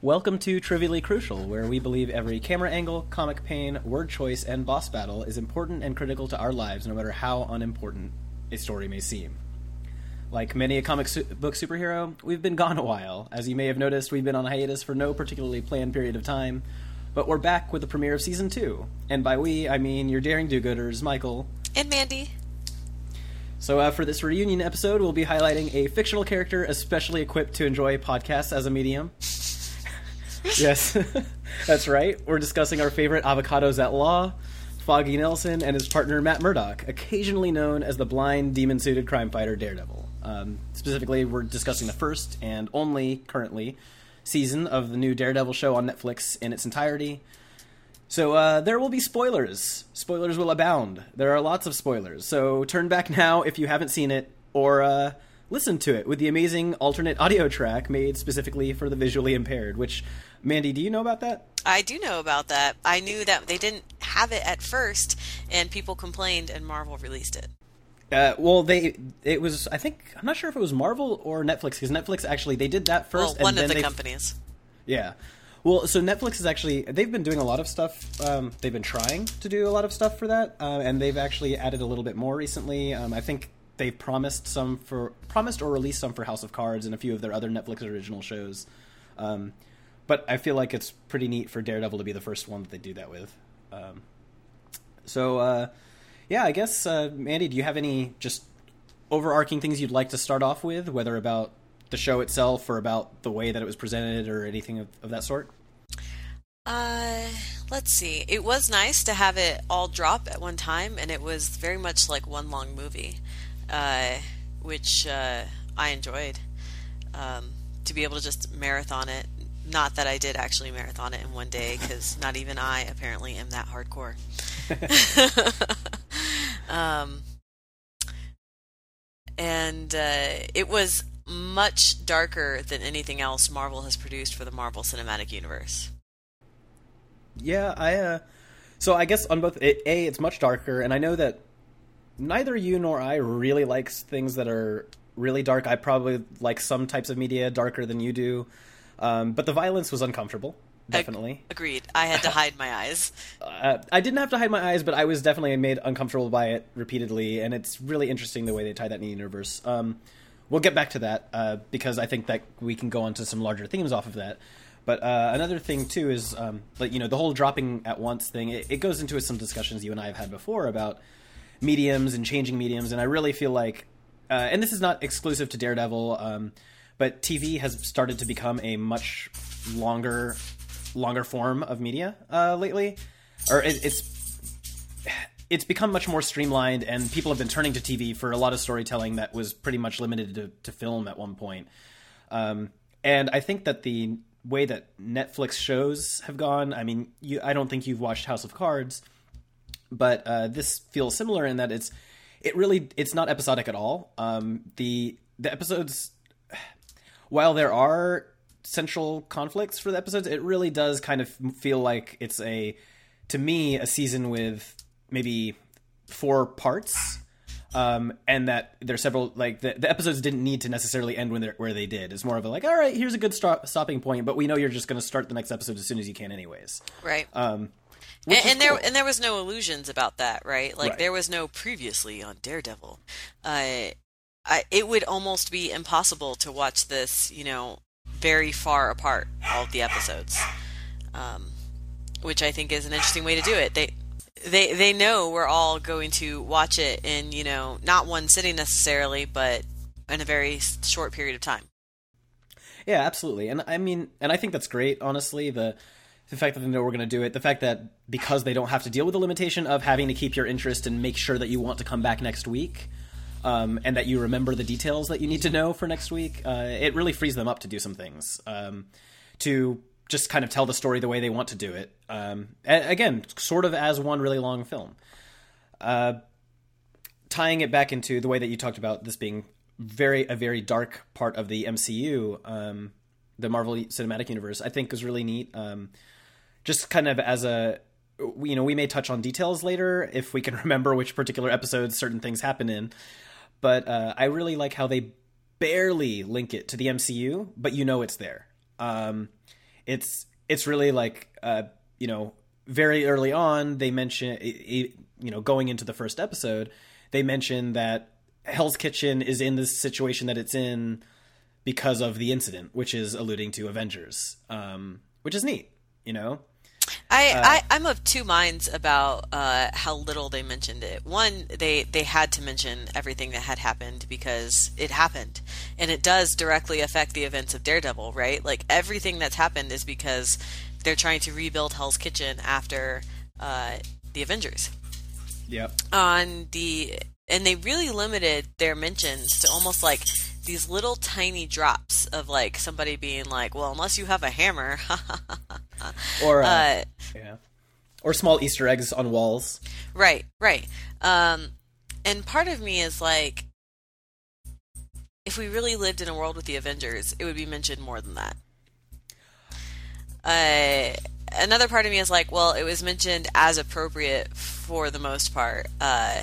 Welcome to Trivially Crucial, where we believe every camera angle, comic pane, word choice, and boss battle is important and critical to our lives, no matter how unimportant a story may seem. Like many a comic su- book superhero, we've been gone a while. As you may have noticed, we've been on hiatus for no particularly planned period of time, but we're back with the premiere of season two. And by we, I mean your daring do-gooders, Michael. And Mandy. So, uh, for this reunion episode, we'll be highlighting a fictional character especially equipped to enjoy podcasts as a medium. yes, that's right. We're discussing our favorite avocados at law, Foggy Nelson, and his partner Matt Murdock, occasionally known as the blind, demon suited crime fighter Daredevil. Um, specifically, we're discussing the first and only currently season of the new Daredevil show on Netflix in its entirety. So uh, there will be spoilers. Spoilers will abound. There are lots of spoilers. So turn back now if you haven't seen it, or uh, listen to it with the amazing alternate audio track made specifically for the visually impaired. Which, Mandy, do you know about that? I do know about that. I knew that they didn't have it at first, and people complained, and Marvel released it. Uh, well, they it was I think I'm not sure if it was Marvel or Netflix because Netflix actually they did that first. Well, one and of the companies. Yeah. Well, so Netflix is actually they've been doing a lot of stuff. Um, they've been trying to do a lot of stuff for that, uh, and they've actually added a little bit more recently. Um, I think they've promised some for promised or released some for House of Cards and a few of their other Netflix original shows. Um, but I feel like it's pretty neat for Daredevil to be the first one that they do that with. Um, so uh, yeah, I guess uh, Mandy, do you have any just overarching things you'd like to start off with, whether about the show itself or about the way that it was presented or anything of, of that sort? Uh, let's see. It was nice to have it all drop at one time, and it was very much like one long movie, uh, which uh, I enjoyed. Um, to be able to just marathon it. Not that I did actually marathon it in one day, because not even I apparently am that hardcore. um, and uh, it was much darker than anything else Marvel has produced for the Marvel Cinematic Universe. Yeah, I. Uh, so I guess on both, a it's much darker, and I know that neither you nor I really likes things that are really dark. I probably like some types of media darker than you do, um, but the violence was uncomfortable. Definitely, Agreed. I had to hide my eyes. uh, I didn't have to hide my eyes, but I was definitely made uncomfortable by it repeatedly, and it's really interesting the way they tie that in the universe. Um, we'll get back to that uh, because I think that we can go on to some larger themes off of that. But uh, another thing too is, um, like you know, the whole dropping at once thing. It, it goes into some discussions you and I have had before about mediums and changing mediums, and I really feel like, uh, and this is not exclusive to Daredevil, um, but TV has started to become a much longer, longer form of media uh, lately, or it, it's it's become much more streamlined, and people have been turning to TV for a lot of storytelling that was pretty much limited to, to film at one point. Um, and I think that the way that Netflix shows have gone, I mean, you, I don't think you've watched House of Cards, but uh, this feels similar in that it's it really it's not episodic at all. Um, the the episodes, while there are central conflicts for the episodes, it really does kind of feel like it's a to me a season with maybe four parts um, and that there's several like the, the episodes didn't need to necessarily end when where they did. It's more of a like, all right, here's a good stop, stopping point, but we know you're just going to start the next episode as soon as you can, anyways. Right. Um, and, and there cool. and there was no illusions about that, right? Like Right. there was no previously on Daredevil. Uh, I, it would almost be impossible to watch this, you know, very far apart all of the episodes, um, which I think is an interesting way to do it. They they they know we're all going to watch it in you know not one sitting necessarily, but in a very short period of time. Yeah, absolutely. And I mean, and I think that's great, honestly. The the fact that they know we're going to do it, the fact that because they don't have to deal with the limitation of having to keep your interest and make sure that you want to come back next week, um, and that you remember the details that you need to know for next week, uh, it really frees them up to do some things. Um, to just kind of tell the story the way they want to do it. Um, again, sort of as one really long film. Uh, tying it back into the way that you talked about this being very a very dark part of the MCU, um, the Marvel Cinematic Universe, I think is really neat. Just kind of as a you know, we may touch on details later if we can remember which particular episodes certain things happen in. But uh, I really like how they barely link it to the MCU, but you know it's there. Um, it's it's really like uh, you know very early on they mention you know going into the first episode they mention that Hell's Kitchen is in this situation that it's in because of the incident, which is alluding to Avengers, um, which is neat, you know. I, uh, I I'm of two minds about uh, how little they mentioned it. One, they they had to mention everything that had happened because it happened, and it does directly affect the events of Daredevil, right? Like everything that's happened is because they're trying to rebuild Hell's Kitchen after uh, the Avengers. Yep. On the and they really limited their mentions to almost like these little tiny drops of like somebody being like, "Well, unless you have a hammer," or uh, uh, yeah, or small Easter eggs on walls. Right, right. Um, and part of me is like, if we really lived in a world with the Avengers, it would be mentioned more than that. Uh, another part of me is like, well, it was mentioned as appropriate for the most part. Uh,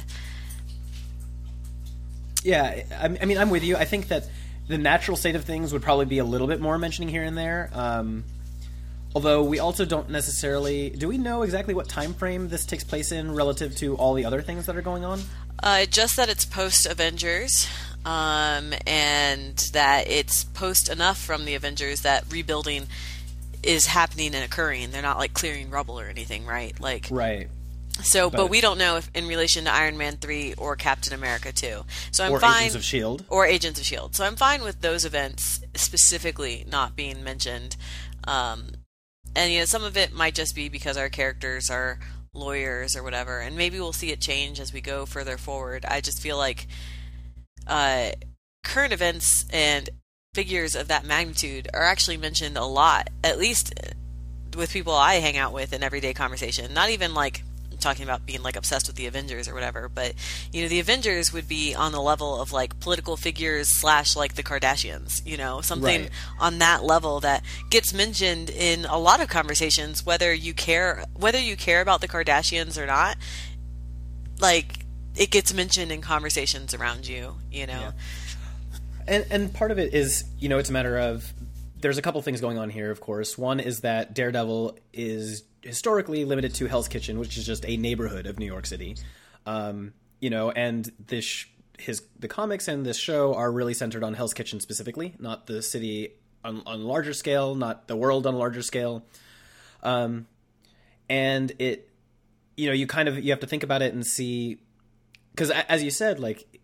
yeah, I, I mean, I'm with you. I think that the natural state of things would probably be a little bit more mentioning here and there. Um, although we also don't necessarily do we know exactly what time frame this takes place in relative to all the other things that are going on. Uh, just that it's post Avengers, um, and that it's post enough from the Avengers that rebuilding is happening and occurring. They're not like clearing rubble or anything, right? Like right. So, but, but, we don't know if in relation to Iron Man three or Captain America two. So I'm or fine. Agents of Shield or Agents of Shield. So I'm fine with those events specifically not being mentioned. Um, and you know, some of it might just be because our characters are lawyers or whatever, and maybe we'll see it change as we go further forward. I just feel like uh, current events and figures of that magnitude are actually mentioned a lot, at least with people I hang out with in everyday conversation. Not even like talking about being like obsessed with the Avengers or whatever, but you know, the Avengers would be on the level of like political figures slash like the Kardashians, you know, something right. on that level that gets mentioned in a lot of conversations, whether you care whether you care about the Kardashians or not. Like it gets mentioned in conversations around you, you know. Yeah. And and part of it is, you know, it's a matter of there's a couple things going on here, of course. One is that Daredevil is historically limited to Hell's Kitchen, which is just a neighborhood of New York City. Um, you know, and this his the comics and this show are really centered on Hell's Kitchen specifically, not the city on, on larger scale, not the world on a larger scale. Um, and it, you know, you kind of you have to think about it and see, because as you said, like,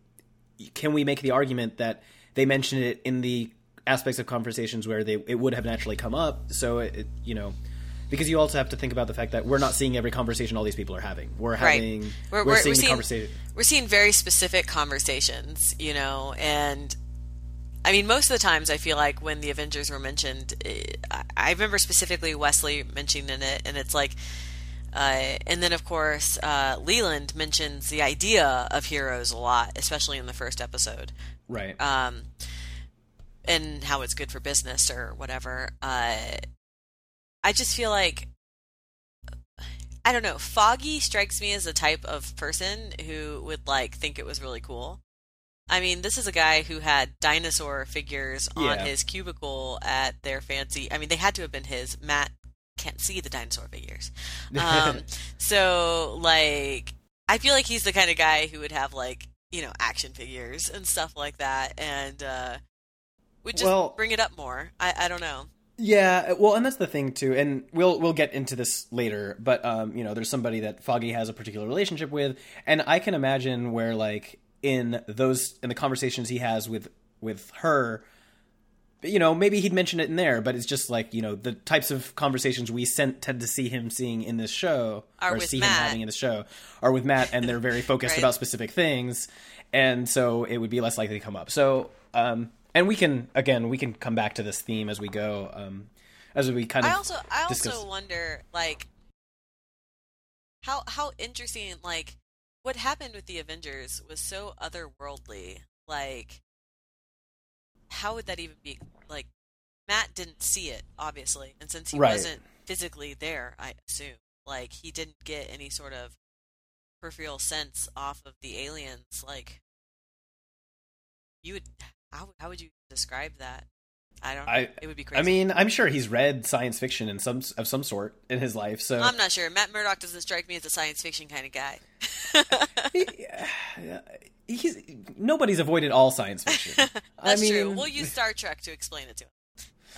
can we make the argument that they mentioned it in the aspects of conversations where they it would have naturally come up? So it, you know because you also have to think about the fact that we're not seeing every conversation all these people are having. We're having right. we're, we're, we're, seeing, conversation. We're seeing very specific conversations, you know, and I mean, most of the times I feel like when the Avengers were mentioned, eh, I remember specifically Wesley mentioning it, and it's like, uh, and then of course uh, Leland mentions the idea of heroes a lot, especially in the first episode, right? Um, and how it's good for business or whatever. Uh, I just feel like I don't know. Foggy strikes me as a type of person who would like think it was really cool. I mean, this is a guy who had dinosaur figures on yeah. his cubicle at their fancy. I mean, they had to have been his. Matt can't see the dinosaur figures, um, so like, I feel like he's the kind of guy who would have like you know action figures and stuff like that, and uh, would just well, bring it up more. I, I don't know. Yeah, well, and that's the thing too, and we'll we'll get into this later. But um, you know, there's somebody that Foggy has a particular relationship with, and I can imagine where like in those in the conversations he has with with her, you know, maybe he'd mention it in there, but it's just like you know the types of conversations we sent, tend to see him seeing in this show are or see Matt. him having in the show are with Matt, and they're very focused right. about specific things, and so it would be less likely to come up. So. Um, and we can again we can come back to this theme as we go um, as we kind of i also i discuss. also wonder like how how interesting like what happened with the avengers was so otherworldly like how would that even be like matt didn't see it obviously and since he right. wasn't physically there i assume like he didn't get any sort of peripheral sense off of the aliens like you would how how would you describe that? I don't. I it would be crazy. I mean, I'm sure he's read science fiction in some of some sort in his life. So I'm not sure. Matt Murdock doesn't strike me as a science fiction kind of guy. he's nobody's avoided all science fiction. That's I mean, true. We'll use Star Trek to explain it to him.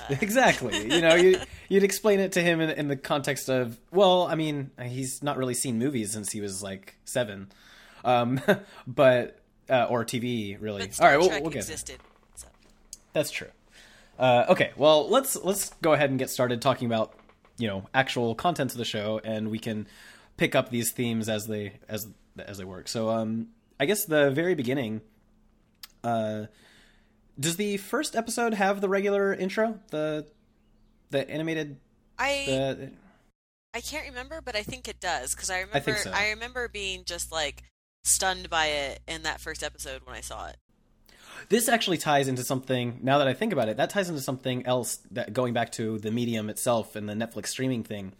exactly. You know, you, you'd explain it to him in, in the context of, well, I mean, he's not really seen movies since he was like seven, um, but uh, or TV really. All right, we'll, we'll get existed. So. That's true. Uh, okay, well let's let's go ahead and get started talking about you know actual contents of the show, and we can pick up these themes as they as as they work. So, um, I guess the very beginning. Uh, does the first episode have the regular intro? The the animated. I The I can't remember, but I think it does because I remember I so. I remember being just like stunned by it in that first episode when I saw it. this actually ties into something. Now that I think about it, that ties into something else. That going back to the medium itself and the Netflix streaming thing.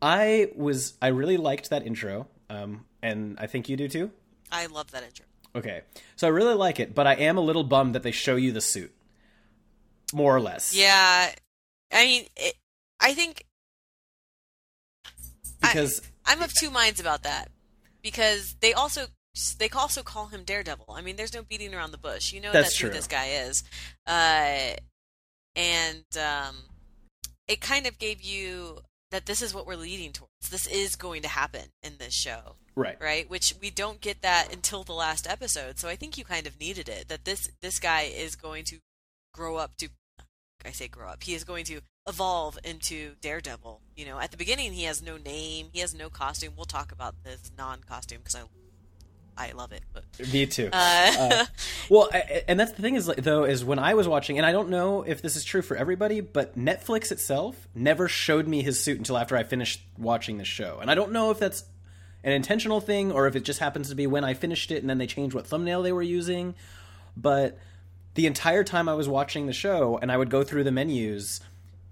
I was I really liked that intro, um, and I think you do too. I love that intro. Okay, so I really like it, but I am a little bummed that they show you the suit, more or less. Yeah, I mean, it, I think because I'm of two minds about that because they also they also call him Daredevil. I mean, there's no beating around the bush. You know That's that's, who this guy is, uh, and um, it kind of gave you that this is what we're leading towards. This is going to happen in this show, right, right? Which we don't get that until the last episode. So I think you kind of needed it. That this this guy is going to grow up to. I say grow up. He is going to evolve into Daredevil. You know, at the beginning he has no name, he has no costume. We'll talk about this non-costume because I I love it. But me too. uh, Uh, well, I, and that's the thing is though is when I was watching, and I don't know if this is true for everybody, but Netflix itself never showed me his suit until after I finished watching the show, and I don't know if that's an intentional thing or if it just happens to be when I finished it and then they changed what thumbnail they were using, but the entire time I was watching the show and I would go through the menus,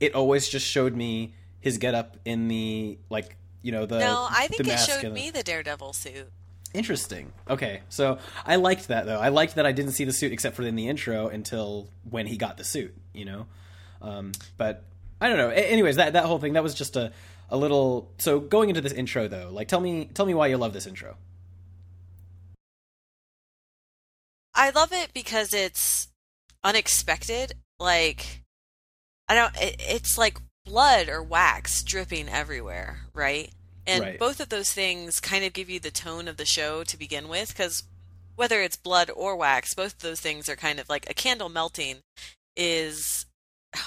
it always just showed me his getup in the like you know the no, I think it showed the- me the Daredevil suit. Interesting. Okay, so I liked that though. I liked that I didn't see the suit except for in the intro until when he got the suit. You know, um, but I don't know. A- anyways, that that whole thing that was just a a little. So going into this intro though, like tell me tell me why you love this intro. I love it because it's unexpected. Like I don't. It, it's like blood or wax dripping everywhere, right? And Right. both of those things kind of give you the tone of the show to begin with, because whether it's blood or wax, both of those things are kind of like a candle melting. Is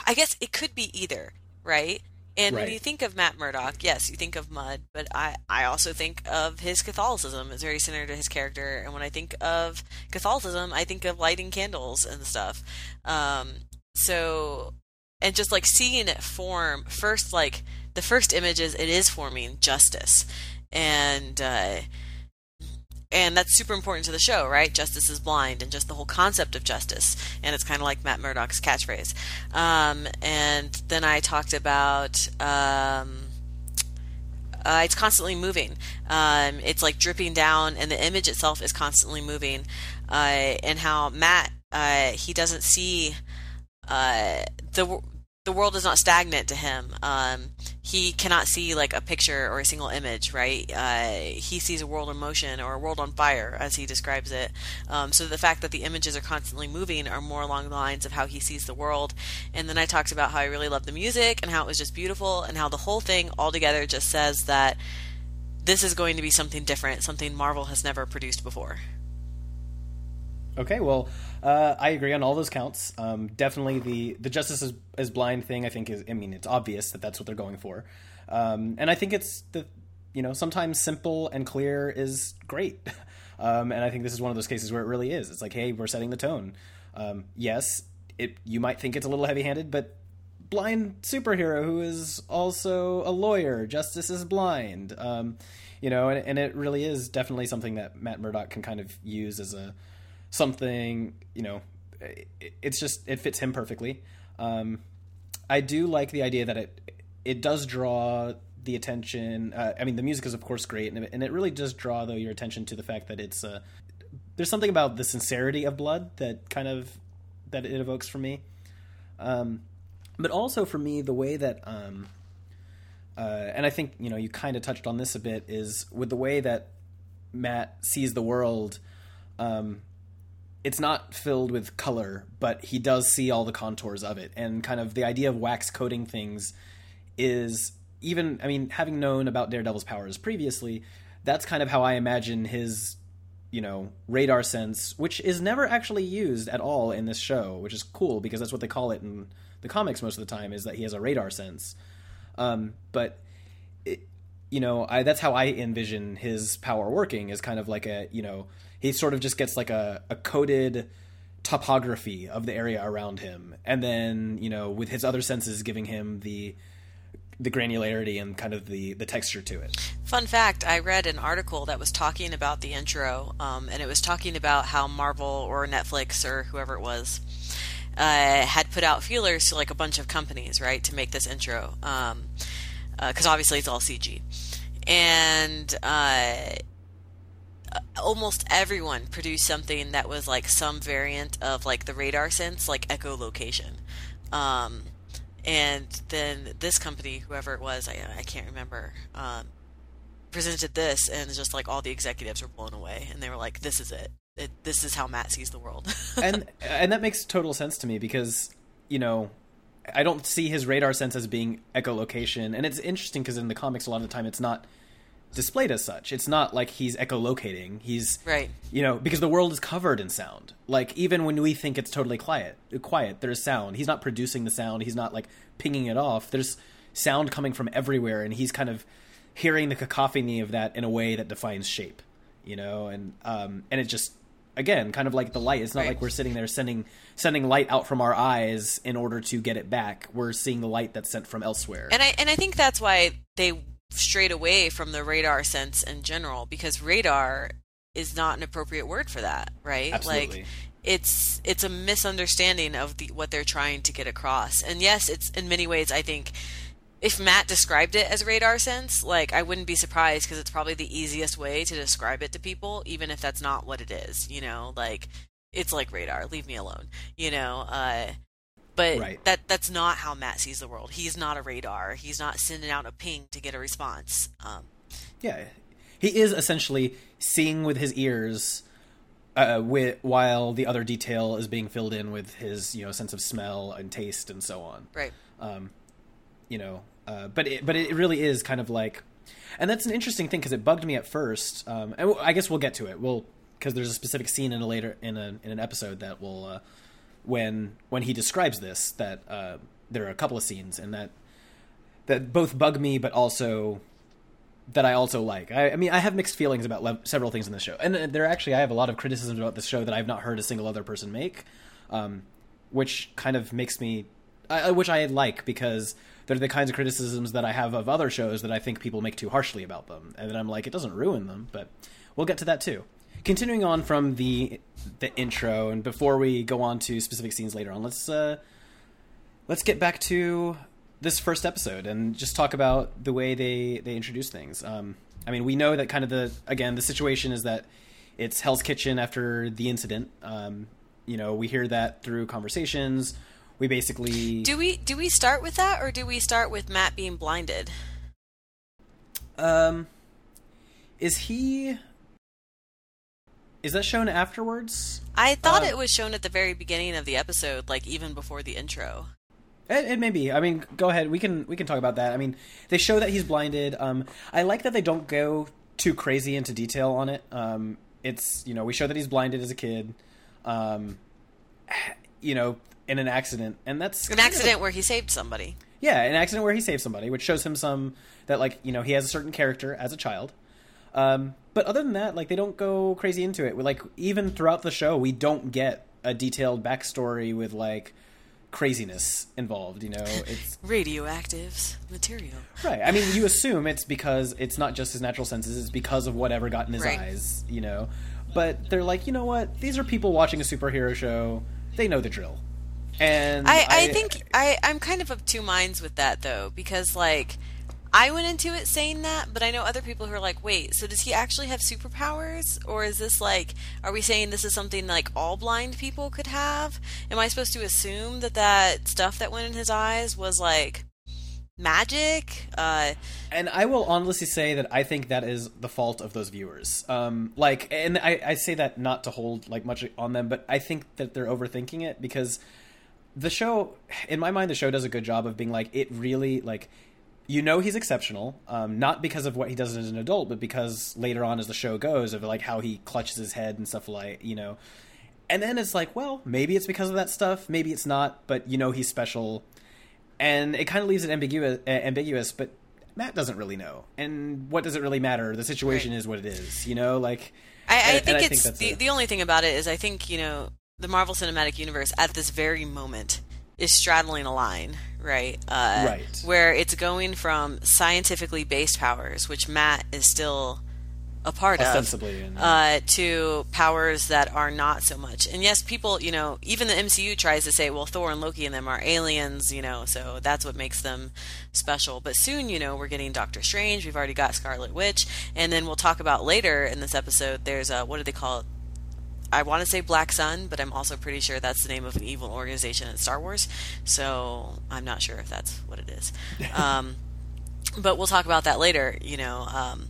I guess it could be either, right? And when you think of Matt Murdock, yes, you think of mud, but I, I also think of his Catholicism. It's very similar to his character. And when I think of Catholicism, I think of lighting candles and stuff. Um, so, and just like seeing it form, first, like the first images, it is forming justice. And, uh, and that's super important to the show, right? Justice is blind, and just the whole concept of justice, and it's kind of like Matt Murdock's catchphrase. Um, and then I talked about um, uh, it's constantly moving. Um, it's like dripping down, and the image itself is constantly moving. Uh, and how Matt uh, he doesn't see uh, the the world is not stagnant to him. Um, he cannot see like a picture or a single image, right? Uh, he sees a world in motion or a world on fire, as he describes it. Um, so the fact that the images are constantly moving are more along the lines of how he sees the world. And then I talked about how I really love the music and how it was just beautiful and how the whole thing altogether just says that this is going to be something different, something Marvel has never produced before. Okay, well, uh, I agree on all those counts. Um, definitely the the justice is, is blind thing. I think is. I mean, it's obvious that that's what they're going for, um, and I think it's the you know sometimes simple and clear is great. Um, and I think this is one of those cases where it really is. It's like, hey, we're setting the tone. Um, yes, it you might think it's a little heavy handed, but blind superhero who is also a lawyer. Justice is blind. Um, you know, and, and it really is definitely something that Matt Murdock can kind of use as a something. You know, it, it's just it fits him perfectly. Um, I do like the idea that it it does draw the attention. Uh, I mean, the music is of course great, and it, and it really does draw though your attention to the fact that it's uh, there's something about the sincerity of blood that kind of that it evokes for me. Um, but also for me, the way that, um, uh, and I think you know you kind of touched on this a bit, is with the way that Matt sees the world. Um, it's not filled with color, but he does see all the contours of it, and kind of the idea of wax coating things is even. I mean, having known about Daredevil's powers previously, that's kind of how I imagine his you know radar sense which is never actually used at all in this show which is cool because that's what they call it in the comics most of the time is that he has a radar sense um, but it, you know I, that's how i envision his power working is kind of like a you know he sort of just gets like a, a coded topography of the area around him and then you know with his other senses giving him the the granularity and kind of the the texture to it. Fun fact: I read an article that was talking about the intro, um, and it was talking about how Marvel or Netflix or whoever it was uh, had put out feelers to like a bunch of companies, right, to make this intro, because um, uh, obviously it's all CG, and. Uh, almost everyone produced something that was like some variant of like the radar sense, like echolocation. Um, and then this company, whoever it was, I, I can't remember, um, presented this, and just like all the executives were blown away, and they were like, "This is it. it this is how Matt sees the world." and and that makes total sense to me because you know I don't see his radar sense as being echolocation, and it's interesting because in the comics a lot of the time it's not displayed as such. It's not like he's echolocating. He's right. You know, because the world is covered in sound. Like even when we think it's totally quiet, quiet, there's sound. He's not producing the sound. He's not like pinging it off. There's sound coming from everywhere, and he's kind of hearing the cacophony of that in a way that defines shape. You know, and um, and it just again kind of like the light. It's not right. like we're sitting there sending sending light out from our eyes in order to get it back. We're seeing the light that's sent from elsewhere. And I and I think that's why they strayed away from the radar sense in general because radar is not an appropriate word for that, right? Absolutely. Like it's it's a misunderstanding of the, what they're trying to get across. And yes, it's in many ways I think if Matt described it as radar sense, like I wouldn't be surprised because it's probably the easiest way to describe it to people, even if that's not what it is. You know, like it's like radar. Leave me alone. You know, uh, but right. that that's not how Matt sees the world. He's not a radar. He's not sending out a ping to get a response. Um, yeah, he is essentially seeing with his ears, uh, with, while the other detail is being filled in with his you know sense of smell and taste and so on. Right. Um, you know, uh, but it, but it really is kind of like, and that's an interesting thing because it bugged me at first. Um, and I guess we'll get to it. We'll because there's a specific scene in a later in a in an episode that will. Uh, when when he describes this that uh, there are a couple of scenes and that that both bug me but also that I also like. I, I mean, I have mixed feelings about le- several things in the show, and uh, there actually I have a lot of criticisms about this show that I've not heard a single other person make, um, which kind of makes me, uh, which I like because they're the kinds of criticisms that I have of other shows that I think people make too harshly about them, and then I'm like, it doesn't ruin them, but we'll get to that too continuing on from the the intro, and before we go on to specific scenes later on, let's uh, let's get back to this first episode and just talk about the way they they introduce things. Um, I mean, we know that kind of the again the situation is that it's Hell's Kitchen after the incident. Um, you know, we hear that through conversations. We basically do we do we start with that or do we start with Matt being blinded? Um, is he is that shown afterwards? I thought uh, it was shown at the very beginning of the episode, like even before the intro. It, it, may be. I mean, go ahead. We can we can talk about that. I mean, they show that he's blinded. Um, I like that they don't go too crazy into detail on it. Um, it's you know we show that he's blinded as a kid. Um, you know, in an accident, and that's an accident where he saved somebody. Yeah, an accident where he saved somebody, which shows him some that like you know he has a certain character as a child. Um, but other than that, like they don't go crazy into it. Like even throughout the show, we don't get a detailed backstory with like craziness involved. You know, it's radioactive material. Right. I mean, you assume it's because it's not just his natural senses; it's because of whatever got in his right. eyes. You know, but they're like, you know what? These are people watching a superhero show. They know the drill. And I, I, I think I, I'm kind of of two minds with that though, because like I went into it saying that, but I know other people who are like, wait, so does he actually have superpowers? Or is this like, are we saying this is something like all blind people could have? Am I supposed to assume that that stuff that went in his eyes was like magic? Uh, and I will honestly say that I think that is the fault of those viewers. Um, like, and I, I say that not to hold like much on them, but I think that they're overthinking it because the show, in my mind, the show does a good job of being like, it really like you know he's exceptional, um, not because of what he does as an adult, but because later on as the show goes, of like how he clutches his head and stuff like you know. And then it's like, well, maybe it's because of that stuff, maybe it's not, but you know he's special, and it kind of leaves it ambiguous. Uh, ambiguous, but Matt doesn't really know, and what does it really matter? The situation Right. is what it is, you know. Like, I, I and- and think I it's think the, a- the only thing about it is I think you know the Marvel Cinematic Universe at this very moment is straddling a line, right? Uh, Right. Where it's going from scientifically based powers, which Matt is still a part Ostensibly, of, uh, to powers that are not so much. And yes, people, you know, even the MCU tries to say, well, Thor and Loki and them are aliens, you know, so that's what makes them special. But soon, you know, we're getting Doctor Strange. We've already got Scarlet Witch, and then we'll talk about later in this episode. There's a what do they call it? I want to say Black Sun, but I'm also pretty sure that's the name of an evil organization in Star Wars. So I'm not sure if that's what it is. Um, but we'll talk about that later. You know. Um,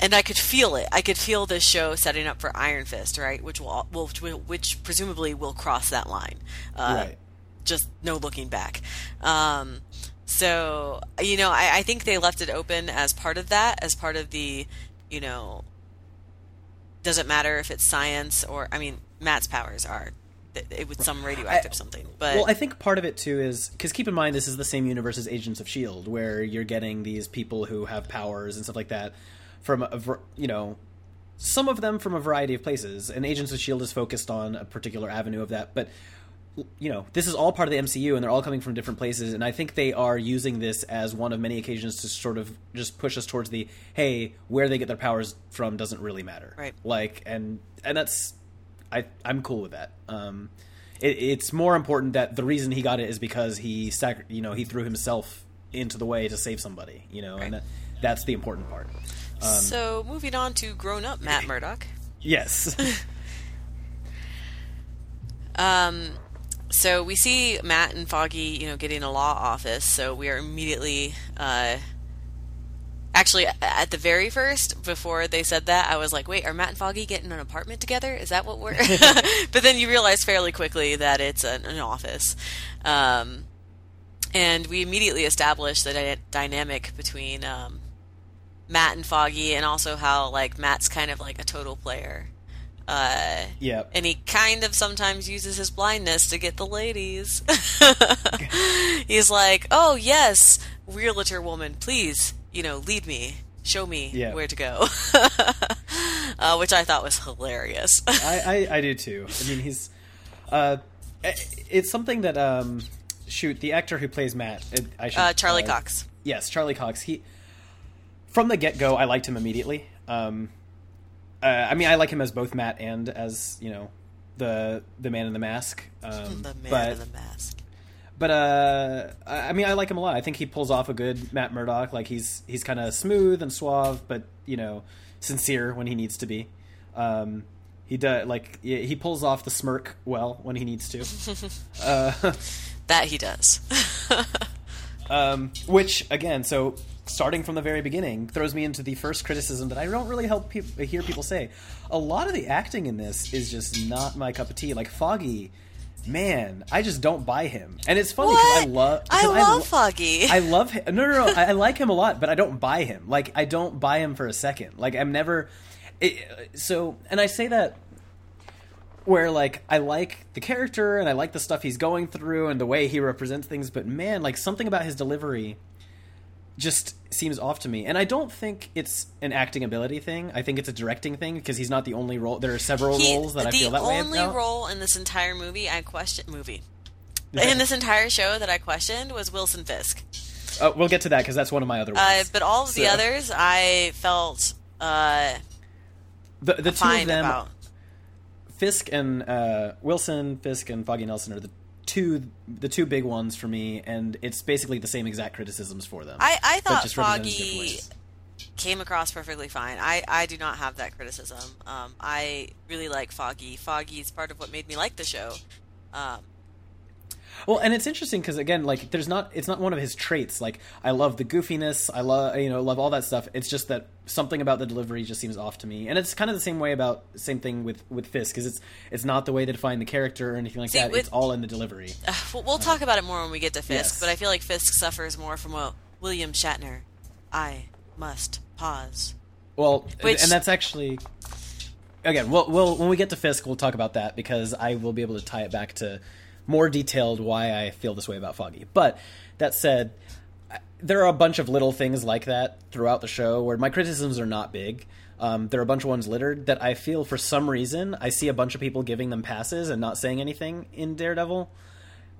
and I could feel it. I could feel this show setting up for Iron Fist, right? Which will, will which presumably will cross that line. Uh, right. Just no looking back. Um, so you know, I, I think they left it open as part of that, as part of the, you know, doesn't matter if it's science or I mean, Matt's powers are it with some radioactive something, but Well, I think part of it too is because keep in mind this is the same universe as Agents of Shield, where you're getting these people who have powers and stuff like that from a, you know some of them from a variety of places. And Agents of Shield is focused on a particular avenue of that, but you know this is all part of the MCU, and they're all coming from different places. And I think they are using this as one of many occasions to sort of just push us towards the hey, where they get their powers from doesn't really matter, Right. Like, and and that's I I'm cool with that. Um, it, it's more important that the reason he got it is because he sacri- you know he threw himself into the way to save somebody, you know, and that, that's the important part. Um, so moving on to grown up Matt Murdock. yes, Um, so we see Matt and Foggy, you know, getting a law office. So we are immediately, uh, actually, at the very first, before they said that, I was like, "Wait, are Matt and Foggy getting an apartment together? Is that what we're?" but then you realize fairly quickly that it's an, an office, um, and we immediately establish the dy- dynamic between um, Matt and Foggy, and also how like Matt's kind of like a total player. Uh, yeah. and he kind of sometimes uses his blindness to get the ladies. He's like, "Oh yes, realtor woman, please, you know, lead me, show me Yeah. where to go," uh, which I thought was hilarious. I, I, I do too. I mean, he's. Uh, it's something that um, shoot the actor who plays Matt. I should, uh, Charlie uh, Cox. Yes, Charlie Cox. He from the get go, I liked him immediately. Um, uh, I mean, I like him as both Matt and as you know the the man in the mask. Um, The man but in the mask. but uh, I mean, I like him a lot. I think he pulls off a good Matt Murdock. Like he's he's kind of smooth and suave, but you know, sincere when he needs to be. Um, he does like he he pulls off the smirk well when he needs to. uh, That he does. um, which again, so starting from the very beginning, throws me into the first criticism that I don't really help peop hear people say. A lot of the acting in this is just not my cup of tea. Like Foggy, man, I just don't buy him. And it's funny because I love. I love lo- Foggy. I love him. No, no, no. I, I like him a lot, but I don't buy him. Like I don't buy him for a second. Like I'm never. It, so, and I say that where like I like the character and I like the stuff he's going through and the way he represents things, but man, like something about his delivery just seems off to me. And I don't think it's an acting ability thing. I think it's a directing thing because he's not the only role. There are several He- roles that I feel that way only role in this entire movie I question movie. In this entire show that I questioned was Wilson Fisk. Uh, we'll get to that because that's one of my other ones. Uh, but all of the others, I felt uh, the the two of them, about. Fisk and uh, Wilson, Fisk and Foggy Nelson are the two the two big ones for me, and it's basically the same exact criticisms for them. I, I thought just represented in different Foggy came across perfectly fine. I, I do not have that criticism. Um, I really like Foggy. Foggy is part of what made me like the show. Um, Well, and it's interesting because again, like, there's not it's not one of his traits. Like, I love the goofiness, I love you know love all that stuff. It's just that something about the delivery just seems off to me, and it's kind of the same way about same thing with with Fisk because it's it's not the way they define the character or anything like See, that. with- it's all in the delivery. Uh, we'll, we'll talk about it more when we get to Fisk, Yes. but I feel like Fisk suffers more from what William Shatner. I must pause. Well, Which- and that's actually again, we'll, we'll when we get to Fisk, we'll talk about that because I will be able to tie it back to more detailed why I feel this way about Foggy. But that said, there are a bunch of little things like that throughout the show where my criticisms are not big. Um, there are a bunch of ones littered that I feel for some reason I see a bunch of people giving them passes and not saying anything in Daredevil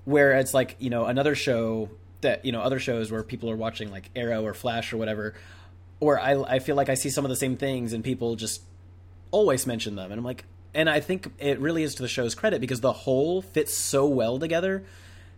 where it's like you know another show that you know other shows where people are watching like Arrow or Flash or whatever, where I I feel like I see some of the same things and people just always mention them and I'm like and I think it really is to the show's credit because the whole fits so well together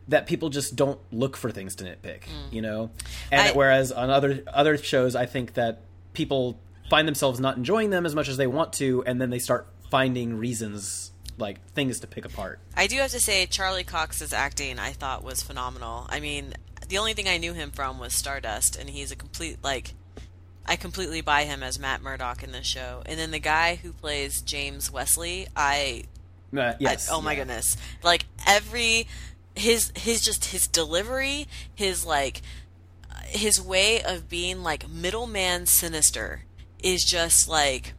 that people just don't look for things to nitpick, mm. you know. And I- whereas on other other shows, I think that people find themselves not enjoying them as much as they want to, and then they start finding reasons like things to pick apart. I do have to say, Charlie Cox's acting I thought was phenomenal. I mean, the only thing I knew him from was Stardust, and he's a complete like. I completely buy him as Matt Murdock in this show, and then the guy who plays James Wesley, I Uh, yes. I- oh my yeah. goodness! Like every his his just his delivery, his like his way of being like middleman sinister is just like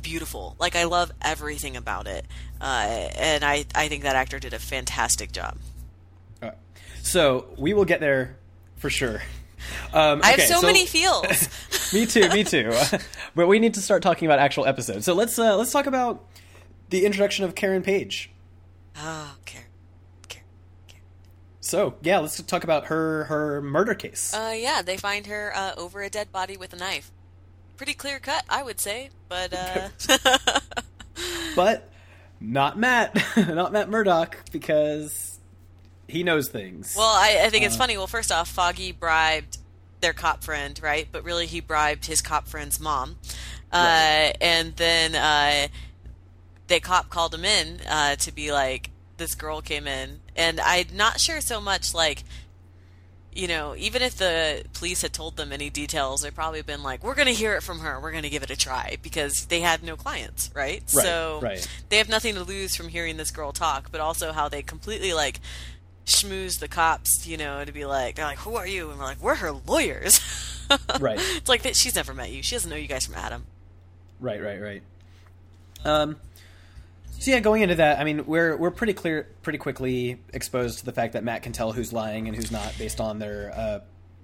beautiful. Like I love everything about it, uh, and I I think that actor did a fantastic job. Right. So we will get there for sure. Um, I have okay, so, many feels. me too. Me too. but we need to start talking about actual episodes. So let's uh, let's talk about the introduction of Karen Page. oh, Karen. Karen. So yeah, let's talk about her her murder case. Uh, yeah, they find her uh, over a dead body with a knife. Pretty clear cut, I would say, but uh, but not Matt, not Matt Murdock, because he knows things. Well, I, I think Uh. it's funny. Well, first off, Foggy bribed their cop friend, right? But really, he bribed his cop friend's mom. Uh, And then uh, the cop called him in uh, to be like, this girl came in. And I'm not sure so much, like, you know, even if the police had told them any details, they'd probably been like, we're going to hear it from her. We're going to give it a try because they had no clients, right? Right, so right. they have nothing to lose from hearing this girl talk, but also how they completely like schmooze the cops, you know, to be like, they're like, who are you? And we're like, we're her lawyers. Right. It's like that she's never met you. She doesn't know you guys from Adam. Right, right, right. Um, so yeah, going into that, I mean, we're we're pretty clear, pretty quickly exposed to the fact that Matt can tell who's lying and who's not based on their uh,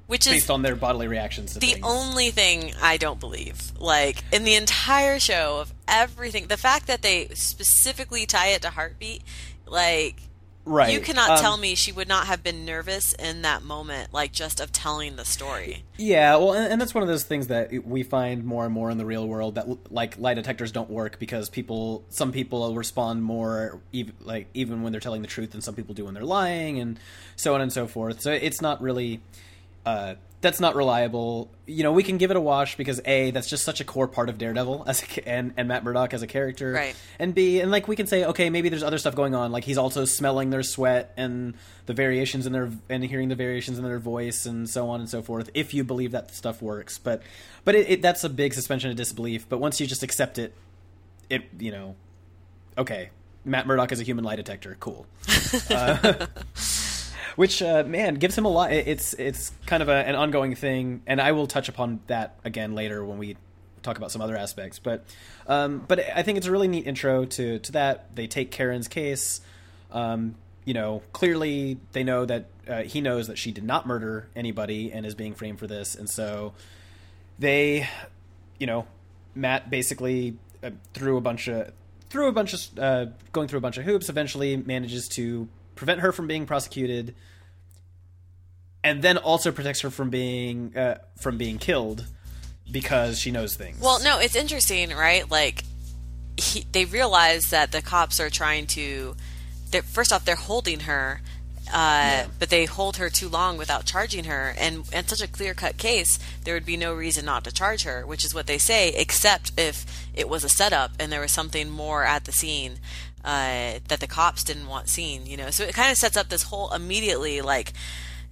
Which is based on their bodily reactions to the things. only thing I don't believe. Like in the entire show of everything, the fact that they specifically tie it to heartbeat, like right. you cannot Um, tell me she would not have been nervous in that moment, like just of telling the story. Yeah, well, and, and that's one of those things that we find more and more in the real world that like lie detectors don't work because people, some people respond more, ev- like even when they're telling the truth, than some people do when they're lying, and so on and so forth. So it's not really, uh, that's not reliable. You know, we can give it a wash because a that's just such a core part of Daredevil as a, and and Matt Murdock as a character, Right. And b and like we can say okay maybe there's other stuff going on. Like he's also smelling their sweat and the variations in their and hearing the variations in their voice and so on and so forth if you believe that stuff works. But but it, it that's a big suspension of disbelief. But once you just accept it it you know okay. Matt Murdock is a human lie detector. Cool. Uh, which uh, man gives him a lot it's it's kind of a, an ongoing thing and I will touch upon that again later when we talk about some other aspects but um, but I think it's a really neat intro to to that. They take Karen's case um, you know clearly they know that uh, he knows that she did not murder anybody and is being framed for this and so they you know Matt basically uh, threw a bunch of through a bunch of uh, going through a bunch of hoops eventually manages to prevent her from being prosecuted and then also protects her from being uh, from being killed because she knows things Well, no, it's interesting, right? Like, he, they realize that the cops are trying to. First off, they're holding her Uh, But they hold her too long without charging her, and in such a clear cut case, there would be no reason not to charge her, which is what they say, except if it was a setup and there was something more at the scene uh, that the cops didn't want seen. You know, so it kind of sets up this whole immediately like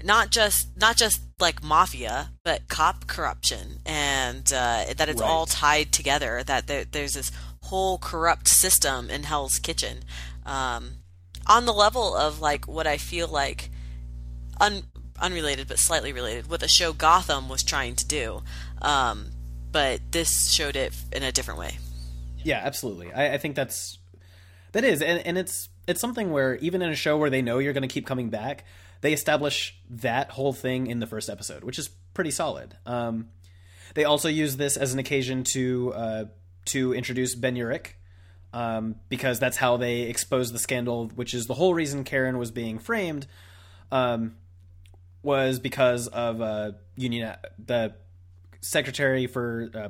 not just not just like mafia, but cop corruption, and uh, that it's Right. all tied together. That there, there's this whole corrupt system in Hell's Kitchen, um, on the level of like what I feel like un, unrelated but slightly related, what the show Gotham was trying to do, um, but this showed it in a different way. Yeah, absolutely. I, I think that's that is, and, and it's it's something where even in a show where they know you're going to keep coming back, they establish that whole thing in the first episode, which is pretty solid. Um, they also use this as an occasion to uh, to introduce Ben Urich, um, because that's how they expose the scandal, which is the whole reason Karen was being framed, um, was because of uh, union the secretary for uh,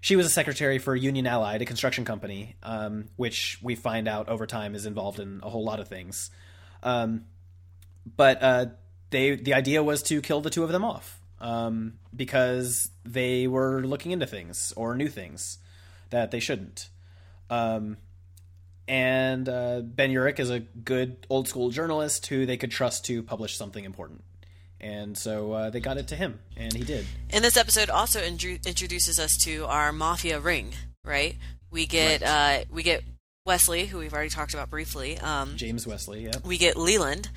she was a secretary for Union Allied, a construction company, um, which we find out over time is involved in a whole lot of things. Um, but uh, they the idea was to kill the two of them off um, because they were looking into things or new things that they shouldn't. Um, and uh, Ben Urich is a good old school journalist who they could trust to publish something important. And so uh, they got it to him, and he did. And this episode also intru- introduces us to our mafia ring, right? We get uh, we get Wesley, who we've already talked about briefly. Um, James Wesley, yeah. we get Leland.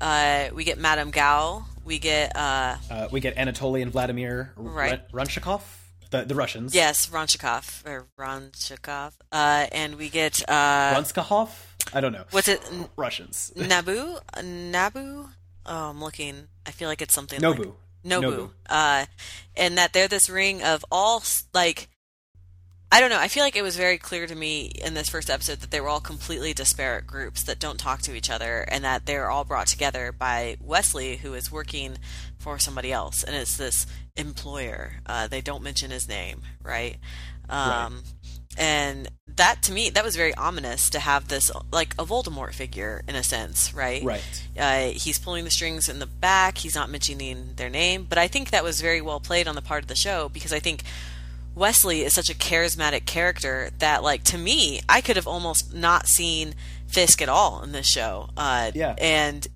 Uh, we get Madame Gao. We get uh, Uh, we get Anatoly and Vladimir R- Right. Runchikov, the the Russians. yes Ronchikov or Ronchikov, uh, and we get uh, Runskahov. I don't know. what's it? N- Russians? Nabu? Nabu? Oh, I'm looking. I feel like it's something Nobu. Like, Nobu. Nobu. Uh, and that they're this ring of all like. I don't know. I feel like it was very clear to me in this first episode that they were all completely disparate groups that don't talk to each other, and that they're all brought together by Wesley, who is working for somebody else, and it's this employer. Uh, they don't mention his name, right? Um, And that to me, that was very ominous to have this like a Voldemort figure in a sense, right? Right. Uh, he's pulling the strings in the back. He's not mentioning their name, but I think that was very well played on the part of the show because I think Wesley is such a charismatic character that, like, to me, I could have almost not seen Fisk at all in this show. Uh, Yeah. And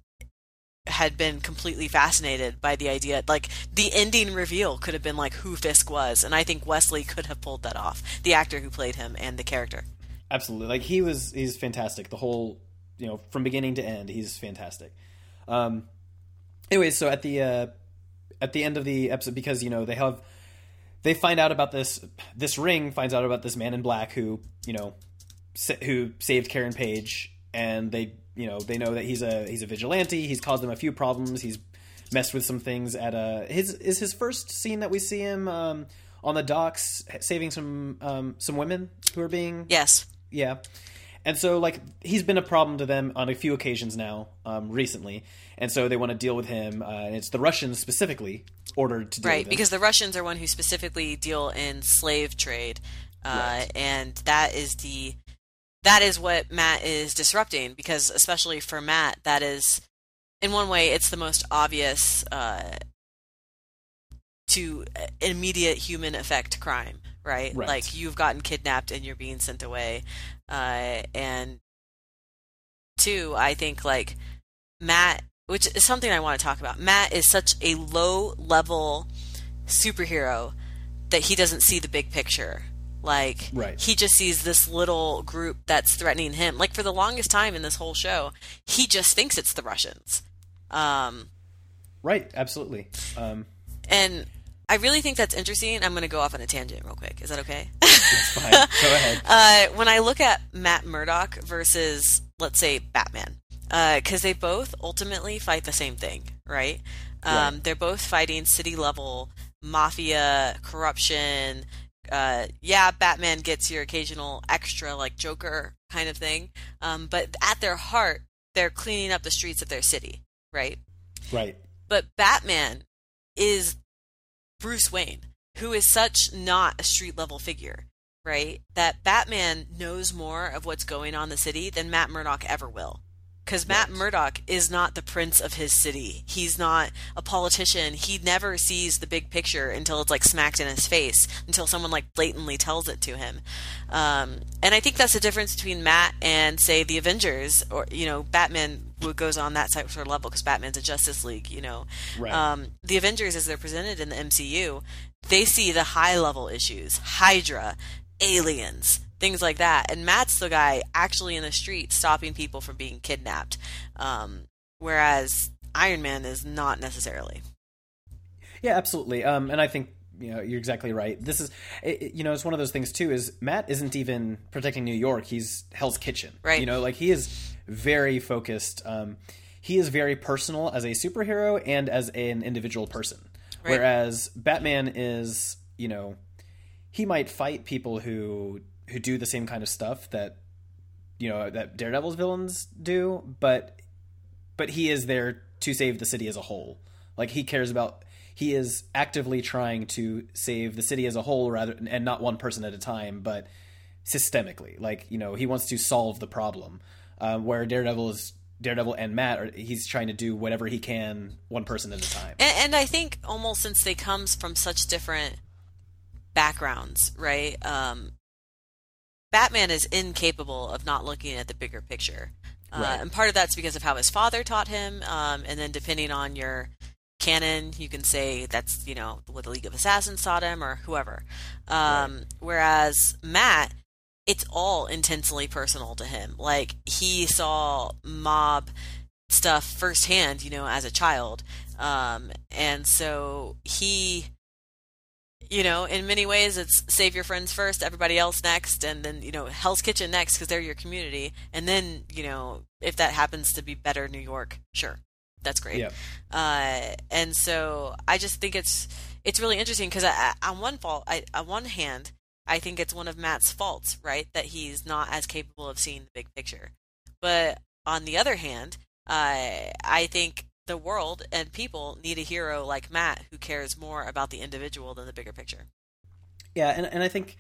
had been completely fascinated by the idea. Like, the ending reveal could have been, like, who Fisk was. And I think Wesley could have pulled that off. The actor who played him and the character. Absolutely. Like he was. He's fantastic. The whole, you know, from beginning to end, he's fantastic. Um. Anyways, so at the uh, at the end of the episode, because you know they have, they find out about this. This ring finds out about this man in black who you know, sa- who saved Karen Page, and they you know they know that he's a he's a vigilante. He's caused them a few problems. He's messed with some things at a his is his first scene that we see him um, on the docks saving some um, some women who are being Yes. yeah. And so, like, he's been a problem to them on a few occasions now, um, recently. And so they want to deal with him. Uh, and it's the Russians specifically ordered to deal right because the russians are one who specifically deal in slave trade uh, Right. and that is the that is what matt is disrupting because especially for matt that is in one way it's the most obvious uh, to immediate human effect crime right? Right. like you've gotten kidnapped and you're being sent away uh, and two i think like matt which is something i want to talk about matt is such a low level superhero that he doesn't see the big picture like Right. he just sees this little group that's threatening him like for the longest time in this whole show he just thinks it's the russians um, Right, absolutely. Um, and I really think that's interesting. I'm going to go off on a tangent real quick. Is that okay? it's fine. Go ahead. uh, when I look at Matt Murdock versus, let's say, Batman, because they both ultimately fight the same thing, right? Um, Right. They're both fighting city level mafia, corruption. Uh, yeah, Batman gets your occasional extra, like Joker kind of thing. Um, but at their heart, they're cleaning up the streets of their city, right? Right. But Batman is Bruce Wayne, who is such not a street level figure, right? That Batman knows more of what's going on in the city than Matt Murdock ever will. Because Matt Murdock is not the prince of his city. He's not a politician. He never sees the big picture until it's like smacked in his face, until someone like blatantly tells it to him. Um, and I think that's the difference between Matt and say the Avengers, or you know, Batman who goes on that sort of level because Batman's a Justice League. You know, Right. um, the Avengers as they're presented in the MCU, they see the high level issues, Hydra, aliens, things like that. And Matt's the guy actually in the street stopping people from being kidnapped. Um, whereas Iron Man is not necessarily. Yeah, absolutely. Um, and I think you know you're exactly right. This is it, you know it's one of those things too. Is Matt isn't even protecting New York. He's Hell's Kitchen. Right. You know, like he is very focused. Um, he is very personal as a superhero and as an individual person. Right. Whereas Batman is, you know, he might fight people who who do the same kind of stuff that you know that Daredevil's villains do, but but he is there to save the city as a whole. Like he cares about he is actively trying to save the city as a whole rather and not one person at a time, but systemically. Like, you know, he wants to solve the problem. Um, where Daredevil is Daredevil and Matt are he's trying to do whatever he can one person at a time. And, and I think almost since they comes from such different backgrounds, right? Um, Batman is incapable of not looking at the bigger picture, uh, Right. and part of that's because of how his father taught him. Um, and then depending on your canon, you can say that's you know what the League of Assassins taught him or whoever. Um, Whereas Matt, it's all intensely personal to him. Like he saw mob stuff firsthand, you know, as a child. Um, and so he, you know, in many ways, it's save your friends first, everybody else next, and then, you know, Hell's Kitchen next because they're your community. And then, you know, if that happens to be better New York, sure. That's great. Yeah. Uh, and so I just think it's it's really interesting because on one fault, I, on one hand, I think it's one of Matt's faults, right, that he's not as capable of seeing the big picture. But on the other hand, uh, I think the world and people need a hero like Matt who cares more about the individual than the bigger picture. Yeah, and and I think,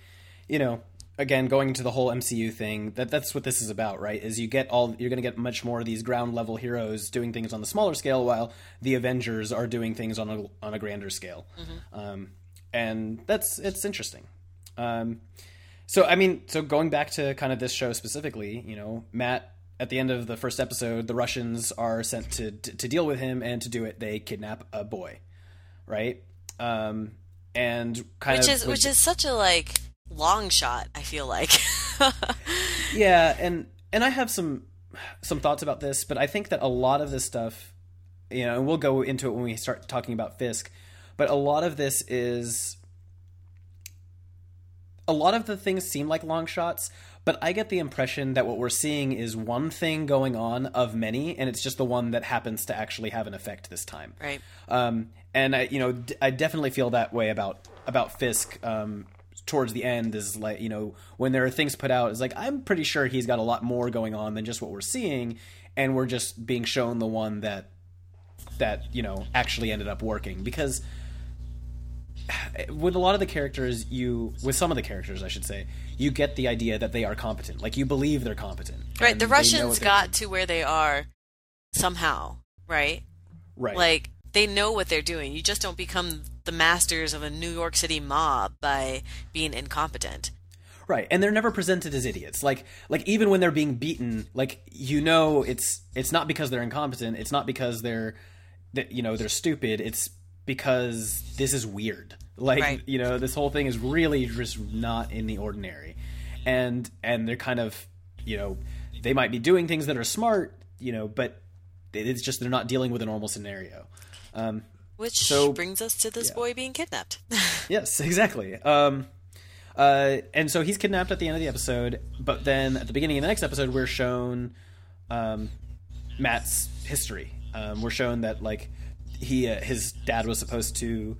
you know, again going into the whole MCU thing, that that's what this is about, right? Is you get all you're going to get much more of these ground level heroes doing things on the smaller scale, while the Avengers are doing things on a on a grander scale, um, and that's it's interesting. Um, so I mean, so going back to kind of this show specifically, you know, Matt. At the end of the first episode, the Russians are sent to to, deal with him, and to do it, they kidnap a boy, right? Um, and kind Which of is which is such a like long shot, I feel like. yeah and and i have some some thoughts about this but i think that a lot of this stuff you know and we'll go into it when we start talking about fisk but a lot of this is a lot of the things seem like long shots but i get the impression that what we're seeing is one thing going on of many and it's just the one that happens to actually have an effect this time right. um, and I, you know, d- I definitely feel that way about about Fisk. Um, towards the end, is like you know when there are things put out, is like I'm pretty sure he's got a lot more going on than just what we're seeing, and we're just being shown the one that that you know actually ended up working because with a lot of the characters you with some of the characters i should say you get the idea that they are competent like you believe they're competent Right. The Russians got to where they are somehow, right? right Like they know what they're doing. You just don't become the masters of a New York City mob by being incompetent. Right, and they're never presented as idiots. Like, like even when they're being beaten, like you know, it's it's not because they're incompetent. It's not because they're, that you know, they're stupid. It's because this is weird. Like, Right. you know, this whole thing is really just not in the ordinary, and and they're kind of, you know, they might be doing things that are smart, you know, but it's just they're not dealing with a normal scenario. Um, Which So- brings us to this yeah. boy being kidnapped. Yes, exactly. Um, uh, and so he's kidnapped at the end of the episode, but then at the beginning of the next episode, we're shown um, Matt's history. Um, we're shown that like he uh, his dad was supposed to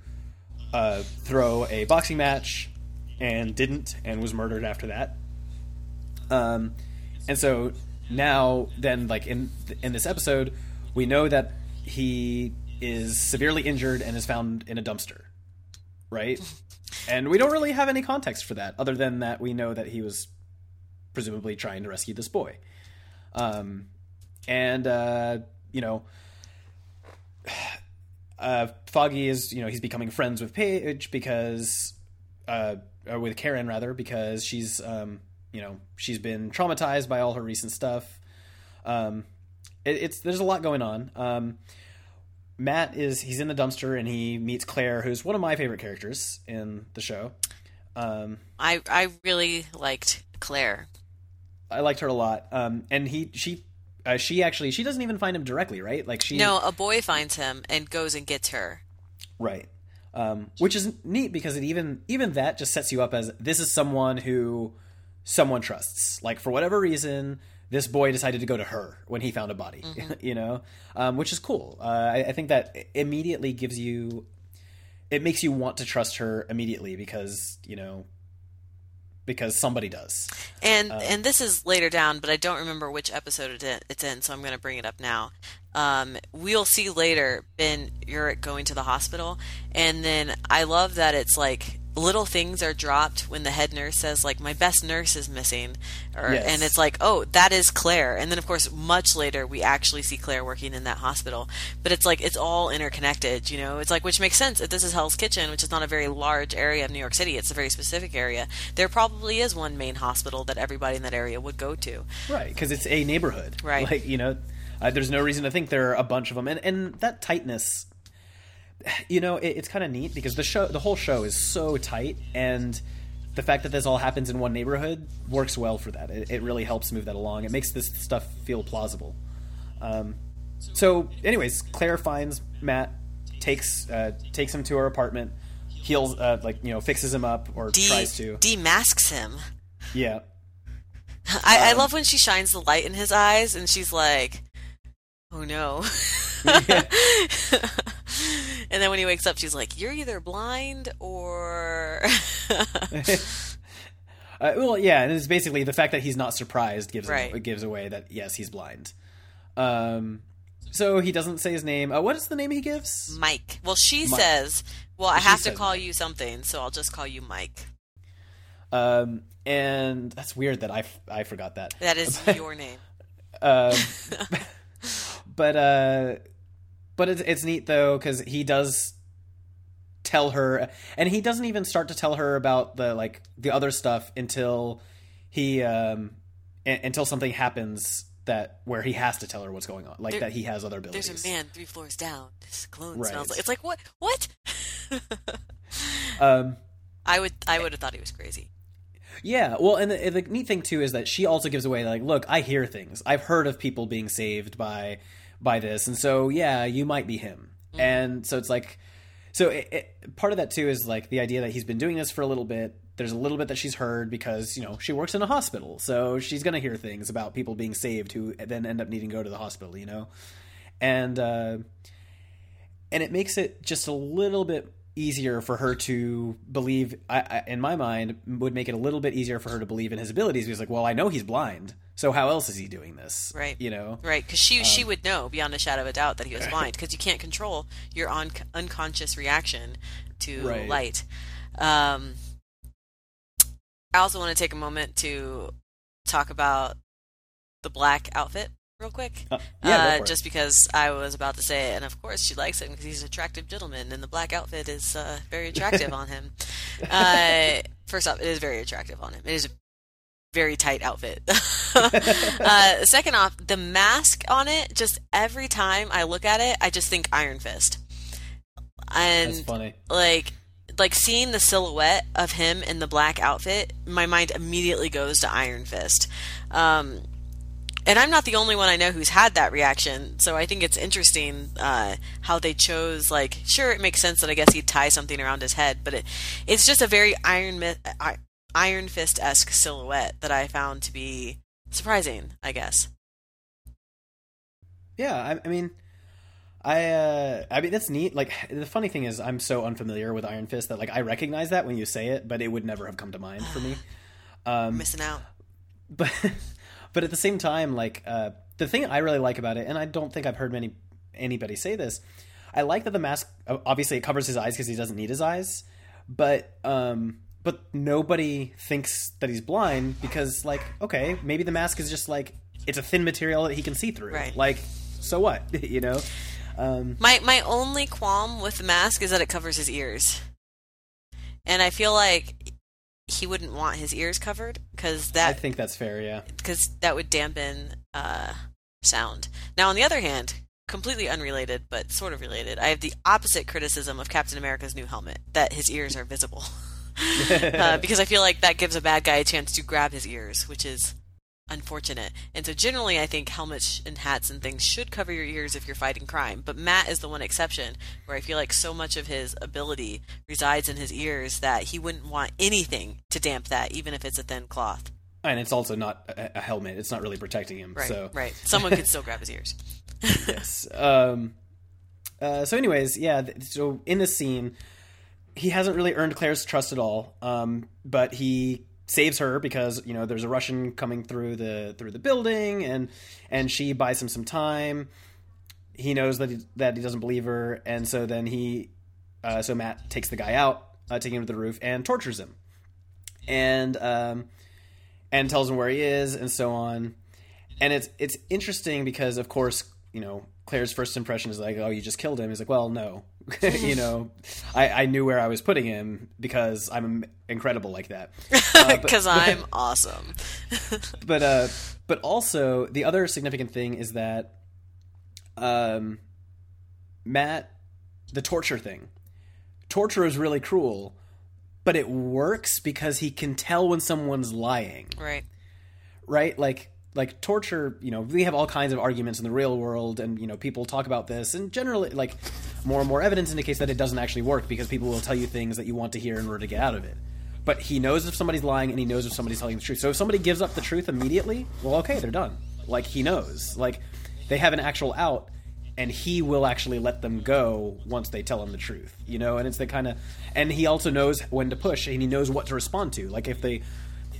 uh, throw a boxing match and didn't, and was murdered after that. Um, and so now, then, like in in this episode, we know that he is severely injured and is found in a dumpster, right? and we don't really have any context for that, other than that we know that he was presumably trying to rescue this boy. Um, and uh, you know, uh, Foggy is you know he's becoming friends with Page because uh, or with Karen rather because she's um, you know she's been traumatized by all her recent stuff. Um, it, it's there's a lot going on. Um, Matt is he's in the dumpster and he meets Claire, who's one of my favorite characters in the show. Um, I I really liked Claire. I liked her a lot. Um, and he she uh, she actually she doesn't even find him directly, right? Like she No, a boy finds him and goes and gets her. right. Um, which is neat because it even even that just sets you up as this is someone who someone trusts. Like for whatever reason, this boy decided to go to her when he found a body. you know, um, which is cool. Uh, I, I think that immediately gives you it makes you want to trust her immediately because you know because somebody does. And and this is later down, but I don't remember which episode it it's in, so I'm going to bring it up now. Um, we'll see later Ben Urich going to the hospital, and then I love that it's like little things are dropped when the head nurse says like my best nurse is missing, or Yes. and it's like oh that is Claire, and then of course much later we actually see Claire working in that hospital, but it's like it's all interconnected, you know. It's like which makes sense if this is Hell's Kitchen, which is not a very large area of New York City, it's a very specific area. There probably is one main hospital that everybody in that area would go to. Right, because it's a neighborhood. Right. Like, you know, uh, there's no reason to think there are a bunch of them. And, and that tightness, you know, it, it's kind of neat because the show, the whole show is so tight. And the fact that this all happens in one neighborhood works well for that. It, it really helps move that along. It makes this stuff feel plausible. Um, so, anyways, Claire finds Matt, takes uh, takes him to her apartment, heals, uh, like, you know, fixes him up or De- tries to. demasks him. yeah. I, Um, I love when she shines the light in his eyes and she's like, "Oh no." and then when he wakes up, she's like, "You're either blind or." Uh, well, yeah, and it's basically the fact that he's not surprised gives Right. him, gives away that yes, he's blind. Um, so he doesn't say his name. Uh, what is the name he gives? Mike. Well, she Mike. says, "Well, I She have to call you something, so I'll just call you Mike." Um, and that's weird that I, f- I forgot that. That is your name. Um, but uh, but it's it's neat though because he does tell her, and he doesn't even start to tell her about the like the other stuff until he um a- until something happens that where he has to tell her what's going on, like There- that he has other abilities. There's a man three floors down. His cologne Right. smells like. It's like what? What? Um, I would. I would have thought he was crazy. Yeah, well, and the, the neat thing too is that she also gives away like, look, I hear things. I've heard of people being saved by by this, and so yeah, you might be him. And so it's like, so it, it, part of that too is like the idea that he's been doing this for a little bit. There's a little bit that she's heard because you know she works in a hospital, so she's gonna hear things about people being saved who then end up needing to go to the hospital. You know, and uh, and it makes it just a little bit easier for her to believe I, I, in my mind would make it a little bit easier for her to believe in his abilities because like well i know he's blind so how else is he doing this Right. you know Right, because she Um, she would know beyond a shadow of a doubt that he was blind because you can't control your on, unconscious reaction to Right. light. Um, I also want to take a moment to talk about the black outfit real quick. Uh, yeah, uh, just because I was about to say it, and of course she likes him because he's an attractive gentleman, and the black outfit is uh, very attractive on him. Uh, first off, it is very attractive on him. It is a very tight outfit. uh, second off, the mask on it, just every time I look at it, I just think Iron Fist. And that's funny like like seeing the silhouette of him in the black outfit, my mind immediately goes to Iron Fist. Um, and I'm not the only one I know who's had that reaction, so I think it's interesting uh, how they chose. Like, sure, it makes sense that I guess he'd tie something around his head, but it, it's just a very Iron Iron Fist esque silhouette that I found to be surprising. I guess. yeah I, I mean i uh i mean that's neat like the funny thing is i'm so unfamiliar with iron fist that like i recognize that when you say it but it would never have come to mind for me um Missing out. but but at the same time like uh the thing i really like about it and i don't think i've heard many anybody say this i like that the mask obviously it covers his eyes because he doesn't need his eyes but um but nobody thinks that he's blind because like okay maybe the mask is just like it's a thin material that he can see through. Right. Like, so what? you know. Um, My my only qualm with the mask is that it covers his ears, and I feel like he wouldn't want his ears covered because that. I think that's fair. Yeah. because that would dampen uh, sound. Now, on the other hand, completely unrelated but sort of related, I have the opposite criticism of Captain America's new helmet that his ears are visible. uh, because I feel like that gives a bad guy a chance to grab his ears, which is unfortunate. And so, generally, I think helmets and hats and things should cover your ears if you're fighting crime. But Matt is the one exception where I feel like so much of his ability resides in his ears that he wouldn't want anything to damp that, even if it's a thin cloth. And it's also not a, helmet. It's not really protecting him. Right, so right. Someone could still grab his ears. yes. Um, uh, so, anyways, yeah. So in this scene, he hasn't really earned Claire's trust at all. Um, but he saves her because you know there's a Russian coming through the through the building, and and she buys him some time. He knows that he, that he doesn't believe her, and so then he, uh, so Matt takes the guy out, uh, taking him to the roof, and tortures him, and um, and tells him where he is, and so on. And it's it's interesting because of course you know Claire's first impression is like oh you just killed him. He's like well no you know I, I knew where I was putting him because I'm incredible like that Uh, Because I'm awesome. but uh but also the other significant thing is that um Matt the torture thing torture is really cruel but it works because he can tell when someone's lying Right. right like like torture you know we have all kinds of arguments in the real world and you know people talk about this and generally like more and more evidence indicates that it doesn't actually work because people will tell you things that you want to hear in order to get out of it. But he knows if somebody's lying and he knows if somebody's telling the truth. So if somebody gives up the truth immediately well okay they're done. Like he knows. Like they have an actual out and he will actually let them go once they tell him the truth you know? And it's the kind of and he also knows when to push and he knows what to respond to. Like if they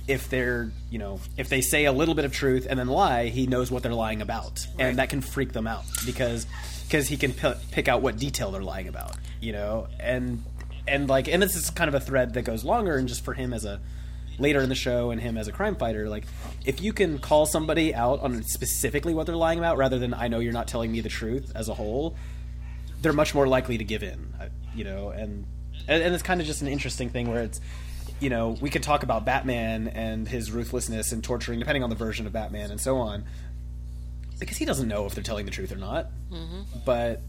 if they're you know if they say a little bit of truth and then lie he knows what they're lying about. Right. and that can freak them out because because he can p- pick out what detail they're lying about you know? And and like and this is kind of a thread that goes longer and just for him as a later in the show and him as a crime fighter like if you can call somebody out on specifically what they're lying about rather than i know you're not telling me the truth as a whole they're much more likely to give in uh, you know? And and, and it's kind of just an interesting thing where it's you know we could talk about batman and his ruthlessness and torturing depending on the version of batman and so on. Because he doesn't know if they're telling the truth or not. But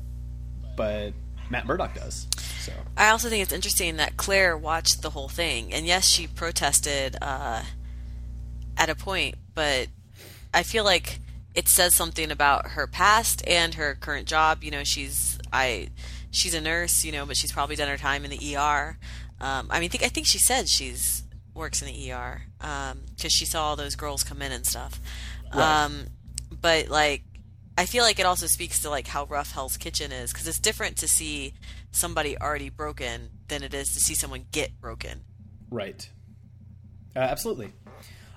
but matt murdock does so. I also think it's interesting that Claire watched the whole thing, and yes, she protested uh, at a point, but I feel like it says something about her past and her current job. You know, she's I she's a nurse, you know, but she's probably done her time in the ER. Um, I mean, think I think she said she's works in the ER because she saw all those girls come in and stuff. Right. Um, but like I feel like it also speaks to like how rough Hell's Kitchen is because it's different to see somebody already broken than it is to see someone get broken. Right. Uh, absolutely.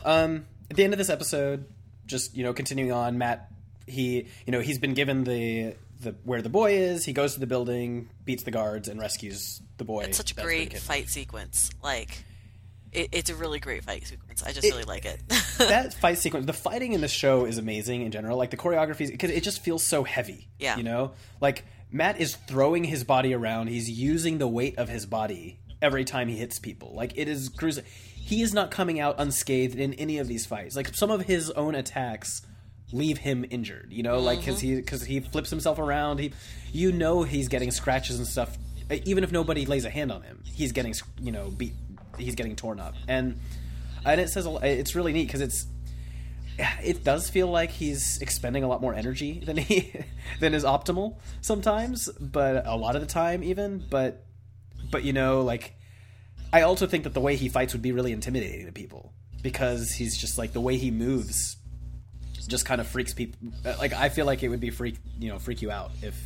Um, at the end of this episode, just you know, continuing on, Matt, he you know he's been given the the where the boy is. He goes to the building, beats the guards, and rescues the boy. It's such a great fight sequence. Like, it, it's a really great fight sequence. I just It- really like it. that fight sequence, the fighting in the show is amazing in general. Like the choreography, because it just feels so heavy. Yeah. you know, like Matt is throwing his body around. He's using the weight of his body every time he hits people. Like it is cruising. He is not coming out unscathed in any of these fights. Like some of his own attacks leave him injured. You know, like because mm-hmm. he because he flips himself around. He, you know, he's getting scratches and stuff. Uh, even if nobody lays a hand on him, he's getting you know beat. He's getting torn up and and it says it's really neat because it's it does feel like he's expending a lot more energy than he than is optimal sometimes but a lot of the time even but but you know like i also think that the way he fights would be really intimidating to people because he's just like the way he moves just kind of freaks people uh, like i feel like it would be freak you know freak you out if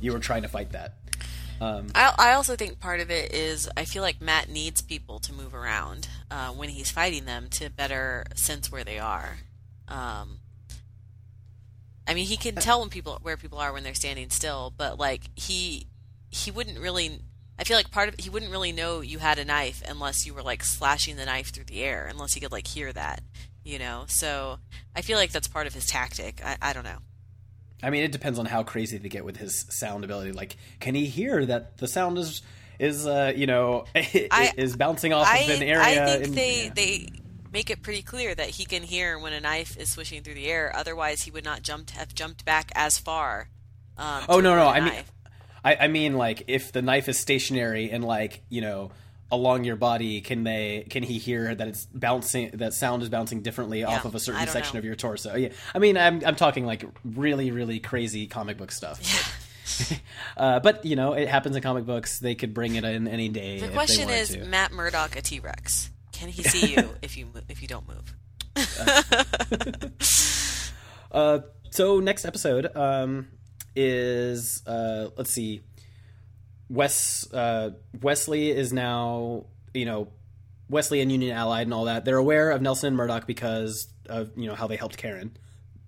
you were trying to fight that um, I, I also think part of it is I feel like Matt needs people to move around uh, when he's fighting them to better sense where they are. Um, I mean, he can tell when people where people are when they're standing still, but like he he wouldn't really. I feel like part of he wouldn't really know you had a knife unless you were like slashing the knife through the air, unless he could like hear that. you know. So I feel like that's part of his tactic. I, I don't know. I mean, it depends on how crazy they get with his sound ability. Like, can he hear that the sound is is uh, you know I- is bouncing off I, of an area? I think in- they yeah. they make it pretty clear that he can hear when a knife is swishing through the air. Otherwise, he would not jumped have jumped back as far. Um, Oh no, no. I mean. I, I mean, like if the knife is stationary and like you know along your body, can they can he hear that it's bouncing? That sound is bouncing differently off of a certain section know. of your torso. Yeah, I mean, I'm I'm talking like really really crazy comic book stuff. uh, but you know, it happens in comic books. They could bring it in any day. The question is, to. Matt Murdock a T Rex? Can he see you if you if you don't move? Uh, so next episode um, is uh, let's see, Wes uh, Wesley is now you know Wesley and Union allied and all that. They're aware of Nelson and Murdock because of you know how they helped Karen.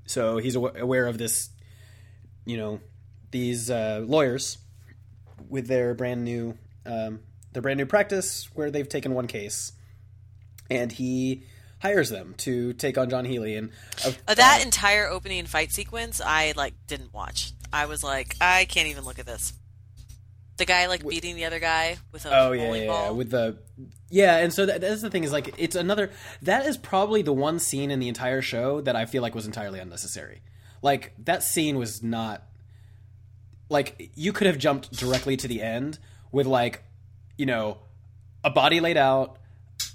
So he's aware of this, you know, these uh, lawyers with their brand new um, their brand new practice where they've taken one case, and he hires them to take on John Healy and uh, Uh, that entire opening fight sequence, I like didn't watch. I was like, I can't even look at this. The guy like beating the other guy with a Oh yeah, yeah, ball. yeah, with the yeah, and so that, that's the thing is like it's another that is probably the one scene in the entire show that I feel like was entirely unnecessary. Like that scene was not like you could have jumped directly to the end with like you know a body laid out,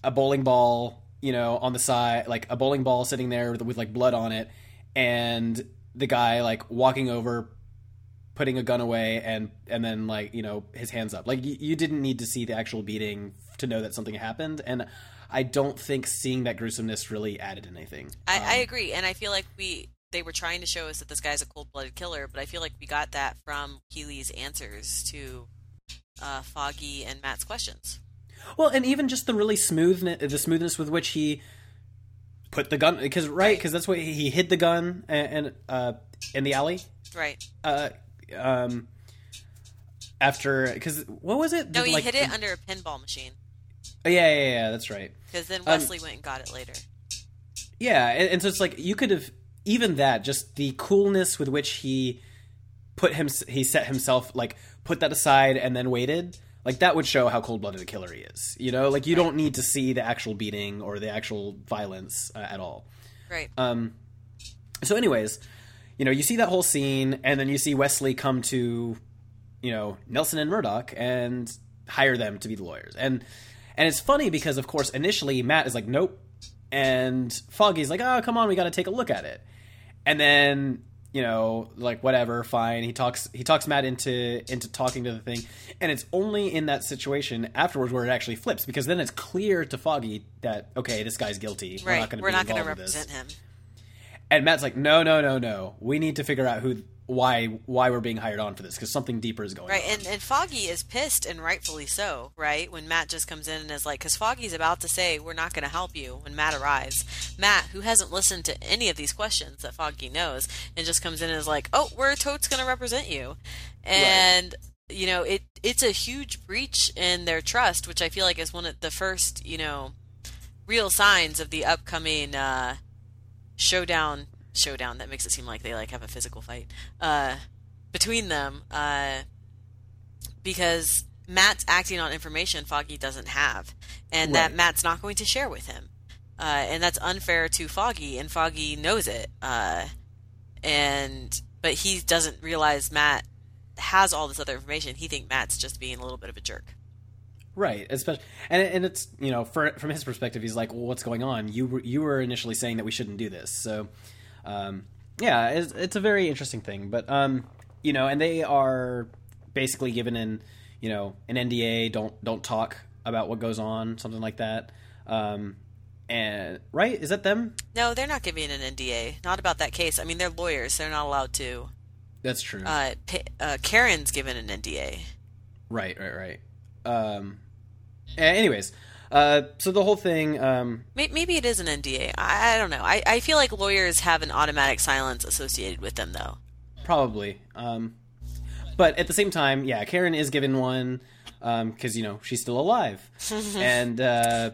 a bowling ball, you know, on the side, like a bowling ball sitting there with, with like blood on it, and the guy like walking over, putting a gun away, and and then like you know his hands up. Like you, you didn't need to see the actual beating to know that something happened, and I don't think seeing that gruesomeness really added anything. I, Um, I agree, and I feel like we they were trying to show us that this guy's a cold blooded killer, but I feel like we got that from Keeley's answers to uh, Foggy and Matt's questions. Well, and even just the really smoothness, the smoothness with which he put the gun, because right, because that's what he, he hid the gun and, and uh, in the alley. Right? Uh, um, after, because what was it? No, Did, he like, hid it under a pinball machine Oh, yeah, yeah, yeah, that's right. because then Um, Wesley went and got it later. Yeah, and, and so it's like you could have even that, just the coolness with which he put him, he set himself like put that aside and then waited. Like that would show how cold blooded a killer he is. You know, like you don't need to see the actual beating or the actual violence uh, at all. Right? Um, so, anyways, you know, you see that whole scene, and then you see Wesley come to, you know, Nelson and Murdock and hire them to be the lawyers. And and it's funny because, of course, initially Matt is like, nope, and Foggy's like, oh, come on, we got to take a look at it. And then you know, like whatever, fine. He talks he talks Matt into into talking to the thing, and it's only in that situation afterwards where it actually flips because then it's clear to Foggy that okay, this guy's guilty. We're right? not going to We're be not going to with this. represent him. And Matt's like, no, no, no, no. We need to figure out who, why, why we're being hired on for this because something deeper is going Right, on. and, and Foggy is pissed, and rightfully so, right? When Matt just comes in and is like, because Foggy's about to say, We're not going to help you when Matt arrives. Matt, who hasn't listened to any of these questions that Foggy knows, and just comes in and is like, Oh, we're totes going to represent you. And. You know, it it's a huge breach in their trust, which I feel like is one of the first, you know, real signs of the upcoming uh, showdown. Showdown that makes it seem like they like have a physical fight uh, between them. Uh, because Matt's acting on information Foggy doesn't have, and that Matt's not going to share with him, uh, and that's unfair to Foggy, and Foggy knows it, uh, and but he doesn't realize Matt has all this other information. He thinks Matt's just being a little bit of a jerk. Right, especially, and and it's you know, for, from his perspective, he's like, well, what's going on? You were you were initially saying that we shouldn't do this, so um, yeah, it's, it's a very interesting thing. But um, you know, and they are basically given an you know an NDA, don't don't talk about what goes on, something like that. Um, and right, is that them? No, they're not giving an NDA. Not about that case. I mean, they're lawyers. They're not allowed to. That's true. Uh, uh, Karen's given an NDA. Right, right, right. Um, anyways, uh, so the whole thing, um, Maybe it is an NDA. I, I don't know. I, I feel like lawyers have an automatic silence associated with them, though. probably. Um, but at the same time, yeah, Karen is given one because you know she's still alive, and uh,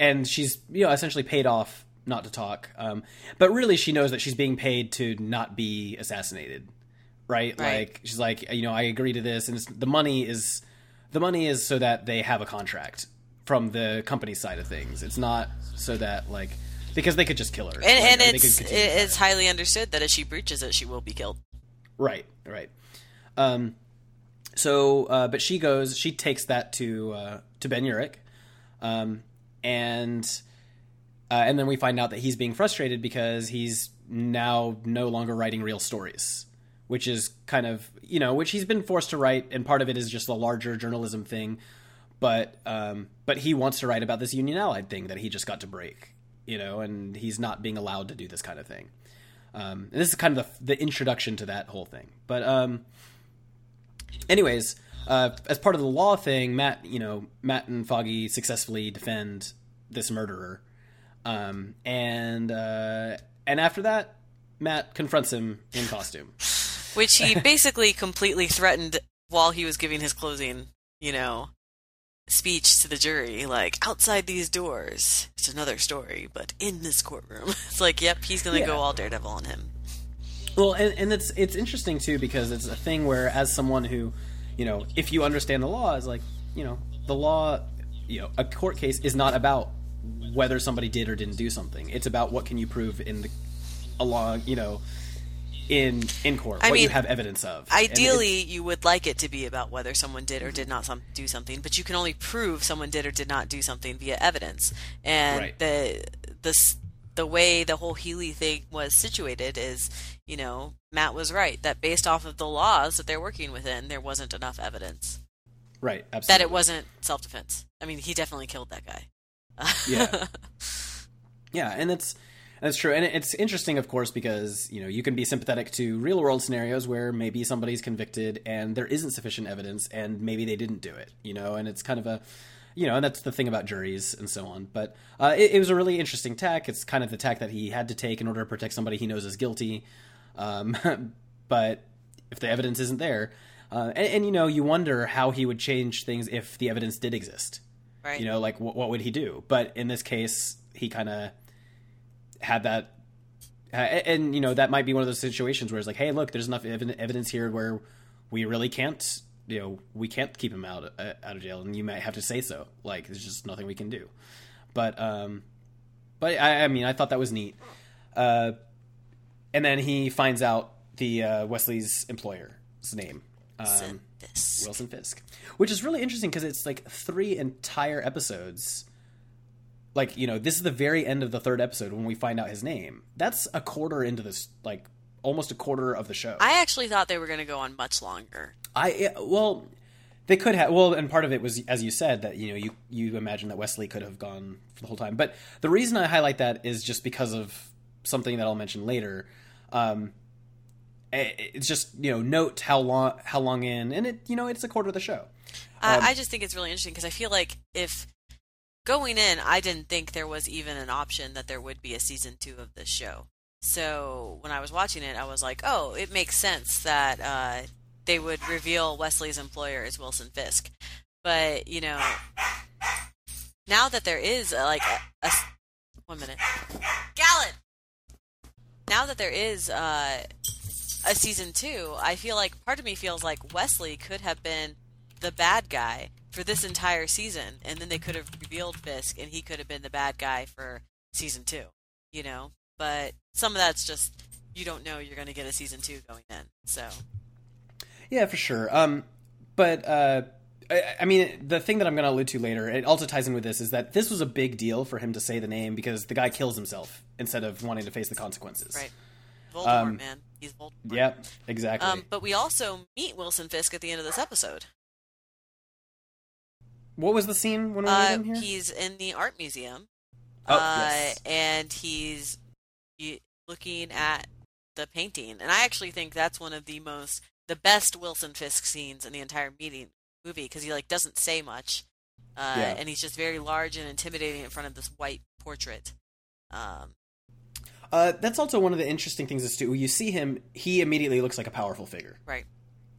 and she's you know essentially paid off not to talk. Um, but really, she knows that she's being paid to not be assassinated, right? Right. Like she's like, you know, I agree to this, and it's, the money is the money is so that they have a contract from the company side of things. It's not so that like because they could just kill her, And, and it's it's highly understood that if she breaches it, she will be killed. Right, right. Um, so, uh, but she goes, she takes that to uh, to Ben Urich, um, and uh, and then we find out that he's being frustrated because he's now no longer writing real stories, which is kind of you know which he's been forced to write, and part of it is just a larger journalism thing, but um, but he wants to write about this Union Allied thing that he just got to break, you know, and he's not being allowed to do this kind of thing. Um, and this is kind of the, the introduction to that whole thing. But um, anyways, uh, as part of the law thing, Matt, you know, Matt and Foggy successfully defend this murderer, um, and uh, and after that, Matt confronts him in costume. Which he basically completely threatened while he was giving his closing, you know, speech to the jury. Like outside these doors, it's another story, but in this courtroom, it's like, yep, he's gonna Yeah. go all Daredevil on him. Well, and, and it's it's interesting too because it's a thing where, as someone who, you know, if you understand the law, is like, you know, the law, you know, a court case is not about whether somebody did or didn't do something. It's about what can you prove in the along, you know, in in court, I what you have evidence of. Ideally, you would like it to be about whether someone did or did not some, do something, but you can only prove someone did or did not do something via evidence. And Right. the the the way the whole Healy thing was situated is, you know, Matt was right that based off of the laws that they're working within, there wasn't enough evidence right, absolutely. that it wasn't self defense. I mean, he definitely killed that guy. Yeah. Yeah, and it's that's true, and it's interesting, of course, because you know you can be sympathetic to real world scenarios where maybe somebody's convicted and there isn't sufficient evidence, and maybe they didn't do it, you know, and it's kind of a, you know, and that's the thing about juries and so on. But uh, it, it was a really interesting tack. It's kind of the tack that he had to take in order to protect somebody he knows is guilty. Um, but if the evidence isn't there, uh, and, and you know, you wonder how he would change things if the evidence did exist right. you know like what, what would he do but in this case he kind of had that and you know that might be one of those situations where it's like hey look there's enough ev- evidence here where we really can't you know we can't keep him out uh, out of jail and you might have to say so like there's just nothing we can do but um but i, I mean i thought that was neat uh and then he finds out the uh, wesley's employer's name um, Fisk. Wilson Fisk, which is really interesting because it's like three entire episodes. Like you know, this is the very end of the third episode when we find out his name. That's a quarter into this, like almost a quarter of the show. I actually thought they were going to go on much longer. I well, they could have. Well, and part of it was, as you said, that you know you you imagine that Wesley could have gone for the whole time. But the reason I highlight that is just because of something that I'll mention later. Um, eh, it's just you know note how long how long in, and it you know it's a quarter of the show. Um, I just think it's really interesting because I feel like if going in, I didn't think there was even an option that there would be a season two of this show. So when I was watching it, I was like, oh, it makes sense that uh, they would reveal Wesley's employer as Wilson Fisk. But you know, now that there is uh, like a, a one minute, Gallon. Now that there is uh, a season two, I feel like part of me feels like Wesley could have been the bad guy for this entire season, and then they could have revealed Fisk, and he could have been the bad guy for season two. You know, but some of that's just you don't know you're going to get a season two going in. So Yeah, for sure. Um, but uh, I, I mean, the thing that I'm going to allude to later, it also ties in with this, is that this was a big deal for him to say the name because the guy kills himself instead of wanting to face the consequences. right, Voldemort, Um, man, he's Voldemort. Yep, exactly. Um, but we also meet Wilson Fisk at the end of this episode. What was the scene when we Uh, were in here? he's in the art museum. Oh, uh, yes. and he's looking at the painting, and I actually think that's one of the most, the best Wilson Fisk scenes in the entire meeting movie because he like doesn't say much, uh, Yeah. and he's just very large and intimidating in front of this white portrait. Um, Uh, that's also one of the interesting things is too. You see him; he immediately looks like a powerful figure. right.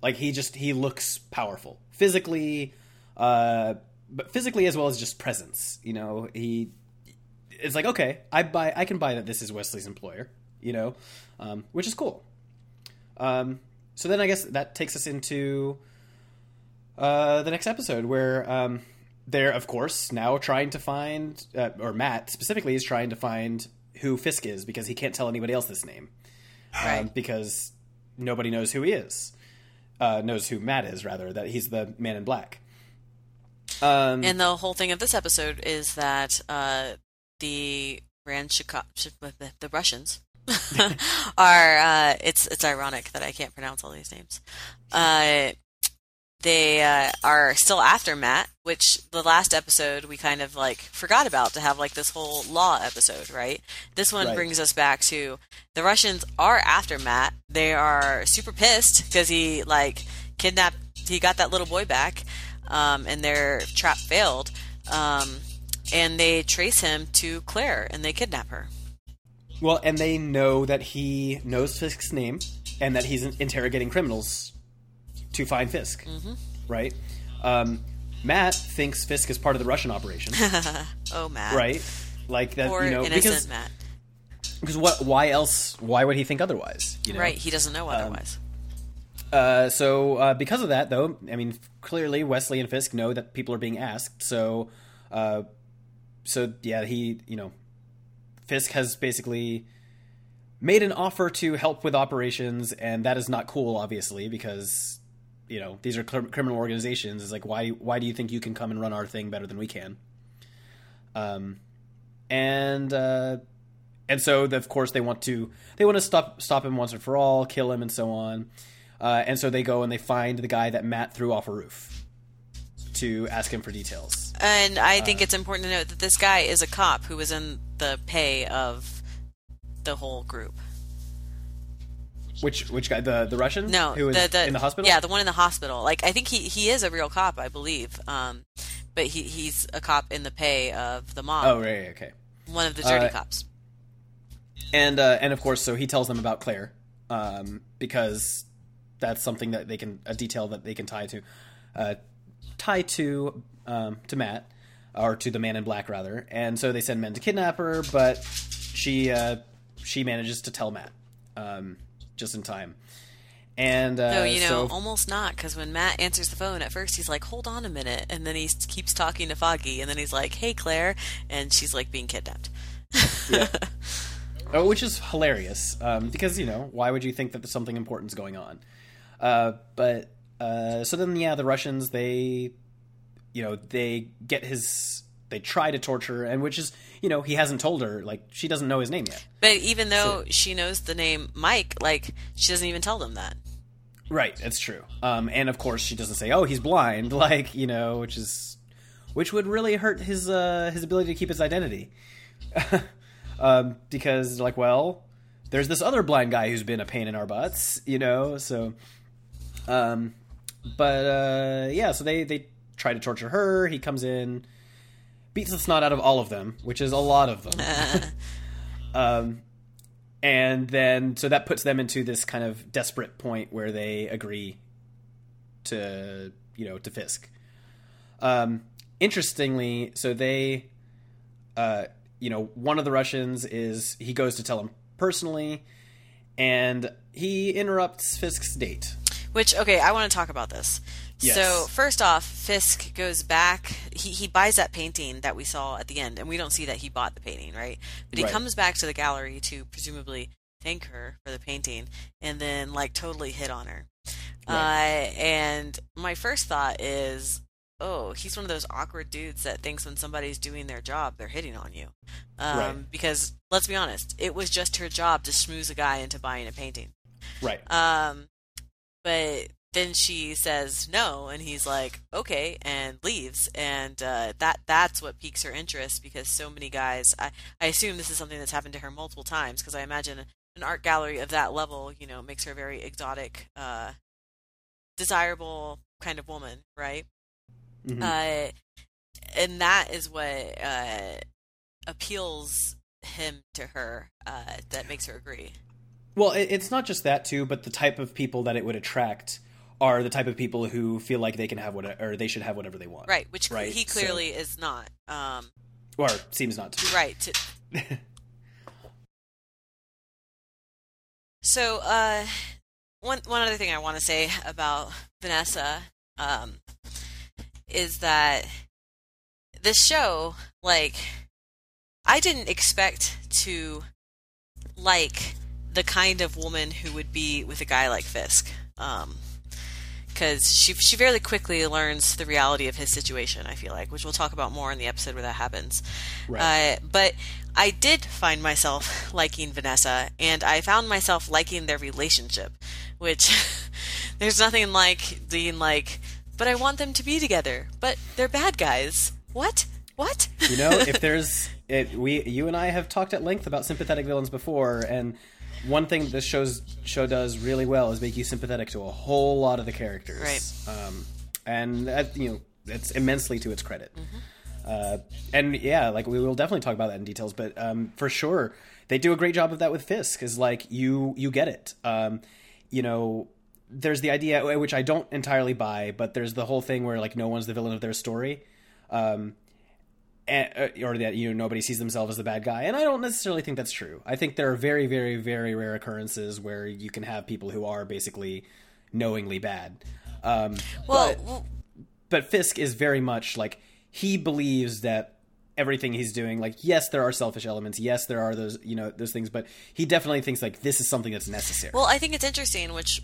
Like he just he looks powerful physically, uh, but physically as well as just presence. You know, he it's like okay, I buy, I can buy that this is Wesley's employer, you know, um, which is cool. Um, so then I guess that takes us into uh, the next episode where um, they're of course now trying to find, uh, or Matt specifically is trying to find who Fisk is because he can't tell anybody else this name, um, Right. because nobody knows who he is, uh, knows who Matt is rather that he's the Man in Black. Um, And the whole thing of this episode is that uh, the Ranchika, the Russians are. Uh, it's it's ironic that I can't pronounce all these names. Uh, they uh, are still after Matt, which the last episode we kind of like forgot about to have like this whole law episode, right? This one Right. brings us back to the Russians are after Matt. They are super pissed because he like kidnapped. He got that little boy back, um, and their trap failed. Um, and they trace him to Claire, and they kidnap her. Well, and they know that he knows Fisk's name and that he's interrogating criminals to find Fisk, Mm-hmm. right? Um, Matt thinks Fisk is part of the Russian operation, Oh, Matt! right? Like that, you know, innocent because Matt. because what? Why else? Why would he think otherwise? You know? Right? He doesn't know otherwise. Uh, so uh, because of that, though, I mean, clearly Wesley and Fisk know that people are being asked. So, uh, so yeah, he, you know, Fisk has basically made an offer to help with operations, and that is not cool, obviously, because you know these are cr- criminal organizations. It's like why why do you think you can come and run our thing better than we can? Um, and uh, and so of course they want to they want to stop stop him once and for all, kill him, and so on. Uh, and so they go and they find the guy that Matt threw off a roof to ask him for details. And I uh, think it's important to note that this guy is a cop who was in the pay of the whole group. Which which guy? The the Russian? No, who was the, the, in the hospital. Yeah, the one in the hospital. Like I think he he is a real cop, I believe. Um, but he he's a cop in the pay of the mob, Oh right, okay. one of the dirty Uh, cops. And uh, and of course, so he tells them about Claire, um, because that's something that they can a detail that they can tie to, uh, tie to um, to Matt or to the Man in Black rather. And so they send men to kidnap her, but she uh, she manages to tell Matt um, just in time. And uh, No, you know, so- almost not, because when Matt answers the phone, at first he's like, "Hold on a minute," and then he keeps talking to Foggy, and then he's like, "Hey, Claire," and she's like being kidnapped. yeah. Oh, which is hilarious um, because you know why would you think that something important's going on? Uh, but uh, so then, yeah, the Russians they, you know, they get his, they try to torture, and which is you know he hasn't told her like she doesn't know his name yet. But even though she knows the name Mike, like she doesn't even tell them that. Right, that's true. Um, and of course she doesn't say, oh, he's blind, like you know, which is, which would really hurt his uh, his ability to keep his identity. um, because like, well, there's this other blind guy who's been a pain in our butts, you know. So, um, but uh, yeah, so they they try to torture her. He comes in, beats the snot out of all of them, which is a lot of them. um, and then so that puts them into this kind of desperate point where they agree to you know to Fisk. Um, interestingly, so they, uh, you know, one of the Russians is he goes to tell him personally, and he interrupts Fisk's date. Which okay, I want to talk about this. Yes. So first off, Fisk goes back. He he buys that painting that we saw at the end, and we don't see that he bought the painting, right? But he Right. comes back to the gallery to presumably thank her for the painting, and then like totally hit on her. Right. Uh, and my first thought is, oh, he's one of those awkward dudes that thinks when somebody's doing their job, they're hitting on you. Um, Right. Because let's be honest, it was just her job to schmooze a guy into buying a painting. Right. Um, but then she says no, and he's like, okay, and leaves. And uh, that that's what piques her interest because so many guys. I I assume this is something that's happened to her multiple times because I imagine an art gallery of that level, you know, makes her a very exotic, uh, desirable kind of woman, right? Mhm. Uh, and that is what uh, appeals him to her. Uh, that makes her agree. Well, it's not just that too, but the type of people that it would attract are the type of people who feel like they can have what or they should have whatever they want. Right, which Right, he so- clearly is not. Um, Or seems not to be. right. To, So, uh, one one other thing I want to say about Vanessa um, is that this show, like, I didn't expect to like the kind of woman who would be with a guy like Fisk. Um, because she she fairly quickly learns the reality of his situation. I feel like, which we'll talk about more in the episode where that happens. Right. Uh, but I did find myself liking Vanessa, and I found myself liking their relationship, which there's nothing like being like, but I want them to be together, but they're bad guys. What? What? You know, if there's it, we you and I have talked at length about sympathetic villains before, and one thing this show's show does really well is make you sympathetic to a whole lot of the characters, Right. Um, and that, you know, it's immensely to its credit. Uh, and yeah, like we will definitely talk about that in details, but um, for sure they do a great job of that with Fisk. Is like you you get it. Um, you know, there's the idea which I don't entirely buy, but there's the whole thing where like no one's the villain of their story. Um, or that you know nobody sees themselves as the bad guy. And i don't necessarily think that's true. I think there are very very very rare occurrences where you can have people who are basically knowingly bad. Um, Well, but, well, but fisk is very much like he believes that everything he's doing like yes there are selfish elements. Yes there are those you know those things. But he definitely thinks like this is something that's necessary. Well, I think it's interesting, which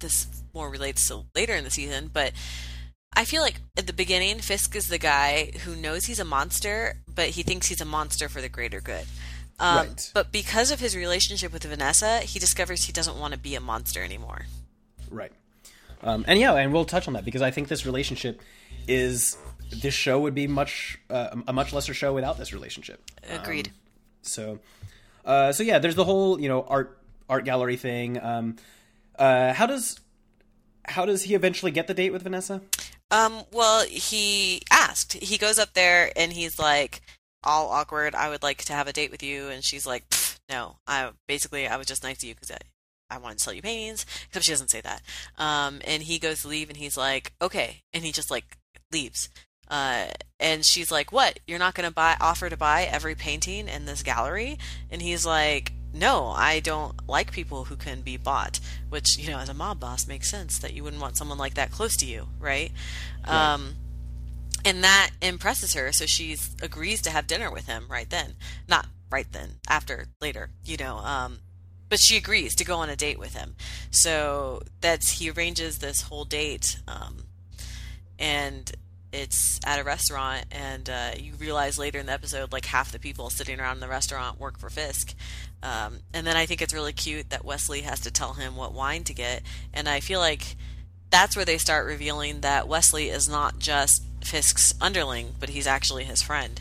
this more relates to later in the season, but I feel like at the beginning, Fisk is the guy who knows he's a monster, but he thinks he's a monster for the greater good. Um, Right. But because of his relationship with Vanessa, he discovers he doesn't want to be a monster anymore. Right. Um, and yeah, and we'll touch on that because I think this relationship is this show would be much uh, a much lesser show without this relationship. Agreed. So, uh, so yeah, there's the whole you know art art gallery thing. Um, uh, how does how does he eventually get the date with Vanessa? Um, well, he asked. He goes up there and he's like, all awkward. I would like to have a date with you, and she's like, no. I basically I was just nice to you because I I wanted to sell you paintings. Except she doesn't say that. Um, and he goes to leave, and he's like, okay, and he just like leaves. Uh, and she's like, what? You're not gonna buy offer to buy every painting in this gallery? And he's like. No, I don't like people who can be bought, which, you know, as a mob boss makes sense that you wouldn't want someone like that close to you, right? Um, and that impresses her, so she agrees to have dinner with him right then. Not right then, after later, you know. Um, but she agrees to go on a date with him. So that's he arranges this whole date, um, and it's at a restaurant. And uh, you realize later in the episode, like half the people sitting around in the restaurant work for Fisk. Um, and then I think it's really cute that Wesley has to tell him what wine to get, and I feel like that's where they start revealing that Wesley is not just Fisk's underling, but he's actually his friend.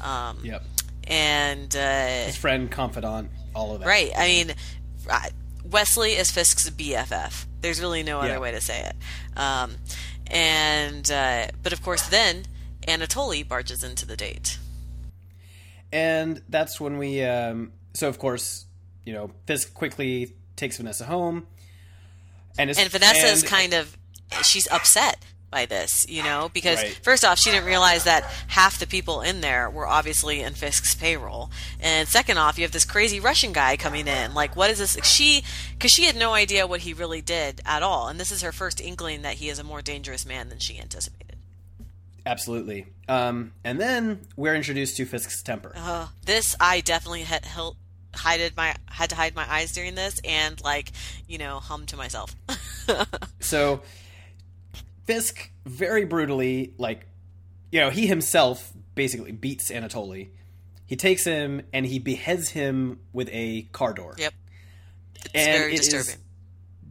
Um, Yep. And uh, His friend, confidant, all of that. right, I mean, Wesley is Fisk's BFF. There's really no other Yeah. way to say it. Um, and uh, but of course, then Anatoly barges into the date. And that's when we. Um, so of course, you know, Fisk quickly takes Vanessa home, and And Vanessa is kind of she's upset by this, you know, because Right. first off, she didn't realize that half the people in there were obviously in Fisk's payroll, and second off, you have this crazy Russian guy coming in. Like, what is this? She, because she had no idea what he really did at all, and this is her first inkling that he is a more dangerous man than she anticipated. Absolutely. Um, and then we're introduced to Fisk's temper. Uh, this I definitely had held, hided my had to hide my eyes during this, and like you know, hum to myself. So Fisk very brutally, like, you know, he himself basically beats Anatoly. He takes him and he beheads him with a car door. yep, it's and very it is disturbing.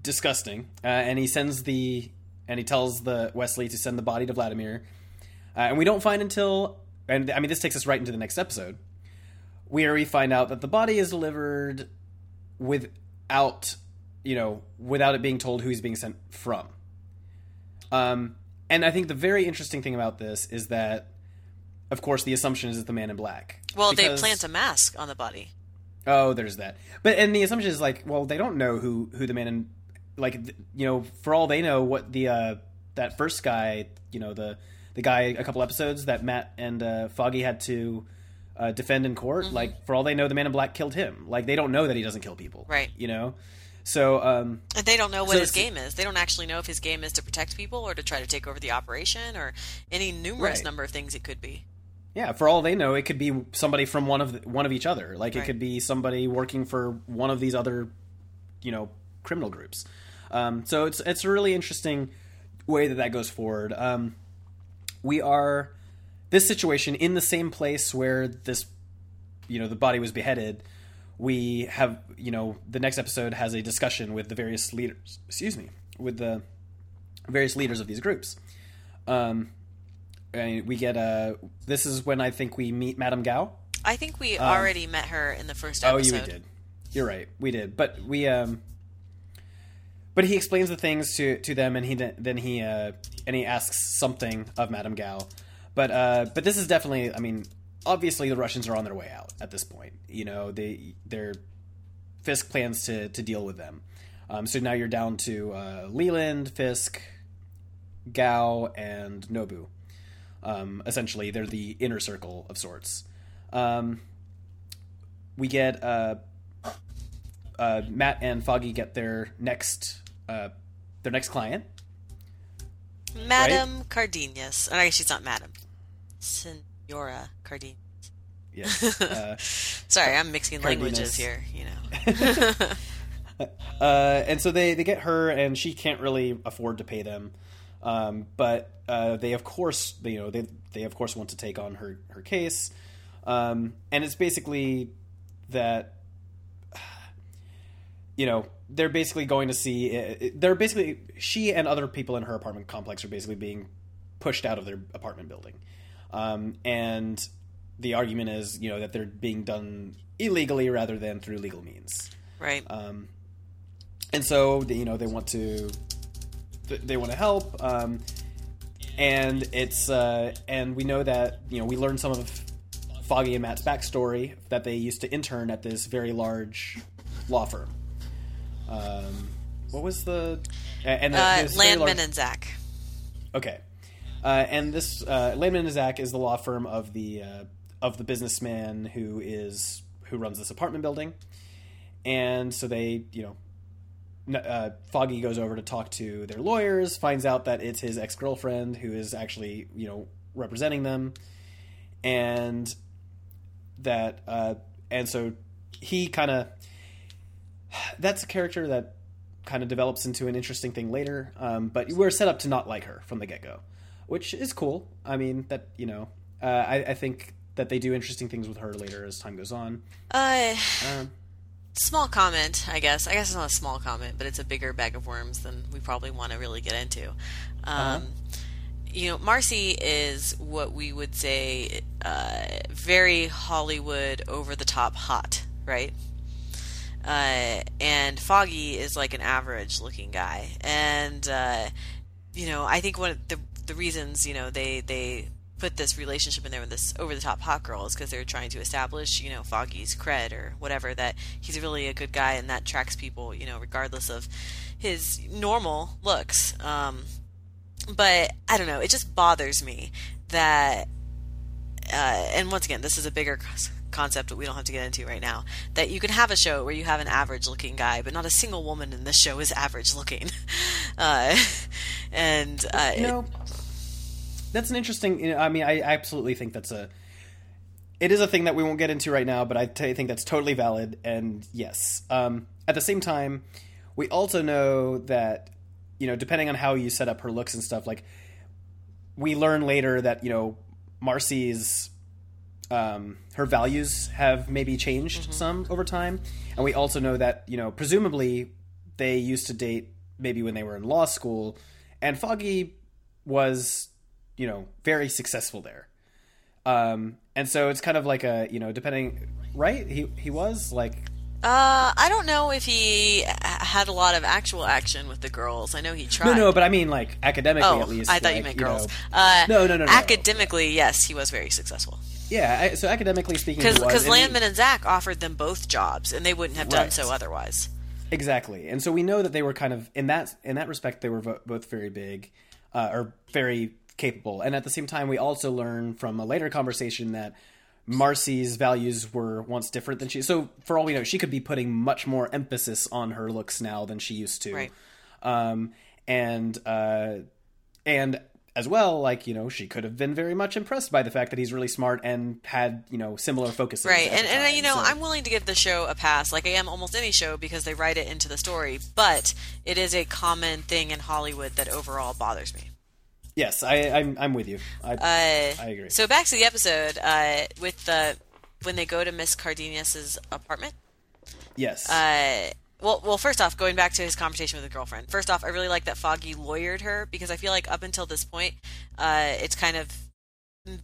disgusting. Uh, and he sends the and he tells the Wesley to send the body to Vladimir. Uh, and we don't find until and I mean this takes us right into the next episode, where we find out that the body is delivered without you know without it being told who he's being sent from. Um, and I think the very interesting thing about this is that, of course, the assumption is it's the Man in Black. Well, Because- they plant a mask on the body. Oh, there's that. But and the assumption is like, well, they don't know who who the man in like th- you know, for all they know, what the uh that first guy, you know, the the guy a couple episodes that Matt and uh, Foggy had to uh, defend in court. Mm-hmm. Like for all they know, the Man in Black killed him. Like they don't know that he doesn't kill people. Right. You know. So um, And they don't know what So his game is. They don't actually know if his game is to protect people or to try to take over the operation or any numerous Right. number of things it could be. Yeah, for all they know, it could be somebody from one of the, one of each other. Like it could be somebody working for one of these other, you know, criminal groups. Um, so it's it's a really interesting way that that goes forward. Um, we are this situation in the same place where this, you know, the body was beheaded. We have, you know, the next episode has a discussion with the various leaders. Excuse me, with the various leaders of these groups. Um, and we get a. This is when I think we meet Madame Gao. I think we already met her in the first episode Oh, you did. You're right. We did, but we um. But he explains the things to to them, and he then he uh and he asks something of Madame Gao, but uh but this is definitely. I mean, obviously the Russians are on their way out at this point. You know, they their Fisk plans to to deal with them. Um, so now you're down to uh, Leland, Fisk, Gao, and Nobu. Um, essentially, they're the inner circle of sorts. Um, we get uh, uh, Matt and Foggy get their next uh, their next client. Madame Cardenas. Oh, I guess she's not Madame. Senora Cardenas. Yes. Uh, Sorry, I'm mixing languages here, you know. uh, and so they, they get her, and she can't really afford to pay them. Um, but uh, they of course you know they they of course want to take on her her case, um, and it's basically that you know they're basically going to see uh, they're basically she and other people in her apartment complex are basically being pushed out of their apartment building, um, and the argument is you know that they're being done illegally rather than through legal means Right. um, and so they- you know they want to they want to help um, and it's uh, and we know that you know we learned some of Foggy and Matt's backstory that they used to intern at this very large law firm. Um, what was the and the, uh, Landman large- and Zack. Okay, uh, and this uh, Landman and Zack is the law firm of the uh, of the businessman who is who runs this apartment building, and so they you know. Uh, Foggy goes over to talk to their lawyers, finds out that it's his ex girlfriend who is actually, you know, representing them, and that, uh, and so he kind of, that's a character that kind of develops into an interesting thing later. Um, but we're set up to not like her from the get go, which is cool. I mean, that you know, uh, I, I think that they do interesting things with her later as time goes on. Uh, Um, small comment, I guess. I guess it's not a small comment, but it's a bigger bag of worms than we probably want to really get into. Um, You know, Marci is what we would say uh, very Hollywood, over the top hot, right? Uh, and Foggy is like an average looking guy. And, uh, you know, I think one of the, the reasons, you know, they, they put this relationship in there with this over the top hot girl is because they're trying to establish, you know, Foggy's cred or whatever, that he's really a good guy and that tracks people, you know, regardless of his normal looks. Um, but I don't know, it just bothers me that, uh, and once again, this is a bigger concept that we don't have to get into right now. That you can have a show where you have an average looking guy, but not a single woman in this show is average looking. Uh, and uh, know, that's an interesting. You know, I mean, I, I absolutely think that's a. It is a thing that we won't get into right now, but I t- think that's totally valid. And yes, um, at the same time, we also know that you know, depending on how you set up her looks and stuff, like we learn later that you know Marci's um, her values have maybe changed some over time, and we also know that you know presumably they used to date maybe when they were in law school, and Foggy was you know very successful there, um, and so it's kind of like a you know depending right he he was like Uh, I don't know if he had a lot of actual action with the girls. I know he tried. no no but I mean like academically oh, at least I thought you like, meant girls. know- uh, No, no, no, no. Academically, yes, he was very successful. yeah I, so academically speaking Because Landman and Zack offered them both jobs, and they wouldn't have done Right. so otherwise. Exactly, and so we know that they were kind of in that in that respect they were vo- both very big, uh, or very capable, and at the same time we also learn from a later conversation that Marci's values were once different than she. So for all we know, she could be putting much more emphasis on her looks now than she used to. Right. Um, and uh, and as well, like you know, she could have been very much impressed by the fact that he's really smart and had you know similar focuses. Right, and the and you know so- I'm willing to give the show a pass, like I am almost any show, because they write it into the story. But it is a common thing in Hollywood that overall bothers me. Yes, I, I'm I'm with you. I, Uh, I agree. So back to the episode uh, with the when they go to Miss Cardenas's apartment. yes, Uh, well, well, first off, going back to his conversation with his girlfriend. First off, I really like that Foggy lawyered her because I feel like up until this point, uh, it's kind of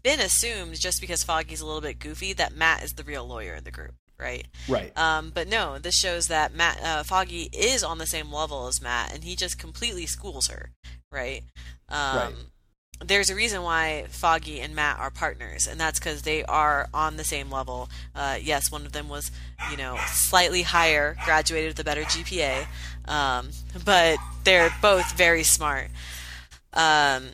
been assumed just because Foggy's a little bit goofy that Matt is the real lawyer in the group, right? right. Um, but no, this shows that Matt uh, Foggy is on the same level as Matt, and he just completely schools her, right? Um, Right. There's a reason why Foggy and Matt are partners, and that's because they are on the same level. Uh, yes, one of them was, you know, slightly higher, graduated with a better GPA, um, but they're both very smart. Um,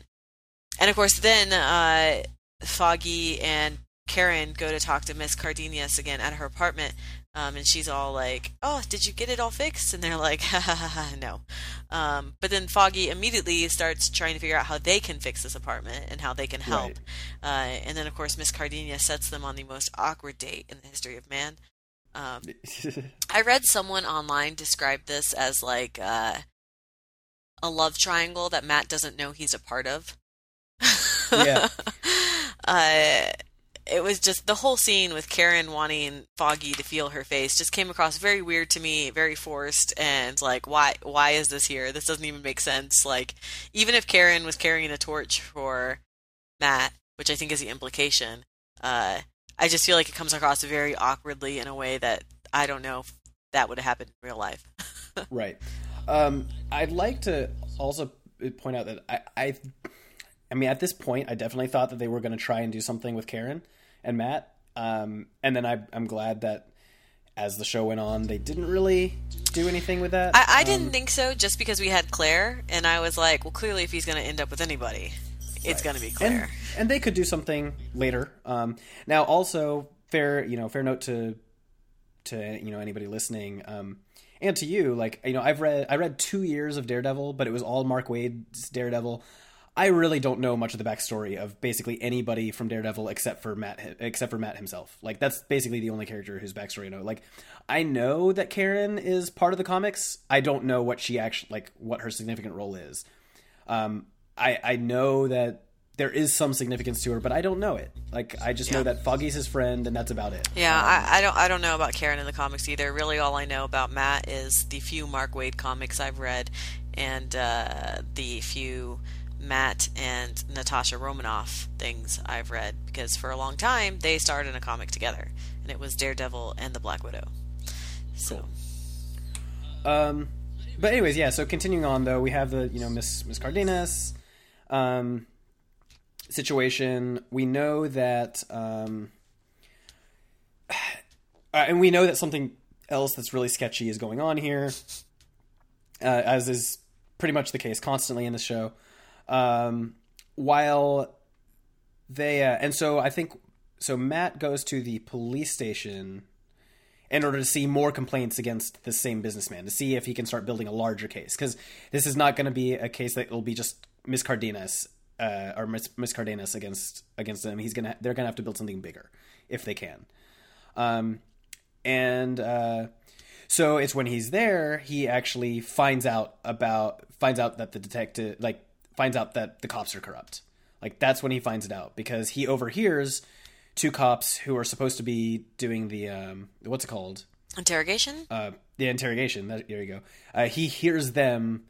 and of course, then uh, Foggy and Karen go to talk to Miss Cardenas again at her apartment, um, and she's all like, "Oh, did you get it all fixed?" And they're like, "Ha ha ha, ha no." Um, but then Foggy immediately starts trying to figure out how they can fix this apartment and how they can help. Right. Uh, and then, of course, Miss Cardenas sets them on the most awkward date in the history of man. Um, I read someone online describe this as like uh, a love triangle that Matt doesn't know he's a part of. Yeah. uh, it was just the whole scene with Karen wanting Foggy to feel her face just came across very weird to me, very forced, and like why why is this here? This doesn't even make sense. Like even if Karen was carrying a torch for Matt, which I think is the implication, uh, I just feel like it comes across very awkwardly in a way that I don't know if that would have happened in real life. Right. Um, I'd like to also point out that I, I, I mean, at this point, I definitely thought that they were going to try and do something with Karen and Matt. Um, and then I, I'm glad that as the show went on, they didn't really do anything with that. I, I Um, didn't think so just because we had Claire, and I was like, well, clearly, if he's going to end up with anybody, it's going to be Claire. and and they could do something later. Um, now, also fair, you know, fair note to to you know anybody listening, um, and to you, like you know, I've read I read two years of Daredevil, but it was all Mark Waid's Daredevil. I really don't know much of the backstory of basically anybody from Daredevil except for Matt, except for Matt himself. Like that's basically the only character whose backstory I know. Like I know that Karen is part of the comics. I don't know what she actually like, what her significant role is. Um, I I know that there is some significance to her, but I don't know it. Like I just know that Foggy's his friend, and that's about it. Yeah, I, I don't. I don't know about Karen in the comics either. Really, all I know about Matt is the few Mark Waid comics I've read, and uh, the few Matt and Natasha Romanoff things I've read. Because for a long time they starred in a comic together, and it was Daredevil and the Black Widow. So Um, but anyways, yeah. So continuing on though, we have the you know Miss Miss Cardenas um, situation. We know that, um, and we know that something else that's really sketchy is going on here, uh, as is pretty much the case constantly in the show. Um, while they uh, and so I think so Matt goes to the police station in order to see more complaints against the same businessman to see if he can start building a larger case because this is not going to be a case that will be just Miss Cardenas uh, or Miss, Miss Cardenas against against them. He's gonna they're gonna have to build something bigger if they can. Um, and uh, so it's when he's there he actually finds out about finds out that the detective like finds out that the cops are corrupt. Like that's when he finds it out because he overhears two cops who are supposed to be doing the um, what's it called interrogation. uh, the interrogation. That, there you go. Uh, he hears them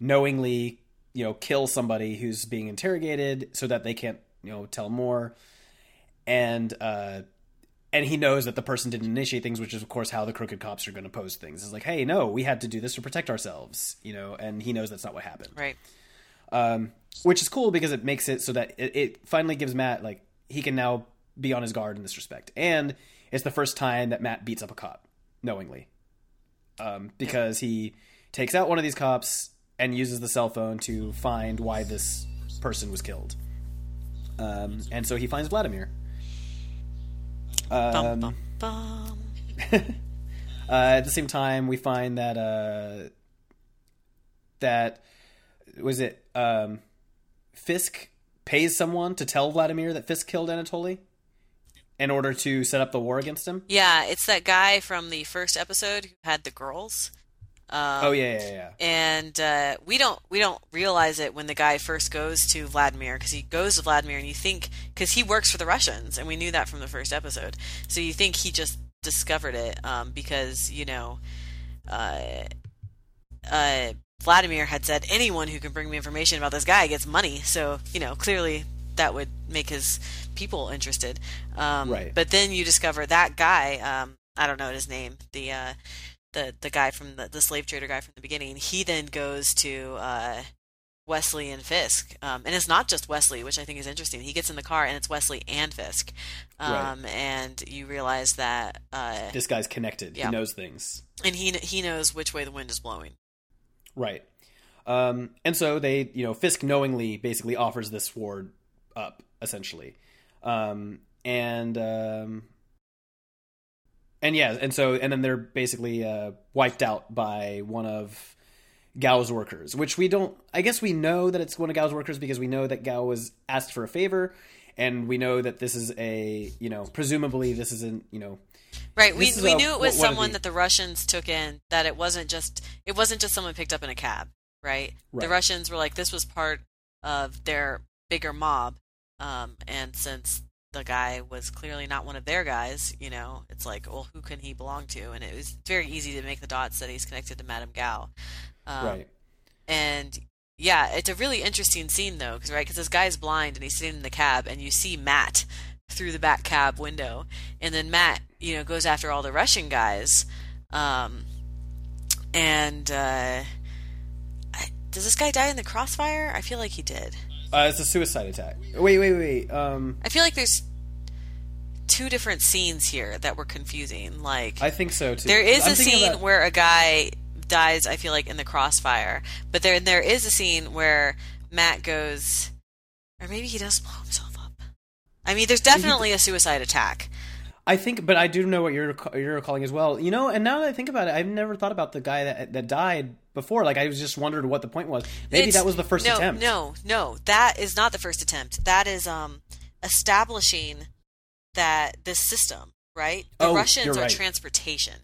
knowingly, you know, kill somebody who's being interrogated so that they can't, you know, tell more. And uh, and he knows that the person didn't initiate things, which is of course how the crooked cops are going to pose things. It's like, hey, no, we had to do this to protect ourselves, you know. And he knows that's not what happened right. Um, which is cool because it makes it so that it, it finally gives Matt like he can now be on his guard in this respect, and it's the first time that Matt beats up a cop knowingly, um, because he takes out one of these cops and uses the cell phone to find why this person was killed, um, and so he finds Vladimir. Bum, bum, bum. uh, at the same time, we find that uh, that was it. Um, Fisk pays someone to tell Vladimir that Fisk killed Anatoly in order to set up the war against him. Yeah, it's that guy from the first episode who had the girls. Um, oh yeah, yeah, yeah. and uh, we don't we don't realize it when the guy first goes to Vladimir because he goes to Vladimir and you think because he works for the Russians and we knew that from the first episode so you think he just discovered it um, because you know uh, uh, Vladimir had said anyone who can bring me information about this guy gets money so you know clearly that would make his people interested um, Right. but then you discover that guy um, I don't know his name the uh, the the guy from the, the slave trader guy from the beginning he then goes to uh, Wesley and Fisk um, and it's not just Wesley which I think is interesting he gets in the car and it's Wesley and Fisk um, and you realize that uh, This guy's connected. Yeah. He knows things. and he he knows which way the wind is blowing Right. Um, and so they, you know, Fisk knowingly basically offers this war up, essentially. Um, and um, and yeah, and so and then they're basically uh, wiped out by one of Gao's workers, which we don't. I guess we know that it's one of Gao's workers because we know that Gao was asked for a favor, and we know that this is a, you know, presumably this isn't, you know, Right. We we a- knew it was someone the- that the Russians took in. That it wasn't just it wasn't just someone picked up in a cab. Right. The Russians were like this was part of their bigger mob, um, and since the guy was clearly not one of their guys, you know, it's like, well, who can he belong to? And it was very easy to make the dots that he's connected to Madame Gao. Um, right. and yeah, it's a really interesting scene though, because right, because this guy's blind and he's sitting in the cab, and you see Matt through the back cab window, and then Matt, you know, goes after all the Russian guys, um, and uh, I, does this guy die in the crossfire? I feel like he did. Uh, it's a suicide attack. Wait, wait, wait. Um, I feel like there's two different scenes here that were confusing. Like I think so too. There is I'm a scene about- where a guy dies. I feel like in the crossfire, but there there is a scene where Matt goes, or maybe he does blow himself up. I mean, there's definitely a suicide attack. I think, but I do know what you're you're calling as well. You know, and now that I think about it, I've never thought about the guy that that died before. Like I was just wondered what the point was. Maybe It's- that was the first no, attempt. No, no, that is not the first attempt. That is um establishing that this system, right? The Oh, Russians are right. transportation.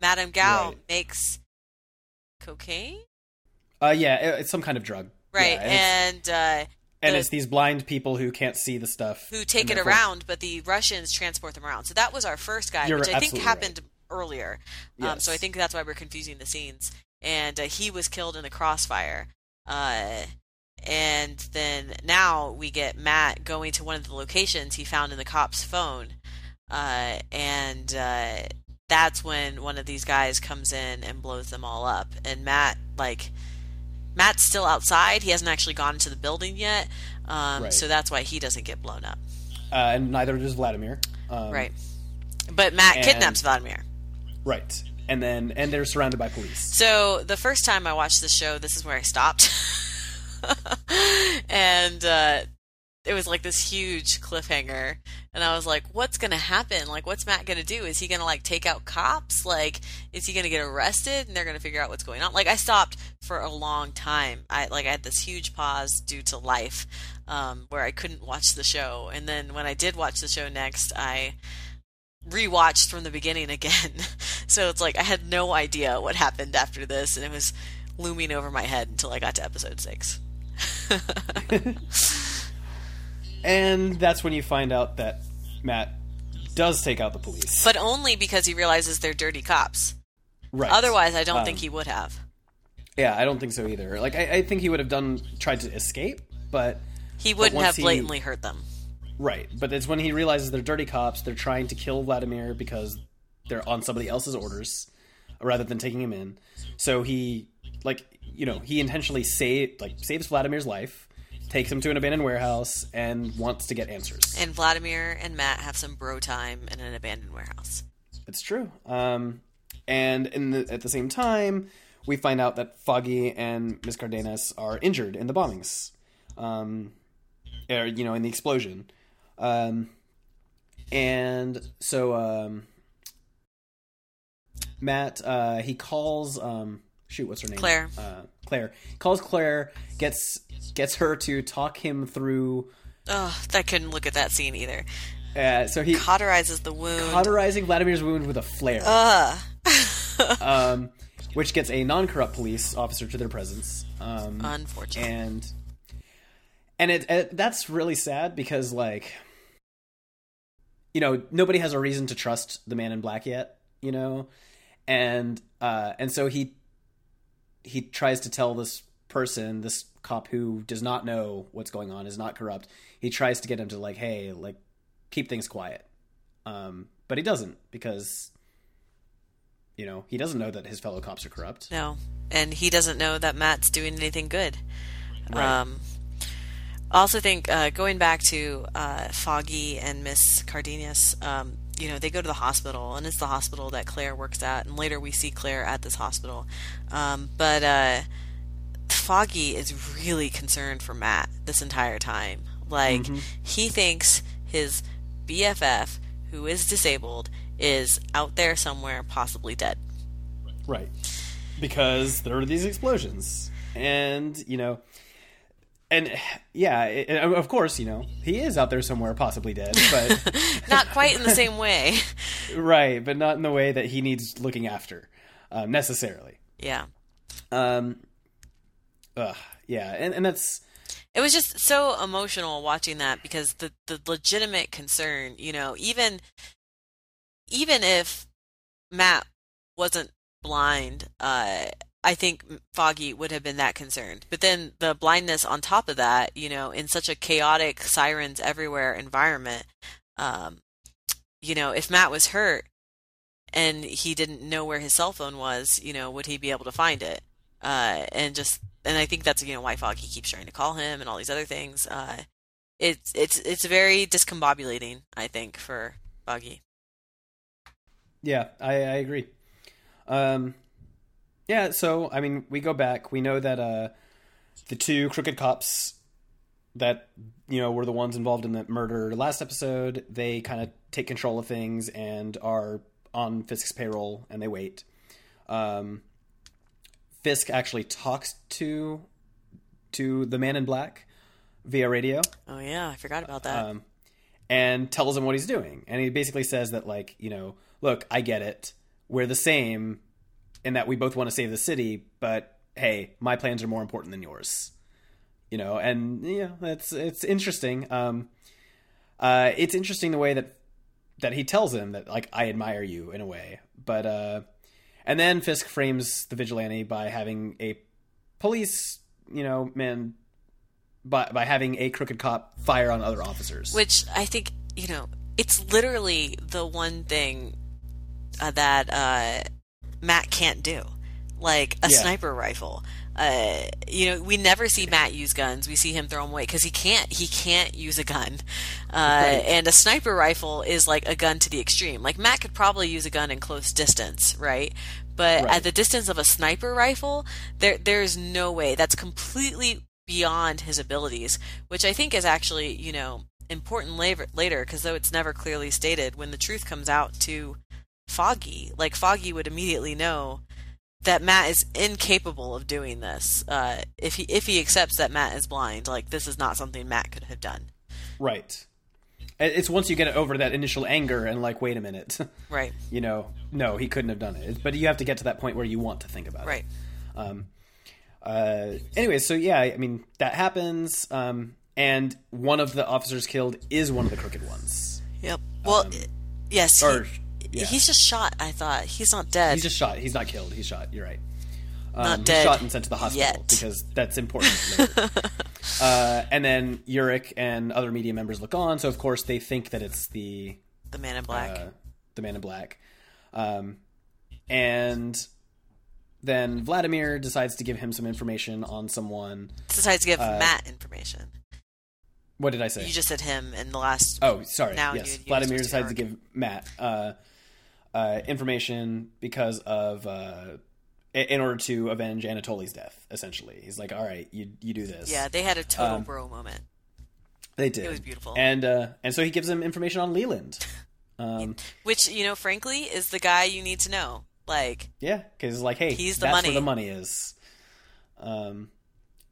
Madame Gao Right. makes cocaine, Uh, yeah, it's some kind of drug. right? Yeah, and, and uh, and the- it's these blind people who can't see the stuff. who take it around, but the Russians transport them around. So that was our first guy, You're which I think happened earlier. Um, so I think that's why we're confusing the scenes. And uh, he was killed in the crossfire. Uh, and then now we get Matt going to one of the locations he found in the cop's phone. Uh, and uh, that's when one of these guys comes in and blows them all up. And Matt, like, Matt's still outside. He hasn't actually gone into the building yet. Um, Right. So that's why he doesn't get blown up. uh, and neither does Vladimir. Um, Right. But Matt and- kidnaps Vladimir. Right. And then and they're surrounded by police. So the first time I watched the show, this is where I stopped. and uh, it was like this huge cliffhanger. And I was like, what's to happen? Like, what's Matt to do? Is he to like take out cops? Like, is he to get arrested and they're to figure out what's going on? Like, I stopped for a long time. I like, I had this huge pause due to life um, where I couldn't watch the show. And then when I did watch the show next, I rewatched from the beginning again. so it's like I had no idea what happened after this, and it was looming over my head until I got to episode six. And that's when you find out that Matt does take out the police. but only because he realizes they're dirty cops. right. Otherwise, I don't Um, think he would have. Yeah, I don't think so either. Like I, I think he would have done tried to escape, but He wouldn't once have he- blatantly hurt them. Right, but it's when he realizes they're dirty cops. They're trying to kill Vladimir because they're on somebody else's orders, rather than taking him in. So he, like, you know, he intentionally save like saves Vladimir's life, takes him to an abandoned warehouse, and wants to get answers. And Vladimir and Matt have some bro time in an abandoned warehouse. It's true. Um, and in the, at the same time, we find out that Foggy and Miss Cardenas are injured in the bombings, um, or, you know, in the explosion. Um, and so um, Matt uh, he calls um, shoot what's her name Claire. uh, Claire calls Claire gets gets her to talk him through. Oh, I couldn't look at that scene either. Uh, so he Cauterizes the wound. cauterizing Vladimir's wound with a flare, Ugh. um, which gets a non-corrupt police officer to their presence. Um, Unfortunate. and and it, it that's really sad because like you know nobody has a reason to trust the man in black yet you know and uh and so he he tries to tell this person this cop who does not know what's going on is not corrupt he tries to get him to like hey like keep things quiet um but he doesn't because you know he doesn't know that his fellow cops are corrupt No, and he doesn't know that Matt's doing anything good. Right. Um, I also think uh, going back to uh, Foggy and Miss Cardenas, um, you know, they go to the hospital, and it's the hospital that Claire works at, and later we see Claire at this hospital. Um, but uh, Foggy is really concerned for Matt this entire time. Like he thinks his BFF, who is disabled, is out there somewhere, possibly dead. Right. Because there are these explosions. And, you know, and yeah, it, of course, you know, he is out there somewhere possibly dead, but Not quite in the same way. right, but not in the way that he needs looking after um, necessarily. Yeah. Um ugh, yeah, and and that's It was just so emotional watching that because the the legitimate concern, you know, even even if Matt wasn't blind, uh I think Foggy would have been that concerned. But then the blindness on top of that, you know, in such a chaotic sirens everywhere environment, um you know, if Matt was hurt and he didn't know where his cell phone was, you know, would he be able to find it? Uh, and just, and I think that's you know why Foggy keeps trying to call him and all these other things. Uh, it's it's it's very discombobulating, I think, for Foggy. yeah, I, I agree. Um yeah, so I mean, we go back. We know that uh the two crooked cops that you know were the ones involved in the murder last episode they kind of take control of things and are on fisk's payroll and they wait um, fisk actually talks to to the man in black via radio Oh yeah, I forgot about that. um, and tells him what he's doing. And he basically says that, like, you know, look, I get it. We're the same in that we both want to save the city, but hey, my plans are more important than yours. You know, and yeah, that's it's interesting. Um, uh, it's interesting the way that that he tells him that like I admire you in a way, but uh, and then Fisk frames the vigilante by having a police, you know, man, by by having a crooked cop fire on other officers. Which I think you know, it's literally the one thing uh, that uh, Matt can't do, like a Yeah. sniper rifle. Uh, you know, we never see Matt use guns. We see him throw them away because he can't. He can't use a gun. Uh, Right. And a sniper rifle is like a gun to the extreme. Like Matt could probably use a gun in close distance, right? But Right. at the distance of a sniper rifle, there there's no way. That's completely beyond his abilities, which I think is actually, you know, important later later because though it's never clearly stated, when the truth comes out to Foggy, like Foggy would immediately know that Matt is incapable of doing this. Uh, if he if he accepts that Matt is blind, like this is not something Matt could have done. right. It's once you get over that initial anger and like, wait a minute, Right. you know, no, he couldn't have done it. But you have to get to that point where you want to think about Right. it. Right? Um, uh, anyway, so yeah, I mean that happens, um, and one of the officers killed is one of the crooked ones. Yep. Well, yes. he- Um, or- yeah. He's just shot. I thought he's not dead. He's just shot. He's not killed. He's shot. You're right. Um, Not he's dead shot and sent to the hospital yet. because that's important. uh, and then Urich and other media members look on, so of course they think that it's the the Man in Black. uh, the man in black. Um, and then Vladimir decides to give him some information on someone. decides to give uh, Matt information. What did I say? You just said him in the last. oh, sorry. Now yes, Vladimir used to decides to give Matt uh, uh, information because of uh, in order to avenge Anatoly's death. Essentially, he's like, "All right, you you do this." Yeah, they had a total Um, bro moment. They did. It was beautiful. And uh, and so he gives him information on Leland. Um, Which, you know, frankly, is the guy you need to know. Like, yeah, because like, hey, He's the that's money. where the money is. Um,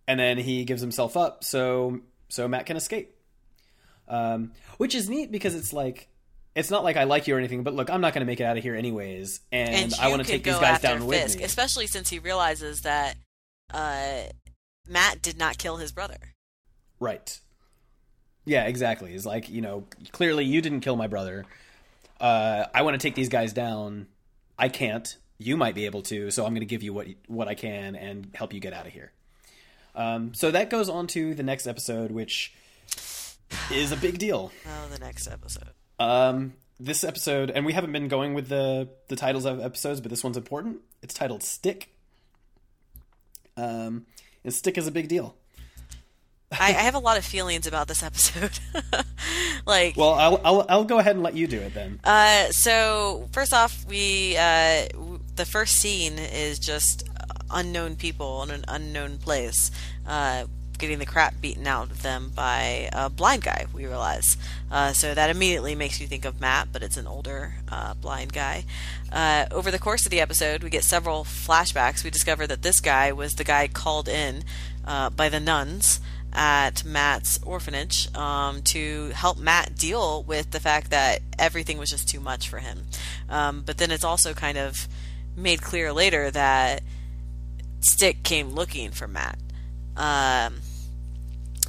and then he gives himself up so so Matt can escape. Um, which is neat because it's like it's not like I like you or anything, but look, I'm not going to make it out of here anyways, and, and I want to take these guys down with Fisk, me. especially since he realizes that uh, Matt did not kill his brother. Right. Yeah, exactly. It's like, you know, clearly you didn't kill my brother. Uh, I want to take these guys down. I can't. You might be able to, so I'm going to give you what what I can and help you get out of here. Um, so that goes on to the next episode, which is a big deal. Oh, the next episode. Um, this episode, and we haven't been going with the the titles of episodes, but this one's important. It's titled "Stick," um, and "Stick" is a big deal. I, I have a lot of feelings about this episode. like, Well, I'll, I'll I'll go ahead and let you do it then. Uh, so first off, we uh, w- the first scene is just unknown people in an unknown place, uh, getting the crap beaten out of them by a blind guy. We realize, uh, so that immediately makes you think of Matt, but it's an older uh, blind guy. Uh, over the course of the episode, we get several flashbacks. We discover that this guy was the guy called in uh, by the nuns at Matt's orphanage um, to help Matt deal with the fact that everything was just too much for him. Um, but then it's also kind of made clear later that Stick came looking for Matt. Um,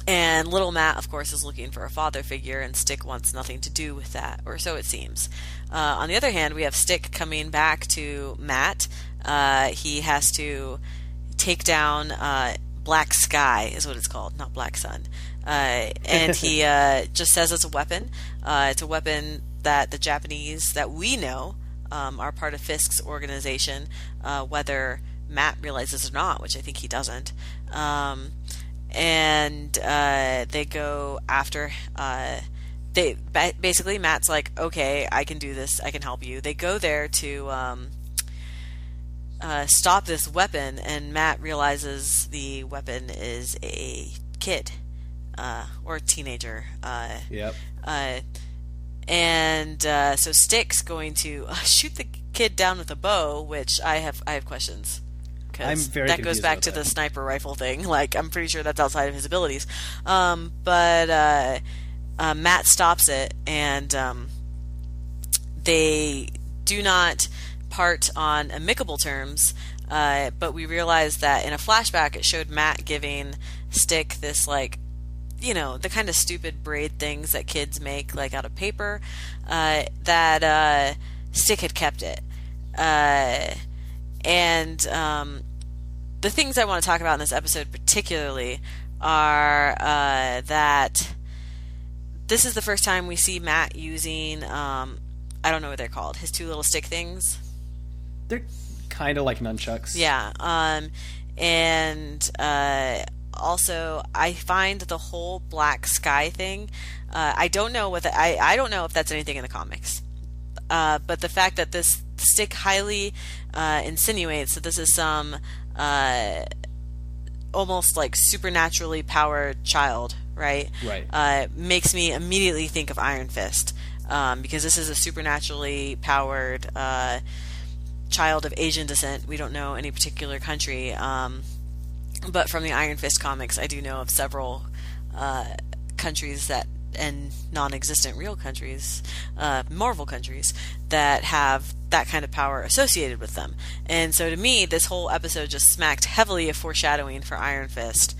and little Matt, of course, is looking for a father figure, and Stick wants nothing to do with that, or so it seems. Uh, on the other hand, we have Stick coming back to Matt. Uh, he has to take down uh, Black Sky, is what it's called, not Black Sun. Uh, and he uh, just says it's a weapon. Uh, it's a weapon that the Japanese, that we know, um, are part of Fisk's organization, uh, whether Matt realizes or not, which I think he doesn't. Um, and uh, they go after. Uh, they basically Matt's like, okay, I can do this. I can help you. They go there to um, uh, stop this weapon, and Matt realizes the weapon is a kid uh, or a teenager. Uh, Yep. uh, and uh, so Stick's going to shoot the kid down with a bow, which I have I have questions. 'Cause that goes back to that. the sniper rifle thing. Like I'm pretty sure that's outside of his abilities. Um, but uh, uh, Matt stops it, and um, they do not part on amicable terms. Uh, but we realize that in a flashback, it showed Matt giving Stick this like you know the kind of stupid braid things that kids make like out of paper uh, that uh, stick had kept it uh, and um, the things i want to talk about in this episode particularly are uh, that this is the first time we see matt using um, i don't know what they're called his two little stick things They're kind of like nunchucks. yeah. Um, and uh, also, I find the whole black sky thing. Uh, I don't know what the, I I don't know if that's anything in the comics. Uh, but the fact that this stick highly uh, insinuates that this is some uh, almost like supernaturally powered child, right? Right. Uh, makes me immediately think of Iron Fist um, because this is a supernaturally powered uh, child of Asian descent. We don't know any particular country, um, but from the Iron Fist comics, I do know of several uh, countries that and non-existent real countries, uh, Marvel countries that have that kind of power associated with them. And so, to me, this whole episode just smacked heavily of foreshadowing for Iron Fist.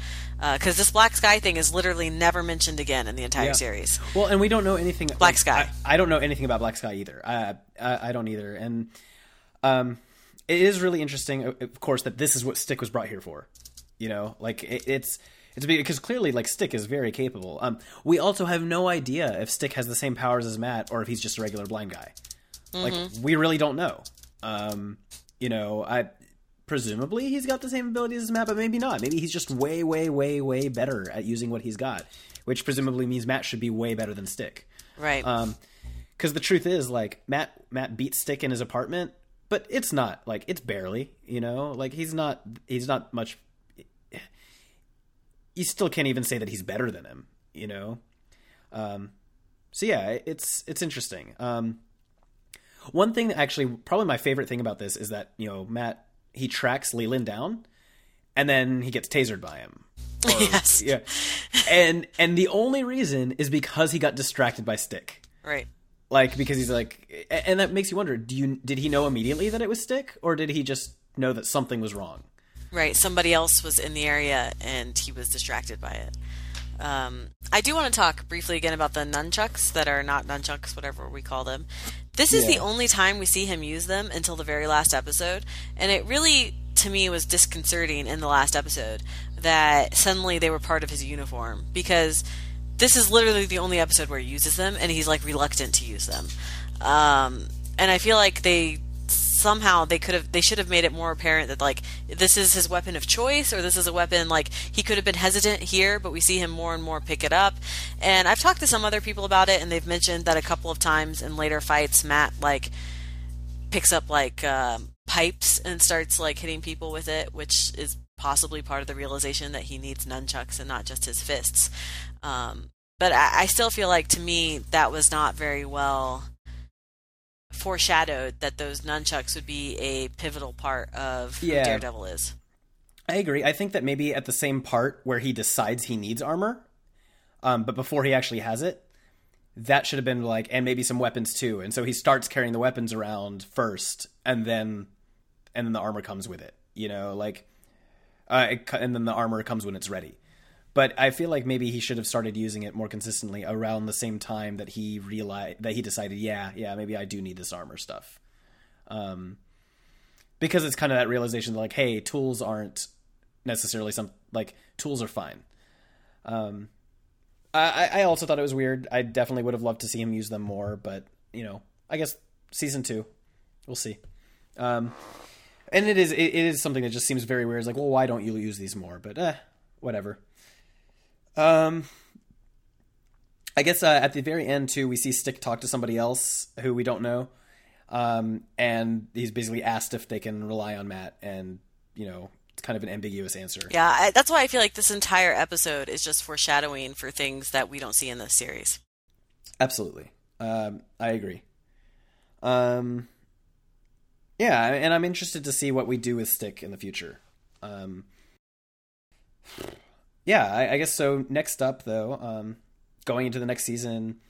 Because this Black Sky thing is literally never mentioned again in the entire Yeah. series. Well, and we don't know anything. Black Sky. I, I don't know anything about Black Sky either. I, I I don't either. And um, it is really interesting, of of course, that this is what Stick was brought here for. You know, like it, it's it's because clearly, like Stick is very capable. Um, we also have no idea if Stick has the same powers as Matt or if he's just a regular blind guy. Like we really don't know. Um, you know, I presumably he's got the same abilities as Matt, but maybe not. Maybe he's just way, way, way, way better at using what he's got, which presumably means Matt should be way better than Stick. Right. Um, because the truth is, like Matt, Matt beats Stick in his apartment, but it's not like it's barely, you know, like he's not, he's not much. You still can't even say that he's better than him, you know. Um, so yeah, it's it's interesting. Um, one thing that actually, probably my favorite thing about this is that you know Matt he tracks Leland down, and then he gets tasered by him. Or, yes. Yeah. And and the only reason is because he got distracted by Stick. Right. Like because he's like, and that makes you wonder: Do you did he know immediately that it was Stick, or did he just know that something was wrong? Right. Somebody else was in the area, and he was distracted by it. Um, I do want to talk briefly again about the nunchucks that are not nunchucks, whatever we call them. This is yeah. the only time we see him use them until the very last episode, and it really, to me, was disconcerting in the last episode that suddenly they were part of his uniform because this is literally the only episode where he uses them, and he's like reluctant to use them. Um, and I feel like they somehow they could have they should have made it more apparent that like this is his weapon of choice or this is a weapon like he could have been hesitant here but we see him more and more pick it up. And i've talked to some other people about it and they've mentioned that a couple of times in later fights matt like picks up like uh, pipes and starts like hitting people with it which is possibly part of the realization that he needs nunchucks and not just his fists. Um, but I, I still feel like to me that was not very well foreshadowed that those nunchucks would be a pivotal part of yeah. who Daredevil is. I agree. I think that maybe at the same part where he decides he needs armor, um, but before he actually has it, that should have been like, and maybe some weapons too. And so he starts carrying the weapons around first, and then, and then the armor comes with it. You know, like, uh, it, and then the armor comes when it's ready. But I feel like maybe he should have started using it more consistently around the same time that he realized that he decided, yeah, yeah, maybe I do need this armor stuff. Um, because it's kind of that realization that like, hey, tools aren't necessarily some like tools are fine. Um, I, I also thought it was weird. I definitely would have loved to see him use them more, but you know, I guess season two, we'll see. Um, and it is it, it is something that just seems very weird. It's like, well, why don't you use these more? But eh, whatever. Um, I guess uh, at the very end too, we see Stick talk to somebody else who we don't know, um, and he's basically asked if they can rely on Matt, and you know, it's kind of an ambiguous answer. Yeah, I, that's why I feel like this entire episode is just foreshadowing for things that we don't see in this series. Absolutely, um, I agree. Um, yeah, and I'm interested to see what we do with Stick in the future. Um, yeah, I, I, guess so. Next up, though, um, going into the next season.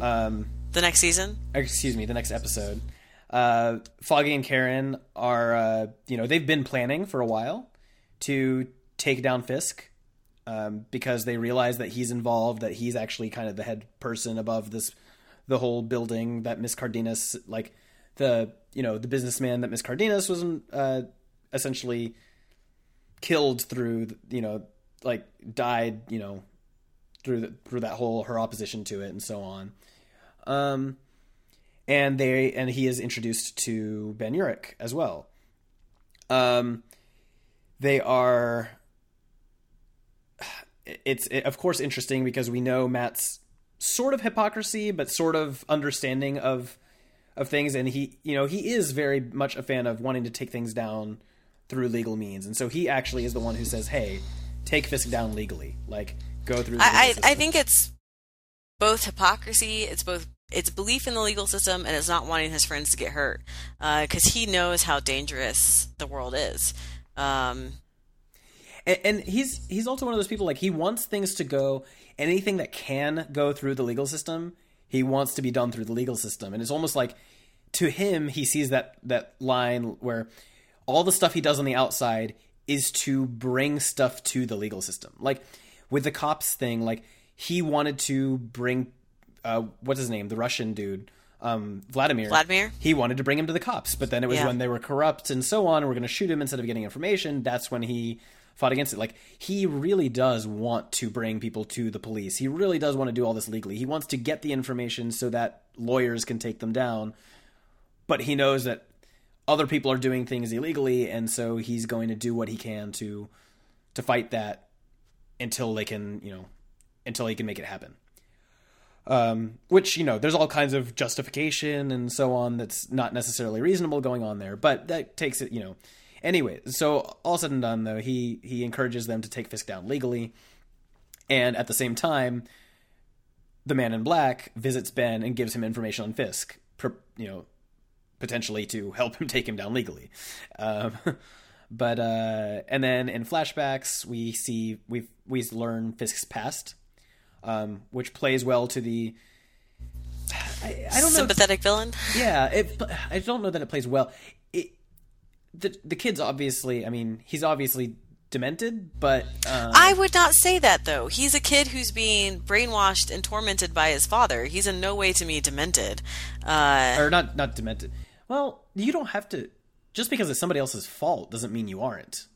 Um, the next season? Excuse me, the next episode. Uh, Foggy and Karen are, uh, you know, they've been planning for a while to take down Fisk um, because they realize that he's involved, that he's actually kind of the head person above this, the whole building that Miss Cardenas, like the, you know, the businessman that Miss Cardenas was uh, essentially killed through, you know, like died, you know, through the, through that whole her opposition to it and so on. Um, and they and he is introduced to Ben Urich as well. Um, they are. It's it, of course interesting because we know Matt's sort of hypocrisy, but sort of understanding of of things, and he you know he is very much a fan of wanting to take things down through legal means, and so he actually is the one who says, "Hey, take Fisk down legally. Like go through. I I, I think it's both hypocrisy. It's both it's belief in the legal system and it's not wanting his friends to get hurt because uh, he knows how dangerous the world is. Um, and, and, he's he's also one of those people like he wants things to go anything that can go through the legal system. He wants to be done through the legal system, and it's almost like to him he sees that that line where all the stuff he does on the outside is to bring stuff to the legal system. Like with the cops thing, like he wanted to bring uh, what's his name, the Russian dude, um, Vladimir. Vladimir. He wanted to bring him to the cops, but then it was yeah. when they were corrupt and so on. We're going to shoot him instead of getting information. That's when he fought against it. Like he really does want to bring people to the police. He really does want to do all this legally. He wants to get the information so that lawyers can take them down. But he knows that other people are doing things illegally, and so he's going to do what he can to to fight that until they can, you know, until he can make it happen. Um, which you know, there's all kinds of justification and so on that's not necessarily reasonable going on there, but that takes it, you know. Anyway, so all said and done, though, he he encourages them to take Fisk down legally, and at the same time, the Man in Black visits Ben and gives him information on Fisk, you know, potentially to help him take him down legally. Um, but uh, and then in flashbacks, we see we we learn Fisk's past, um, which plays well to the. I, I don't know. Sympathetic villain. Yeah, it, I don't know that it plays well. It, the the kid's obviously. I mean, he's obviously demented, but um... I would not say that though. He's a kid who's being brainwashed and tormented by his father. He's in no way to me demented, uh... or not not demented. Well, you don't have to. Just because it's somebody else's fault doesn't mean you aren't.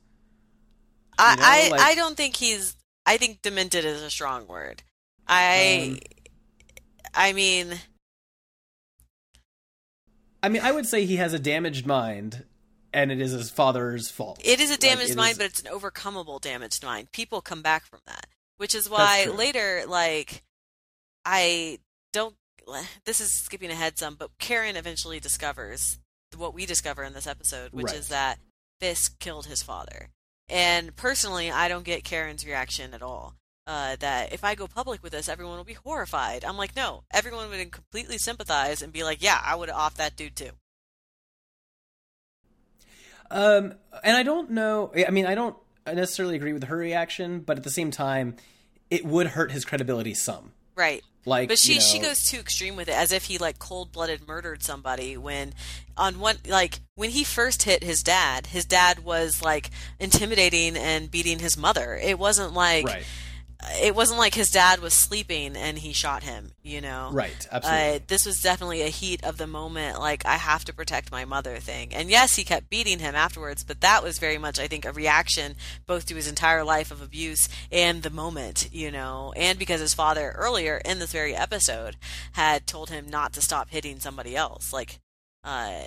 I you know, I, like... I don't think he's. I think demented is a strong word. I. Um, I mean. I mean, I would say he has a damaged mind, and it is his father's fault. It is a damaged like, mind, is... but it's an overcomable damaged mind. People come back from that, which is why later, like, I don't this is skipping ahead some, but Karen eventually discovers what we discover in this episode, which right. is that Fisk killed his father. And personally, I don't get Karen's reaction at all. Uh, that if I go public with this, everyone will be horrified. I'm like, no, everyone would completely sympathize and be like, yeah, I would have off that dude too. Um, and I don't know. I mean, I don't necessarily agree with her reaction, but at the same time, it would hurt his credibility some. Right. Like, but she you know, she goes too extreme with it, as if he like cold blooded murdered somebody. When on one like when he first hit his dad, his dad was like intimidating and beating his mother. It wasn't like. Right it wasn't like his dad was sleeping and he shot him, you know? Right, absolutely. Uh, this was definitely a heat of the moment, like, I have to protect my mother thing. And yes, he kept beating him afterwards, but that was very much, I think, a reaction both to his entire life of abuse and the moment, you know? And because his father earlier in this very episode had told him not to stop hitting somebody else. Like, uh,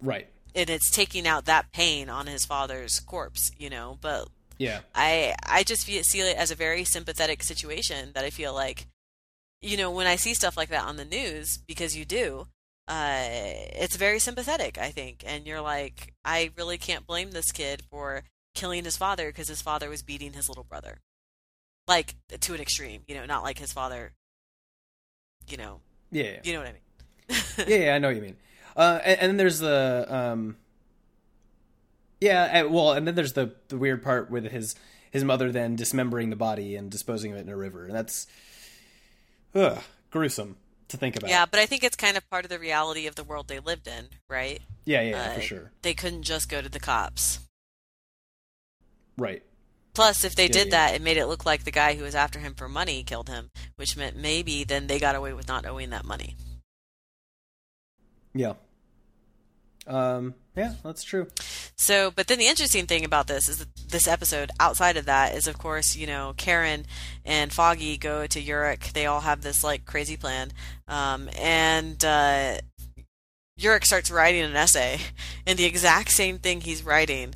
right. And it's taking out that pain on his father's corpse, you know? But yeah. I I just see it as a very sympathetic situation that I feel like, you know, when I see stuff like that on the news, because you do, uh, it's very sympathetic, I think. And you're like, I really can't blame this kid for killing his father because his father was beating his little brother. Like, to an extreme, you know, not like his father, you know. Yeah. You know what I mean? yeah, yeah, I know what you mean. Uh, and, and then there's the um, yeah, well, and then there's the the weird part with his his mother then dismembering the body and disposing of it in a river, and that's ugh, gruesome to think about. Yeah, but I think it's kind of part of the reality of the world they lived in, right? Yeah, yeah, uh, for sure. They couldn't just go to the cops. Right. Plus, if they yeah, did yeah. that, it made it look like the guy who was after him for money killed him, which meant maybe then they got away with not owing that money. Yeah. Um, yeah, that's true. So, but then the interesting thing about this is that this episode, outside of that, is of course, you know, Karen and Foggy go to Urich. They all have this like crazy plan. Um, and, uh, Urich starts writing an essay, and the exact same thing he's writing,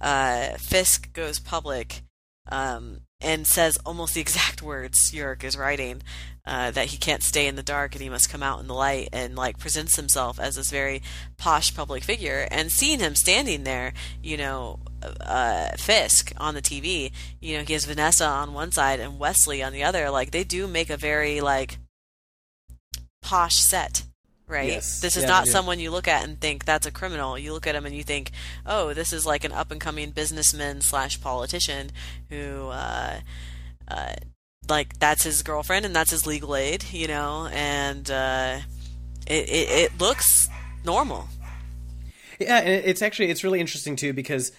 uh, Fisk goes public, um, and says almost the exact words Urich is writing uh, that he can't stay in the dark and he must come out in the light and like presents himself as this very posh public figure. And seeing him standing there you know uh, Fisk on the TV you know he has Vanessa on one side and Wesley on the other. Like they do make a very like posh set right? Yes. This is yeah, not yeah. someone you look at and think that's a criminal. You look at him and you think, oh, this is like an up and coming businessman slash politician who, uh, uh, like that's his girlfriend and that's his legal aid, you know, and uh, it, it, it looks normal. Yeah, it's actually it's really interesting too because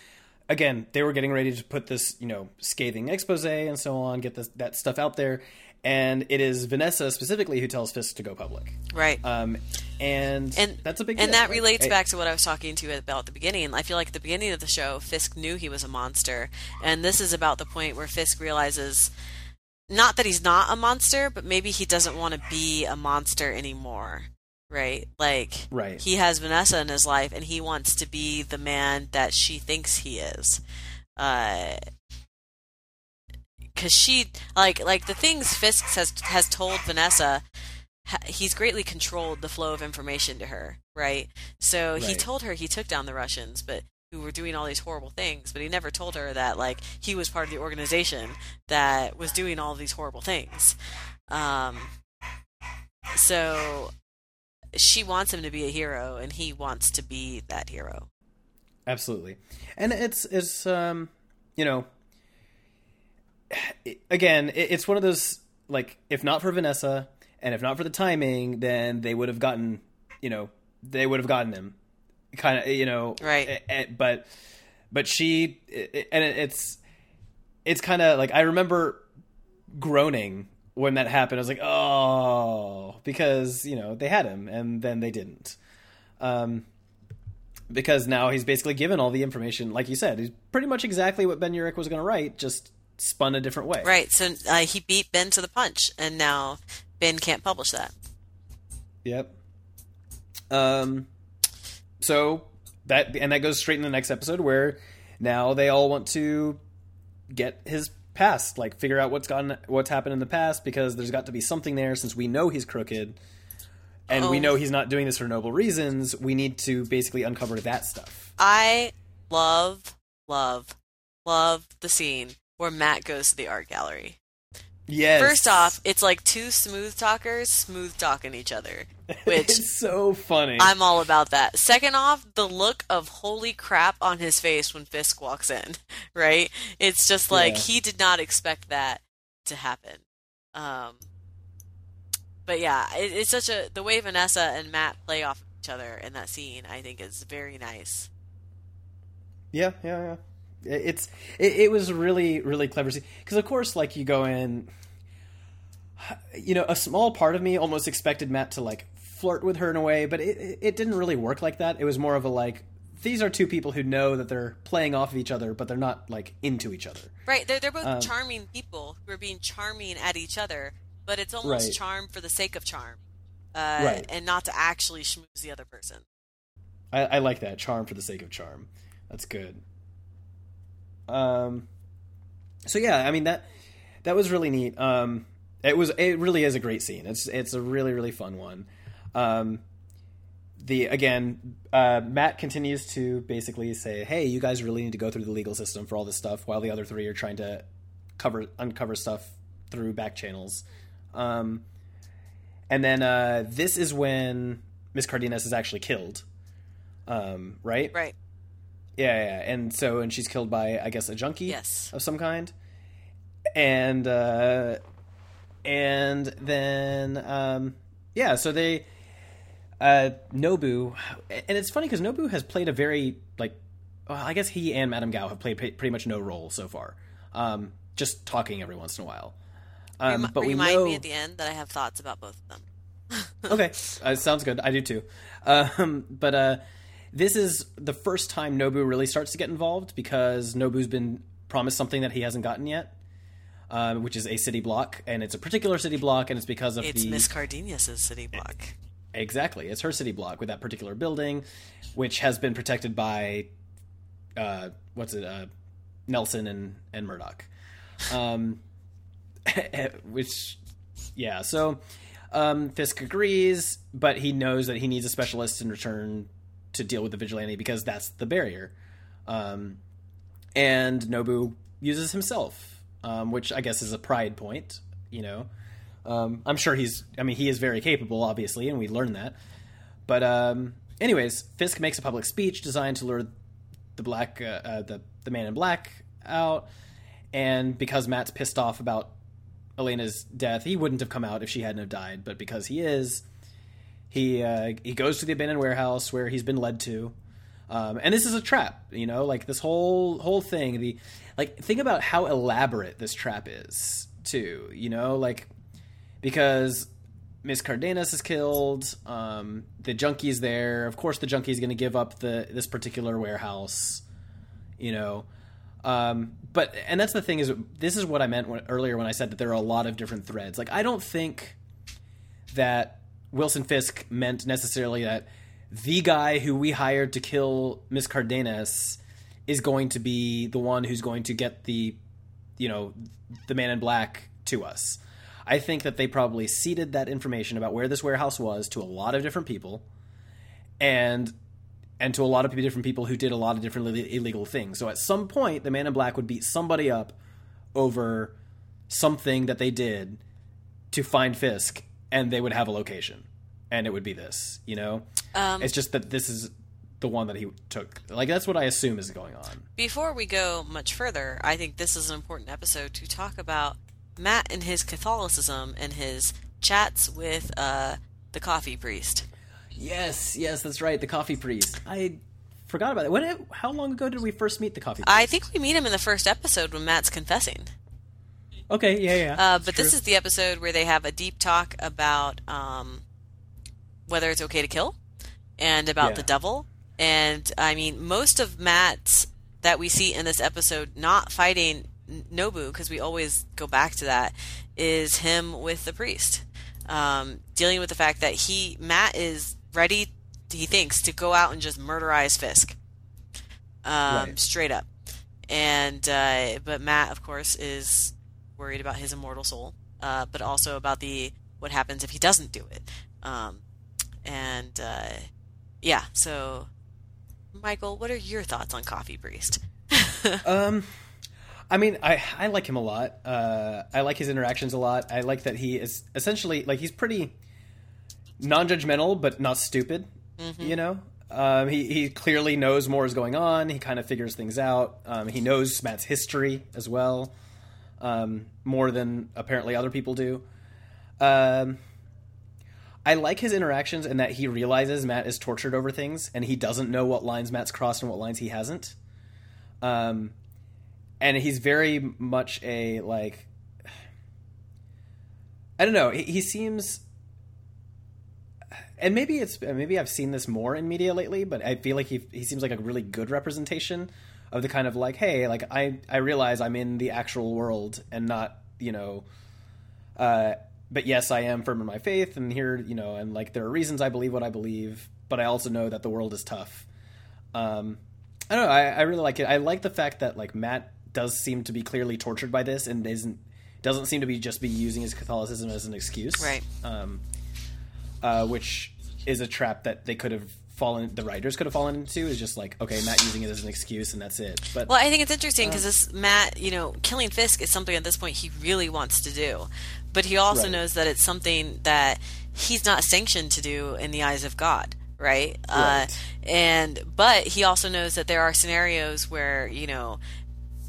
again they were getting ready to put this you know scathing expose and so on, get this, that stuff out there, and it is Vanessa specifically who tells Fisk to go public. Right. Um, and and that's a big and deal, that right? relates I, back to what I was talking to you about at the beginning. I feel like at the beginning of the show, Fisk knew he was a monster, and this is about the point where Fisk realizes not that he's not a monster, but maybe he doesn't want to be a monster anymore. Right? Like right. he has Vanessa in his life and he wants to be the man that she thinks he is. Uh cuz she like like the things Fisk has has told Vanessa he's greatly controlled the flow of information to her, right? So right. he told her he took down the Russians, but who were doing all these horrible things, but he never told her that like he was part of the organization that was doing all these horrible things. Um, So she wants him to be a hero, and he wants to be that hero. Absolutely, and it's it's um you know again it's one of those like if not for Vanessa and if not for the timing, then they would have gotten you know they would have gotten him. Kind of you know right. but but she and it's it's kind of like i remember groaning when that happened. I was like oh because you know they had him and then they didn't. Um because now he's basically given all the information. Like you said he's pretty much exactly what ben urich was going to write just spun a different way right so uh, he beat ben to the punch and now ben can't publish that yep um so that and that goes straight in the next episode where now they all want to get his past, like figure out what's gone, what's happened in the past, because there's got to be something there. Since we know he's crooked, and oh. we know he's not doing this for noble reasons, we need to basically uncover that stuff. I love, love, love the scene where Matt goes to the art gallery. Yes. First off, it's like two smooth talkers smooth talking each other, which is so funny. I'm all about that. Second off, the look of holy crap on his face when Fisk walks in, right? It's just like yeah. he did not expect that to happen. Um, but yeah, it, it's such a the way Vanessa and Matt play off each other in that scene. I think is very nice. Yeah, yeah, yeah it's it, it, was really really clever because of course like you go in you know a small part of me almost expected matt to like flirt with her in a way but it, it didn't really work like that. It was more of a like these are two people who know that they're playing off of each other but they're not like into each other. Right they're, they're both um, charming people who are being charming at each other but it's almost right. charm for the sake of charm uh, right. and not to actually schmooze the other person. I, I like that. Charm for the sake of charm. That's good um, so yeah, I mean that that was really neat. Um, it was it really is a great scene. It's it's a really really fun one. Um, the again, uh, Matt continues to basically say, "Hey, you guys really need to go through the legal system for all this stuff," while the other three are trying to cover uncover stuff through back channels. Um, and then uh, this is when Miss Cardenas is actually killed. Um, right? Right. Yeah, yeah, and so and she's killed by I guess a junkie, yes, of some kind, and uh, and then um, yeah, so they uh, Nobu, and it's funny because Nobu has played a very like, well, I guess he and Madame Gao have played pretty much no role so far, um, just talking every once in a while. Um, Rem- but we remind know... me at the end that I have thoughts about both of them. okay, uh, sounds good. I do too. Um, but uh, this is the first time Nobu really starts to get involved because Nobu's been promised something that he hasn't gotten yet, um, which is a city block, and it's a particular city block, and it's because of it's the Miss Cardenas' city block. Exactly, it's her city block with that particular building, which has been protected by, uh, what's it, uh, Nelson and and Murdock, um, which, yeah. So um, Fisk agrees, but he knows that he needs a specialist in return to deal with the vigilante because that's the barrier. Um, and Nobu uses himself, um, which I guess is a pride point. You know, um, I'm sure he's. I mean, he is very capable, obviously, and we learn that. But um, anyways, Fisk makes a public speech designed to lure the black, uh, uh, the the man in black out, and because Matt's pissed off about Elena's death, he wouldn't have come out if she hadn't have died. But because he is, he uh, he goes to the abandoned warehouse where he's been led to, um, and this is a trap. You know, like this whole whole thing. The like think about how elaborate this trap is too. You know, like because Miss Cardenas is killed. Um, the junkie's there. Of course, the junkie's going to give up the this particular warehouse. You know, um, but and that's the thing is this is what I meant when, earlier when I said that there are a lot of different threads. Like I don't think that Wilson Fisk meant necessarily that the guy who we hired to kill Miss Cardenas is going to be the one who's going to get the, you know, the man in black to us. I think that they probably seeded that information about where this warehouse was to a lot of different people, and and to a lot of different people who did a lot of different illegal things. So at some point, the man in black would beat somebody up over something that they did to find Fisk and they would have a location, and it would be this. You know, um, it's just that this is the one that he took. Like that's what I assume is going on. Before we go much further, I think this is an important episode to talk about Matt and his Catholicism and his chats with uh, the coffee priest. Yes, yes, that's right, the coffee priest. I forgot about it. When? How long ago did we first meet the coffee? Priest? I think we meet him in the first episode when Matt's confessing. Okay, yeah, yeah. Uh, but this is the episode where they have a deep talk about um, whether it's okay to kill and about yeah. the devil. And I mean, most of Matt's that we see in this episode not fighting Nobu, because we always go back to that, is him with the priest. Um, dealing with the fact that he, Matt, is ready, he thinks, to go out and just murderize Fisk. Um, right. Straight up. And, uh, but Matt, of course, is worried about his immortal soul, uh, but also about the what happens if he doesn't do it. Um, and uh, yeah, so Michael, what are your thoughts on Coffee Priest? um, I mean, I I like him a lot. Uh, I like his interactions a lot. I like that he is essentially like he's pretty non-judgmental, but not stupid. Mm-hmm. You know, um, he he clearly knows more is going on. He kind of figures things out. Um, he knows Matt's history as well um, more than apparently other people do. Um, I like his interactions in that he realizes Matt is tortured over things and he doesn't know what lines Matt's crossed and what lines he hasn't. Um, and he's very much a like, I don't know. He, he seems, and maybe it's maybe I've seen this more in media lately, but I feel like he he seems like a really good representation of the kind of like, hey, like I I realize I'm in the actual world and not you know, uh, but yes, I am firm in my faith, and here you know, and like there are reasons I believe what I believe, but I also know that the world is tough. Um, I don't know. I, I really like it. I like the fact that like Matt does seem to be clearly tortured by this and isn't doesn't seem to be just be using his Catholicism as an excuse, right? Um, uh, which is a trap that they could have fallen the writers could have fallen into is just like okay matt using it as an excuse and that's it but well i think it's interesting because this matt you know killing fisk is something at this point he really wants to do but he also right. knows that it's something that he's not sanctioned to do in the eyes of god right, uh, right. Uh, and but he also knows that there are scenarios where you know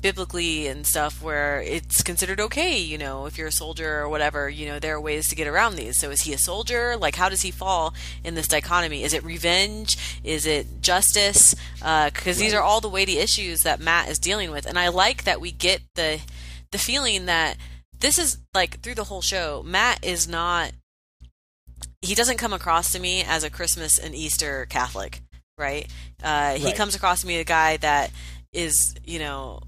biblically and stuff where it's considered okay, you know, if you're a soldier or whatever, you know, there are ways to get around these. So is he a soldier? Like, how does he fall in this dichotomy? Is it revenge? Is it justice? Because uh, these are all the weighty issues that Matt is dealing with. And I like that we get the the feeling that this is like through the whole show, Matt is not. He doesn't come across to me as a Christmas and Easter Catholic, right? Uh, right. He comes across to me a guy that is, you know,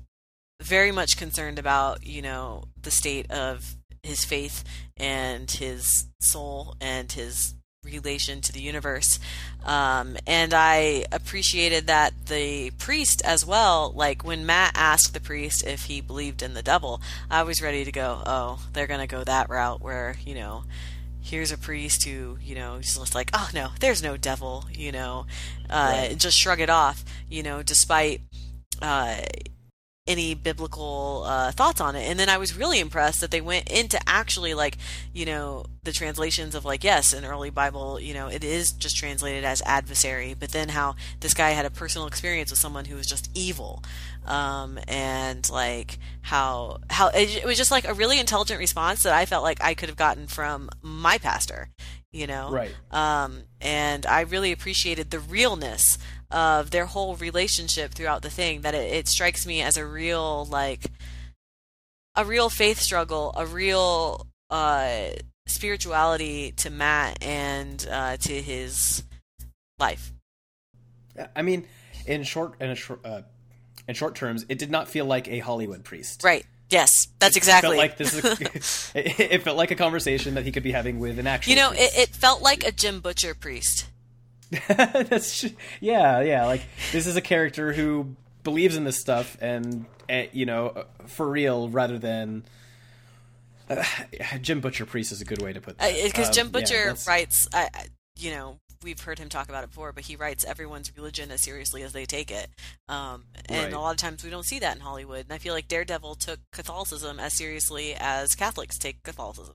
very much concerned about you know the state of his faith and his soul and his relation to the universe um, and i appreciated that the priest as well like when matt asked the priest if he believed in the devil i was ready to go oh they're gonna go that route where you know here's a priest who you know just like oh no there's no devil you know uh, right. just shrug it off you know despite uh, any biblical uh, thoughts on it. And then I was really impressed that they went into actually like, you know, the translations of like, yes, in early Bible, you know, it is just translated as adversary, but then how this guy had a personal experience with someone who was just evil. Um, and like how, how it, it was just like a really intelligent response that I felt like I could have gotten from my pastor, you know? Right. Um, and I really appreciated the realness of their whole relationship throughout the thing that it, it strikes me as a real like a real faith struggle, a real uh, spirituality to Matt and uh, to his life. I mean, in short, in short, uh, in short terms, it did not feel like a Hollywood priest. Right. Yes, that's exactly. It felt like this. it, it, felt like a conversation that he could be having with an actual. You know, it, it, felt like a Jim Butcher priest. That's yeah, yeah. Like this is a character who believes in this stuff and, and you know uh, for real rather than uh, Jim Butcher Priest is a good way to put that because uh, um, Jim Butcher yeah, writes. I, you know, we've heard him talk about it before, but he writes everyone's religion as seriously as they take it. Um, and right. a lot of times we don't see that in Hollywood. And I feel like Daredevil took Catholicism as seriously as Catholics take Catholicism.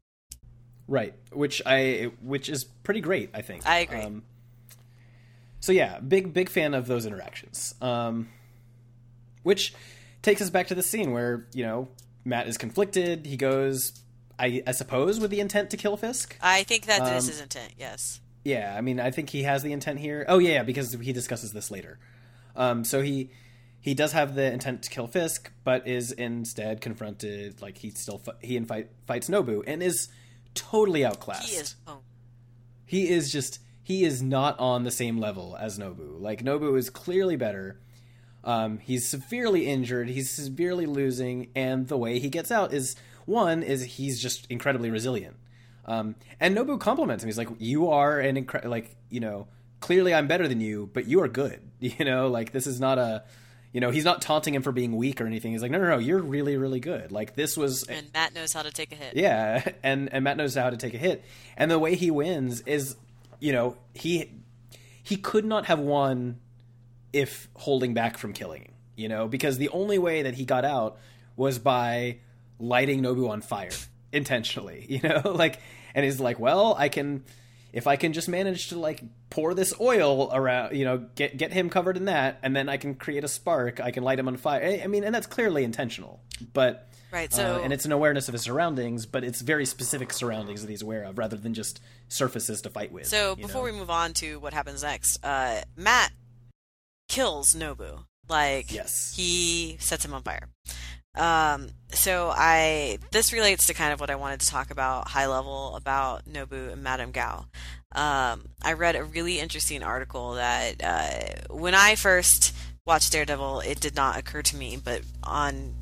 Right, which I which is pretty great. I think I agree. Um, so yeah, big big fan of those interactions. Um, which takes us back to the scene where you know Matt is conflicted. He goes, I, I suppose, with the intent to kill Fisk. I think that Um, this is intent. Yes. Yeah, I mean, I think he has the intent here. Oh yeah, because he discusses this later. Um, so he he does have the intent to kill Fisk, but is instead confronted. Like he still fi- he and fight, fights Nobu and is totally outclassed. He is. Oh, He is just he is not on the same level as Nobu. Like Nobu is clearly better. Um, he's severely injured. He's severely losing, and the way he gets out is one is he's just incredibly resilient. Um, and Nobu compliments him. He's like, "You are an incre- like you know clearly I'm better than you, but you are good. You know, like this is not a." You know, he's not taunting him for being weak or anything. He's like, no, no, no, you're really, really good. Like this was, and Matt knows how to take a hit. yeah, and and Matt knows how to take a hit, and the way he wins is, you know, he he could not have won if holding back from killing, you know, because the only way that he got out was by lighting Nobu on fire intentionally, you know, like, and he's like, well, I can. If I can just manage to like pour this oil around, you know, get get him covered in that, and then I can create a spark, I can light him on fire. I- I mean, and that's clearly intentional, but Right. uh, So and it's an awareness of his surroundings, but it's very specific surroundings that he's aware of, rather than just surfaces to fight with. So before know? we move on to what happens next, uh, Matt kills Nobu. Like Yes. he sets him on fire. Um, so I this relates to kind of what I wanted to talk about high level about Nobu and Madame Gao. Um, I read a really interesting article that uh, when I first watched Daredevil, it did not occur to me, but on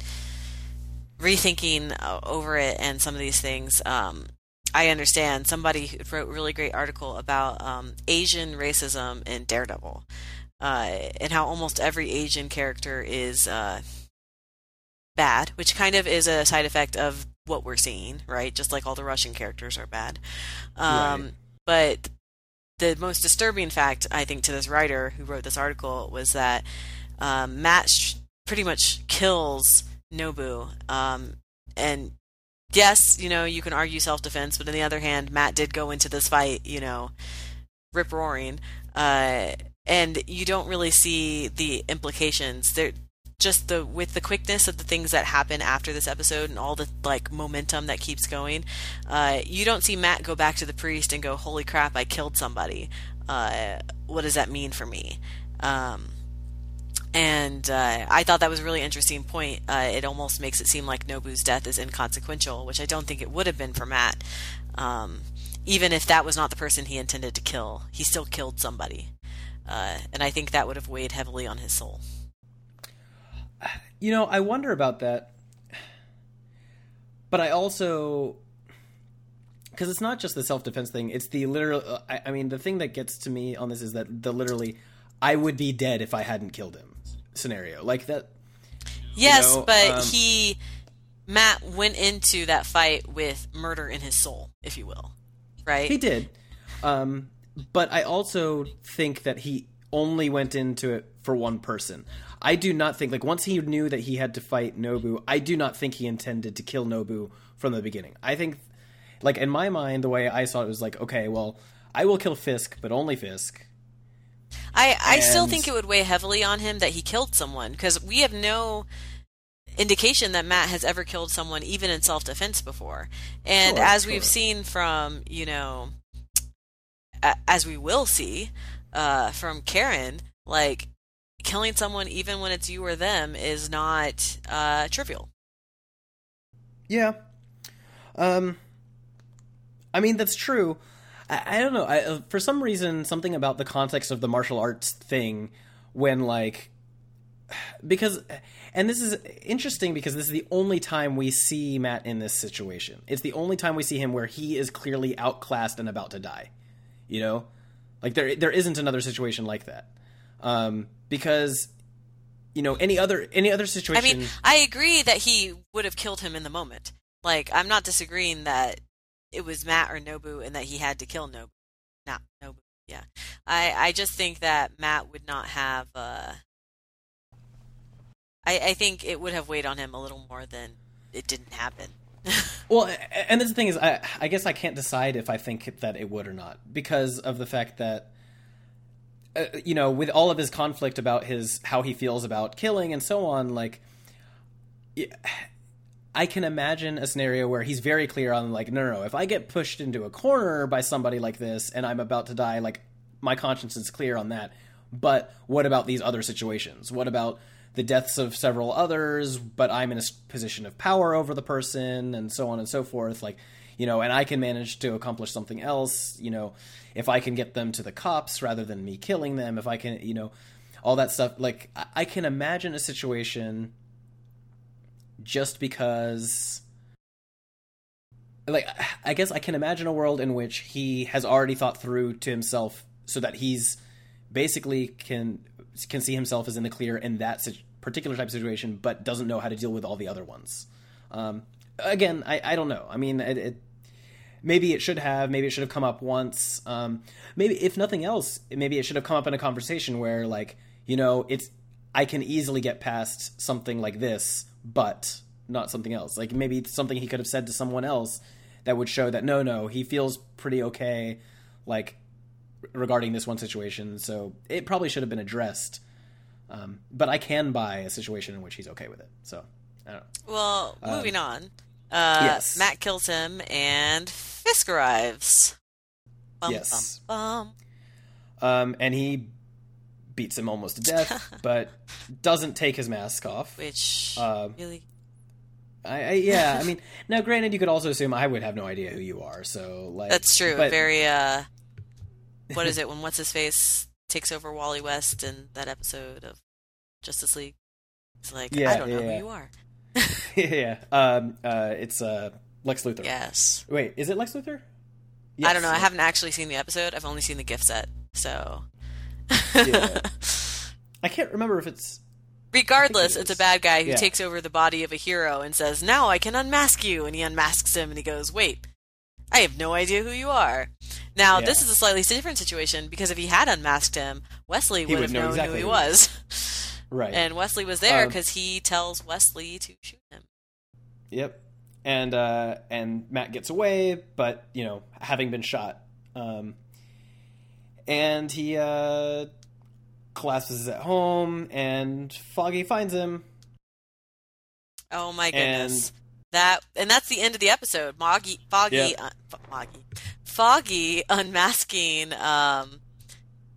rethinking uh, over it and some of these things, um, I understand somebody wrote a really great article about um, Asian racism in Daredevil, uh, and how almost every Asian character is uh, bad, which kind of is a side effect of what we're seeing, right? Just like all the Russian characters are bad. Um, Right. But the most disturbing fact, I think, to this writer who wrote this article was that um, Matt sh- pretty much kills Nobu. Um, and yes, you know, you can argue self defense, but on the other hand, Matt did go into this fight, you know, rip roaring. Uh, and you don't really see the implications. There, just the with the quickness of the things that happen after this episode and all the like momentum that keeps going, uh, you don't see Matt go back to the priest and go, "Holy crap, I killed somebody." Uh, what does that mean for me? Um, and uh, I thought that was a really interesting point. Uh, it almost makes it seem like Nobu's death is inconsequential, which I don't think it would have been for Matt. Um, even if that was not the person he intended to kill, he still killed somebody. Uh, and I think that would have weighed heavily on his soul. You know, I wonder about that. But I also because it's not just the self defense thing; it's the literal. uh, I, I mean, the thing that gets to me on this is that the literally, I would be dead if I hadn't killed him scenario. Like that. Yes, know, but um, he Matt went into that fight with murder in his soul, if you will. Right? He did. Um, but I also think that he only went into it for one person. I do not think like once he knew that he had to fight Nobu, I do not think he intended to kill Nobu from the beginning. I think like in my mind the way I saw it was like, okay, well, I will kill Fisk, but only Fisk. I, I still think it would weigh heavily on him that he killed someone because we have no indication that Matt has ever killed someone even in self defense before. And Sure, as sure. we've seen from, you know, a- as we will see uh, from Karen, like killing someone even when it's you or them is not uh, trivial. Yeah. Um I mean that's true. I, I don't know. I, uh, for some reason something about the context of the martial arts thing when like because and this is interesting because this is the only time we see Matt in this situation. It's the only time we see him where he is clearly outclassed and about to die. You know? Like there there isn't another situation like that. Um because you know any other any other situation. I mean, I agree that he would have killed him in the moment. Like, I'm not disagreeing that it was Matt or Nobu and that he had to kill Nobu. Not Nobu. Yeah. I, I just think that Matt would not have. Uh, I, I think it would have weighed on him a little more than it didn't happen. well, and the thing is, I, I guess I can't decide if I think that it would or not because of the fact that, uh, you know, with all of his conflict about his how he feels about killing and so on, like, I can imagine a scenario where he's very clear on like, no, no, no, if I get pushed into a corner by somebody like this and I'm about to die, like, my conscience is clear on that. But what about these other situations? What about the deaths of several others, but I'm in a position of power over the person, and so on and so forth. Like, you know, and I can manage to accomplish something else. You know, if I can get them to the cops rather than me killing them, if I can, you know, all that stuff. Like, I can imagine a situation just because. Like, I guess I can imagine a world in which he has already thought through to himself so that he's basically can can see himself as in the clear in that particular type of situation, but doesn't know how to deal with all the other ones. Um, again, I, I don't know. I mean, it, it, maybe it should have, maybe it should have come up once. Um, maybe if nothing else, maybe it should have come up in a conversation where, like, you know, it's I can easily get past something like this, but not something else. Like maybe something he could have said to someone else that would show that no, no, he feels pretty okay, like regarding this one situation. So it probably should have been addressed um, but I can buy a situation in which he's okay with it. So, I don't know. Well, um, moving on. Uh, yes. Matt kills him, and Fisk arrives. Bum, yes. Bum, bum. Um, and he beats him almost to death, but doesn't take his mask off. Which uh, really. I, I, yeah, I mean, now granted, you could also assume I would have no idea who you are, so like that's true. But... Very uh, what is it when what's his face takes over Wally West in that episode of Justice League. It's like yeah, I don't know yeah. who you are. yeah, um, uh, it's uh, Lex Luthor. Yes. Wait, is it Lex Luthor? Yes. I don't know. I haven't actually seen the episode. I've only seen the gif set. So. Yeah. I can't remember if it's. Regardless, it it's a bad guy who yeah. takes over the body of a hero and says, "Now I can unmask you." And he unmasks him, and he goes, "Wait, I have no idea who you are." Now, yeah. this is a slightly different situation because if he had unmasked him, Wesley would, would have known exactly who he was. right. And Wesley was there because um, he tells Wesley to shoot him. Yep. And uh, and Matt gets away, but you know, having been shot, um, and he uh, collapses at home, and Foggy finds him. Oh my goodness! And, that and that's the end of the episode. Moggy, Foggy, yeah. uh, Foggy, Foggy unmasking um,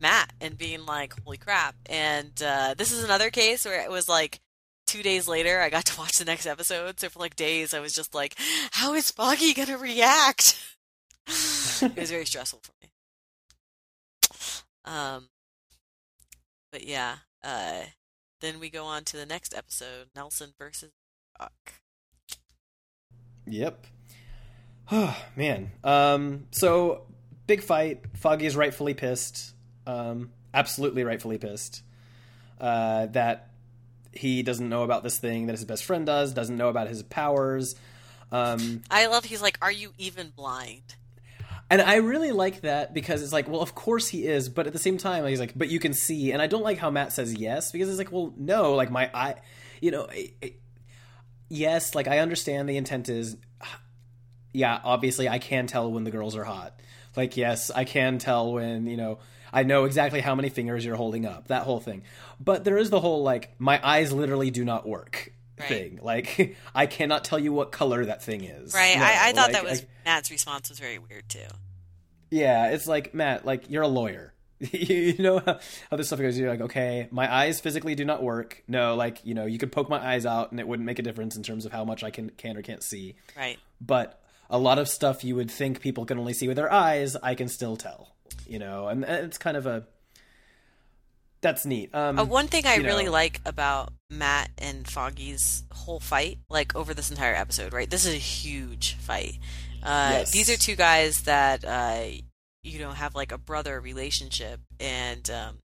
Matt and being like, "Holy crap!" And uh, this is another case where it was like two days later, I got to watch the next episode. So for like days, I was just like, "How is Foggy gonna react?" it was very stressful for me. Um, but yeah, uh, then we go on to the next episode: Nelson versus Buck. Yep. Oh, man. Um, so, big fight. Foggy is rightfully pissed. Um, absolutely rightfully pissed. Uh, that he doesn't know about this thing that his best friend does, doesn't know about his powers. Um, I love he's like, Are you even blind? And I really like that because it's like, well, of course he is, but at the same time, he's like, but you can see. And I don't like how Matt says yes because it's like, well, no, like my eye, you know, it, it, yes, like I understand the intent is yeah, obviously I can tell when the girls are hot. Like, yes, I can tell when, you know, I know exactly how many fingers you're holding up, that whole thing. But there is the whole, like, my eyes literally do not work right. thing. Like, I cannot tell you what color that thing is. Right. No, I, I, thought like, that was, I, Matt's response was very weird, too. Yeah, it's like, Matt, like, you're a lawyer. you know how, how, this stuff goes. You're like, okay, my eyes physically do not work. No, like you know, you could poke my eyes out and it wouldn't make a difference in terms of how much I can can or can't see. Right. But a lot of stuff you would think people can only see with their eyes, I can still tell. You know, and, it's kind of a that's neat. Um, uh, one thing I really know, like about Matt and Foggy's whole fight, like over this entire episode, right? This is a huge fight. Uh, yes. These are two guys that uh, you know have like a brother relationship, and um,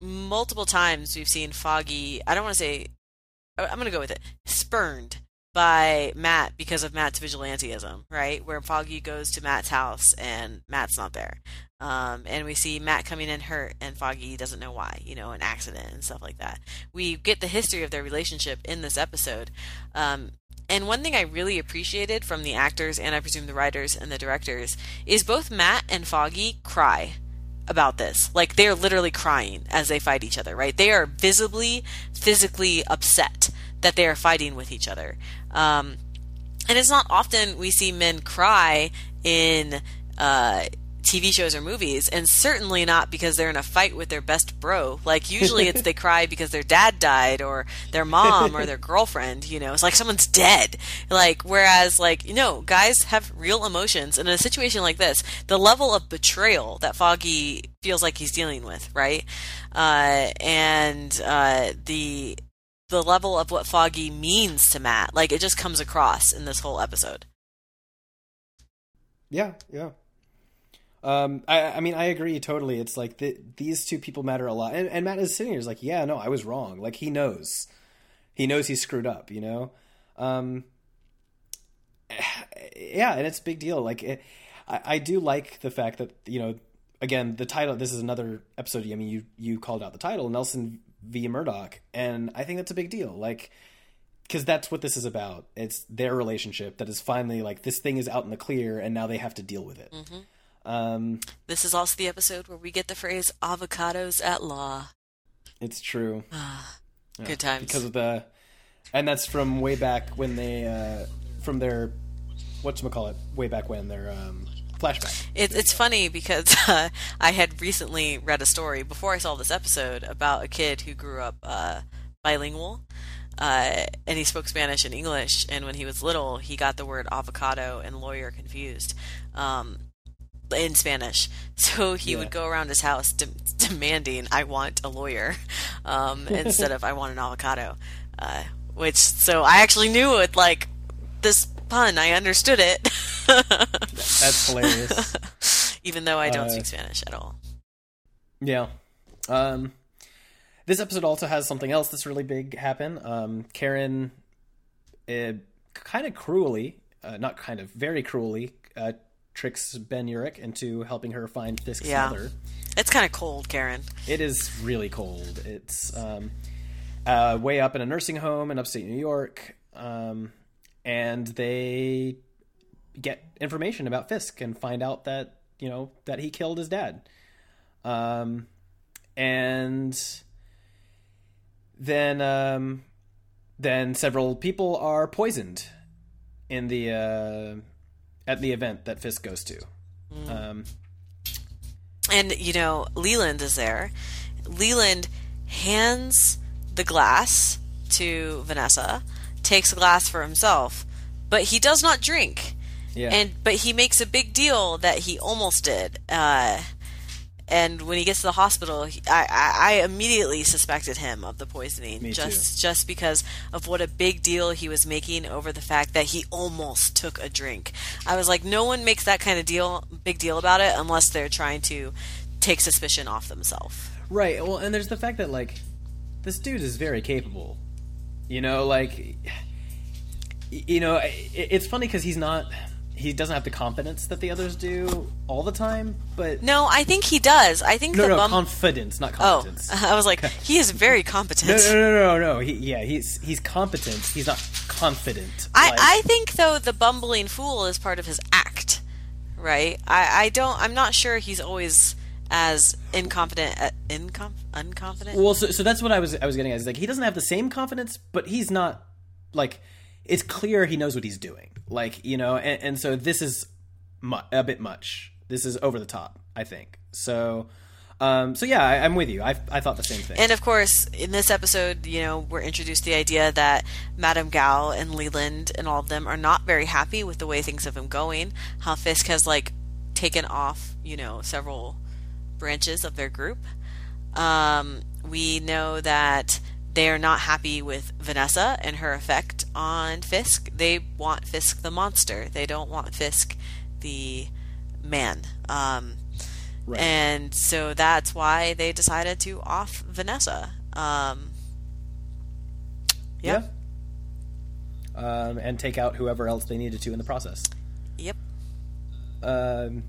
multiple times we've seen Foggy. I don't want to say. I'm going to go with it. Spurned by Matt because of Matt's vigilanteism, right? Where Foggy goes to Matt's house and Matt's not there. Um, and we see Matt coming in hurt and Foggy doesn't know why, you know, an accident and stuff like that. We get the history of their relationship in this episode. Um, And one thing I really appreciated from the actors and I presume the writers and the directors is both Matt and Foggy cry about this. Like they're literally crying as they fight each other, right? They are visibly, physically upset that they are fighting with each other. Um, and it's not often we see men cry in uh, TV shows or movies, and certainly not because they're in a fight with their best bro. Like usually it's they cry because their dad died or their mom or their girlfriend, you know. It's like someone's dead. Like whereas like, you know, guys have real emotions and in a situation like this, the level of betrayal that Foggy feels like he's dealing with, right? Uh, and uh, the the level of what Foggy means to Matt, like it just comes across in this whole episode. Yeah, yeah. Um, I, I mean, I agree totally. It's like the, these two people matter a lot, and, and Matt is sitting here, is like, yeah, no, I was wrong. Like he knows, he knows he screwed up. You know, um, yeah, and it's a big deal. Like, it, I, I do like the fact that you know, again, the title. This is another episode. I mean, you you called out the title, Nelson v Murdock, and I think that's a big deal. Like because that's what this is about. It's their relationship that is finally like this thing is out in the clear, and now they have to deal with it. Mm-hmm. Um, this is also the episode where we get the phrase "avocados at law." It's true. Ah, yeah, good times because of the, and that's from way back when they, uh, from their, what's call it, way back when their um, flashback. It, it's funny because uh, I had recently read a story before I saw this episode about a kid who grew up uh, bilingual. Uh, and he spoke Spanish and English. And when he was little, he got the word avocado and lawyer confused. Um, in Spanish. So he yeah. would go around his house de- demanding, "I want a lawyer," um, instead of "I want an avocado." Uh, which so I actually knew it like this pun. I understood it. That's hilarious. Even though I don't uh, speak Spanish at all. Yeah. Um, this episode also has something else that's really big happen. Um, Karen, uh, kind of cruelly, uh, not kind of, very cruelly, uh, tricks Ben Urich into helping her find Fisk's yeah. mother. It's kind of cold, Karen. It is really cold. It's um, uh, way up in a nursing home in upstate New York, um, and they get information about Fisk and find out that you know that he killed his dad. Um, and then um, then several people are poisoned in the uh, at the event that Fisk goes to. Mm. Um, and you know, Leland is there. Leland hands the glass to Vanessa, takes a glass for himself, but he does not drink. Yeah. And but he makes a big deal that he almost did. Uh, and when he gets to the hospital, he, I, I, immediately suspected him of the poisoning, Me just too. just because of what a big deal he was making over the fact that he almost took a drink. I was like, no one makes that kind of deal, big deal about it, unless they're trying to take suspicion off themselves. Right. Well, and there's the fact that like this dude is very capable. You know, like you know, it's funny because he's not he doesn't have the confidence that the others do all the time, but no, I think he does. I think no, the no bum- confidence, not oh, competence. Oh, I was like, he is very competent. no, no, no, no, no. He, yeah, he's he's competent. He's not confident. I like, I think though the bumbling fool is part of his act, right? I I don't. I'm not sure he's always as incompetent, uh, incom- unconfident. Well, so so that's what I was I was getting at. Is like he doesn't have the same confidence, but he's not like it's clear he knows what he's doing. Like you know, and, and so this is mu- a bit much. This is over the top, I think. So. Um, so yeah, I, am with you. I, I thought the same thing. And of course, in this episode, you know, we're introduced the idea that Madame Gao and Leland and all of them are not very happy with the way things have been going. How Fisk has like taken off, you know, several branches of their group. Um, we know that they are not happy with Vanessa and her effect on Fisk. They want Fisk the monster. They don't want Fisk the man. Um, right. And so that's why they decided to off Vanessa. Um, yeah. yeah. Um, and take out whoever else they needed to in the process. Yep. Um,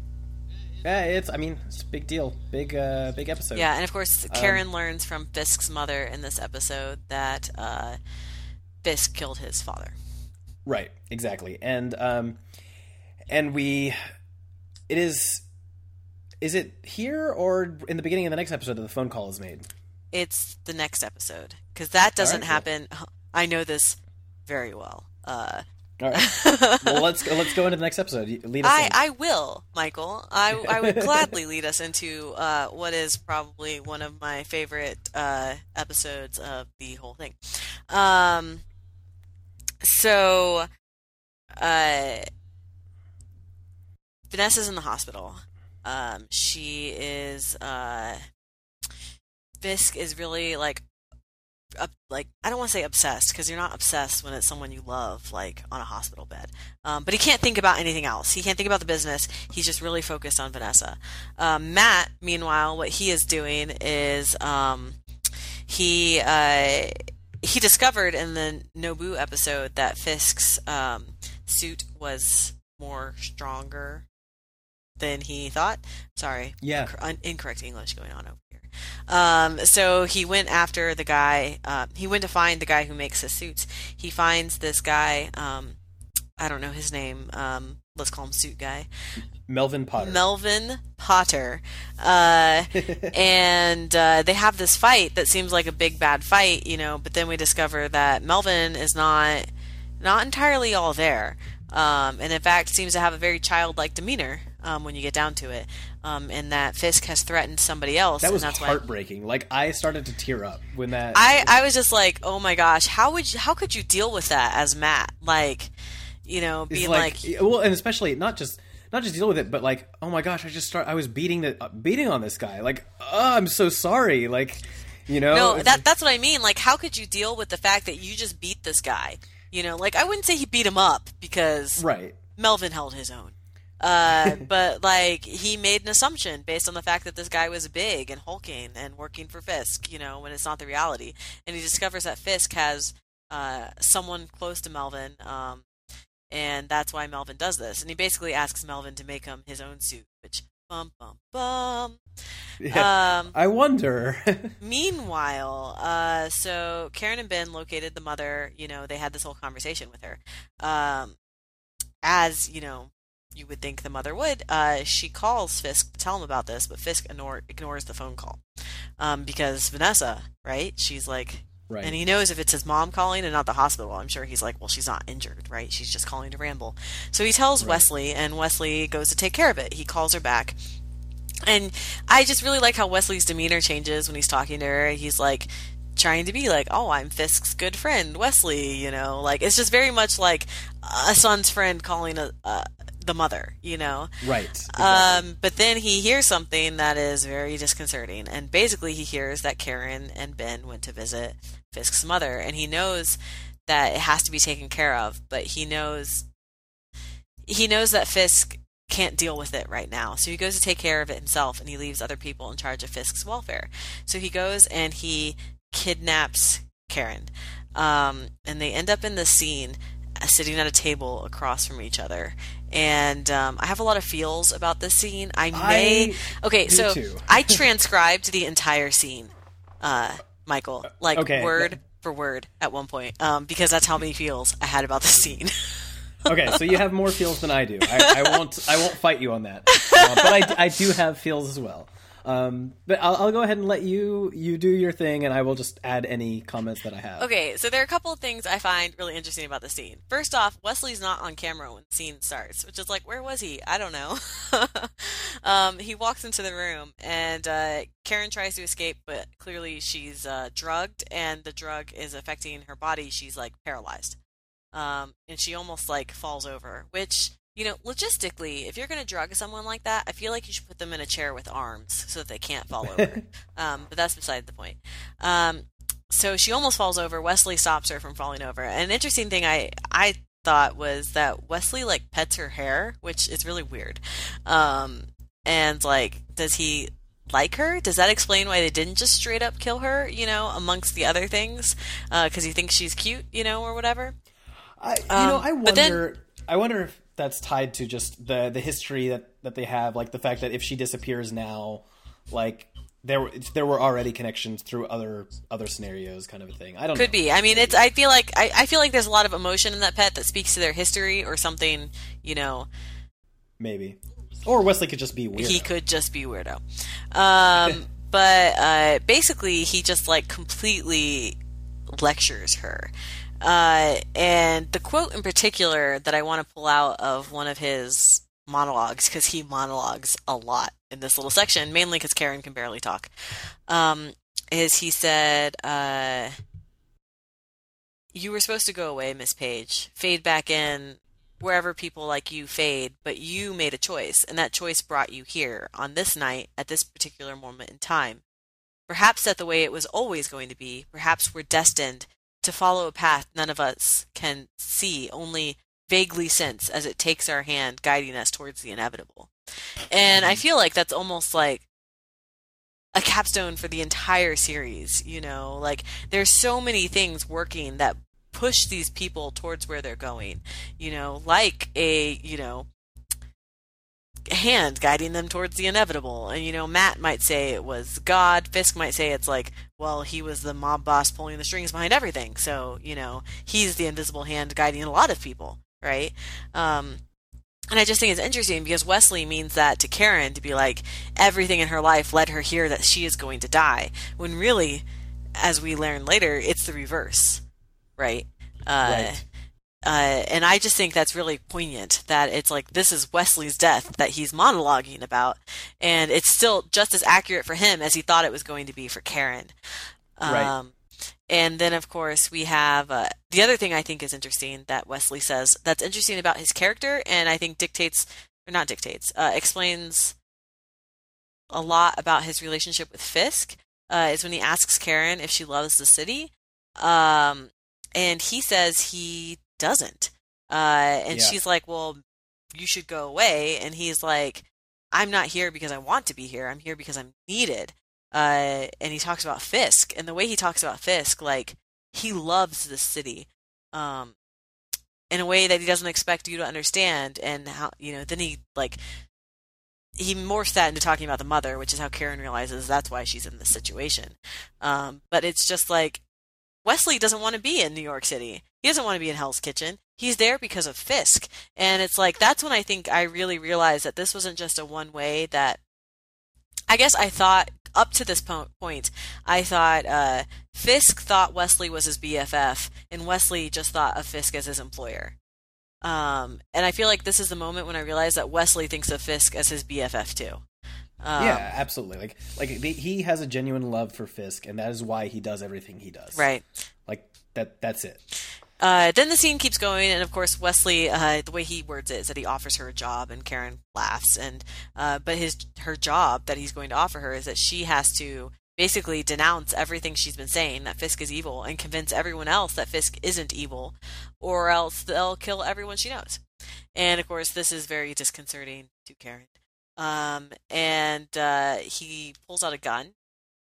yeah, it's. I mean, it's a big deal, big, uh, big episode. Yeah, and of course, Karen um, learns from Fisk's mother in this episode that uh, Fisk killed his father. Right, exactly. And um and we it is is it here or in the beginning of the next episode that the phone call is made? It's the next episode because that doesn't cool. happen. I know this very well. Uh, All right. well, let's let's go into the next episode. Lead us I, in. I will, Michael. I, I would gladly lead us into uh, what is probably one of my favorite uh, episodes of the whole thing. Um, so, uh, Vanessa's in the hospital. Um, she is. Uh, Fisk is really like up, like I don't want to say obsessed because you're not obsessed when it's someone you love, like on a hospital bed. Um, but he can't think about anything else. He can't think about the business. He's just really focused on Vanessa. Um, Matt, meanwhile, what he is doing is um, he uh, he discovered in the Nobu episode that Fisk's um, suit was more stronger than he thought. Sorry, Yeah. Inc- un- incorrect English going on over. Um, so he went after the guy. Uh, he went to find the guy who makes his suits. He finds this guy. Um, I don't know his name. Um, let's call him Suit Guy. Melvin Potter. Melvin Potter. Uh, and uh, they have this fight that seems like a big bad fight, you know. But then we discover that Melvin is not not entirely all there, um, and in fact seems to have a very childlike demeanor um, when you get down to it. Um, and that Fisk has threatened somebody else, that was and that's why heartbreaking. Like I started to tear up when that. I, I was just like, oh my gosh, how would you, how could you deal with that as Matt? Like, you know, being like, well, and especially not just not just deal with it, but like, oh my gosh, I just start. I was beating the uh, beating on this guy. Like, oh, I'm so sorry. Like, you know, no, that that's what I mean. Like, how could you deal with the fact that you just beat this guy? You know, like I wouldn't say he beat him up because right. Melvin held his own. Uh, but like he made an assumption based on the fact that this guy was big and hulking and working for Fisk, you know, when it's not the reality. And he discovers that Fisk has uh, someone close to Melvin, um, and that's why Melvin does this. And he basically asks Melvin to make him his own suit, which bum bum bum. Yeah. Um, I wonder. Meanwhile, uh, so Karen and Ben located the mother. You know, they had this whole conversation with her. Um, as you know, you would think the mother would. Uh, she calls Fisk to tell him about this, but Fisk ignore, ignores the phone call um, because Vanessa, right? She's like, right. and he knows if it's his mom calling and not the hospital, I'm sure he's like, well, she's not injured, right? She's just calling to ramble. So he tells Right. Wesley, and Wesley goes to take care of it. He calls her back. And I just really like how Wesley's demeanor changes when he's talking to her. He's like trying to be like, oh, I'm Fisk's good friend, Wesley, you know? Like, it's just very much like a son's friend calling a, uh, the mother, you know? right. Exactly. Um, but then he hears something that is very disconcerting, and basically he hears that Karen and Ben went to visit Fisk's mother, and he knows that it has to be taken care of, but he knows he knows that Fisk can't deal with it right now, so he goes to take care of it himself, and he leaves other people in charge of Fisk's welfare. So he goes and he kidnaps Karen, um, and they end up in the scene sitting at a table across from each other. And um, I have a lot of feels about this scene. I may I okay, so. I transcribed the entire scene, uh, Michael, like okay. word for word at one point, um, because that's how many feels I had about the scene. okay, so you have more feels than I do. I, I won't. I won't fight you on that. Uh, but I, I do have feels as well. Um, but I'll, I'll go ahead and let you you do your thing, and I will just add any comments that I have. Okay, so there are a couple of things I find really interesting about the scene. First off, Wesley's not on camera when the scene starts, which is like, where was he? I don't know. um, he walks into the room, and uh, Karen tries to escape, but clearly she's uh, drugged, and the drug is affecting her body. She's like paralyzed, um, and she almost like falls over. Which you know, logistically, if you're going to drug someone like that, I feel like you should put them in a chair with arms so that they can't fall over. um, but that's beside the point. Um, so she almost falls over. Wesley stops her from falling over. An interesting thing I I thought was that Wesley like pets her hair, which is really weird. Um, and like, does he like her? Does that explain why they didn't just straight up kill her? You know, amongst the other things, because he thinks she's cute, you know, or whatever. I, you know, Um, I but then- wonder. I wonder if that's tied to just the the history that that they have, like the fact that if she disappears now, like there there were already connections through other other scenarios, kind of a thing. I don't Could know. be. I mean, it's. I feel like I, I feel like there's a lot of emotion in that pet that speaks to their history or something. You know, maybe. Or Wesley could just be weird. he could just be weirdo. Um, but uh, basically, he just like completely lectures her. Uh, and the quote in particular that I want to pull out of one of his monologues, because he monologues a lot in this little section, mainly because Karen can barely talk, um, is he said, uh, You were supposed to go away, Miss Page, fade back in wherever people like you fade, but you made a choice, and that choice brought you here on this night at this particular moment in time. Perhaps that the way it was always going to be, perhaps we're destined to follow a path none of us can see, only vaguely sense as it takes our hand guiding us towards the inevitable. And I feel like that's almost like a capstone for the entire series, you know, like there's so many things working that push these people towards where they're going, you know, like a, you know, hand guiding them towards the inevitable. And, you know, Matt might say it was God. Fisk might say it's like, well, he was the mob boss pulling the strings behind everything. So, you know, he's the invisible hand guiding a lot of people, right? Um, and I just think it's interesting because Wesley means that to Karen to be like, everything in her life led her here that she is going to die. When really, as we learn later, it's the reverse, right? Uh, Right. Uh, and I just think that's really poignant that it's like this is Wesley's death that he's monologuing about, and it's still just as accurate for him as he thought it was going to be for Karen. Right. Um, and then, of course, we have uh, the other thing I think is interesting that Wesley says that's interesting about his character, and I think dictates, or not dictates, uh, explains a lot about his relationship with Fisk. Uh, is when he asks Karen if she loves the city, um, and he says he doesn't. Uh, and Yeah. she's like, "Well, you should go away." And he's like, "I'm not here because I want to be here. I'm here because I'm needed." Uh, and he talks about Fisk, and the way he talks about Fisk, like he loves the city, um, in a way that he doesn't expect you to understand. And how you know, then he like he morphs that into talking about the mother, which is how Karen realizes that's why she's in this situation. Um, but it's just like Wesley doesn't want to be in New York City. He doesn't want to be in Hell's Kitchen. He's there because of Fisk. And it's like that's when I think I really realized that this wasn't just a one way that I guess I thought up to this po- point, I thought uh, Fisk thought Wesley was his BFF, and Wesley just thought of Fisk as his employer. Um, and I feel like this is the moment when I realized that Wesley thinks of Fisk as his BFF too. Um, yeah, absolutely. Like like the, he has a genuine love for Fisk, and that is why he does everything he does. Right. Like that. That's it. Uh, then the scene keeps going, and of course Wesley, uh, the way he words it is that he offers her a job, and Karen laughs. And uh, but his her job that he's going to offer her is that she has to basically denounce everything she's been saying that Fisk is evil, and convince everyone else that Fisk isn't evil, or else they'll kill everyone she knows. And of course, this is very disconcerting to Karen. Um, and uh, he pulls out a gun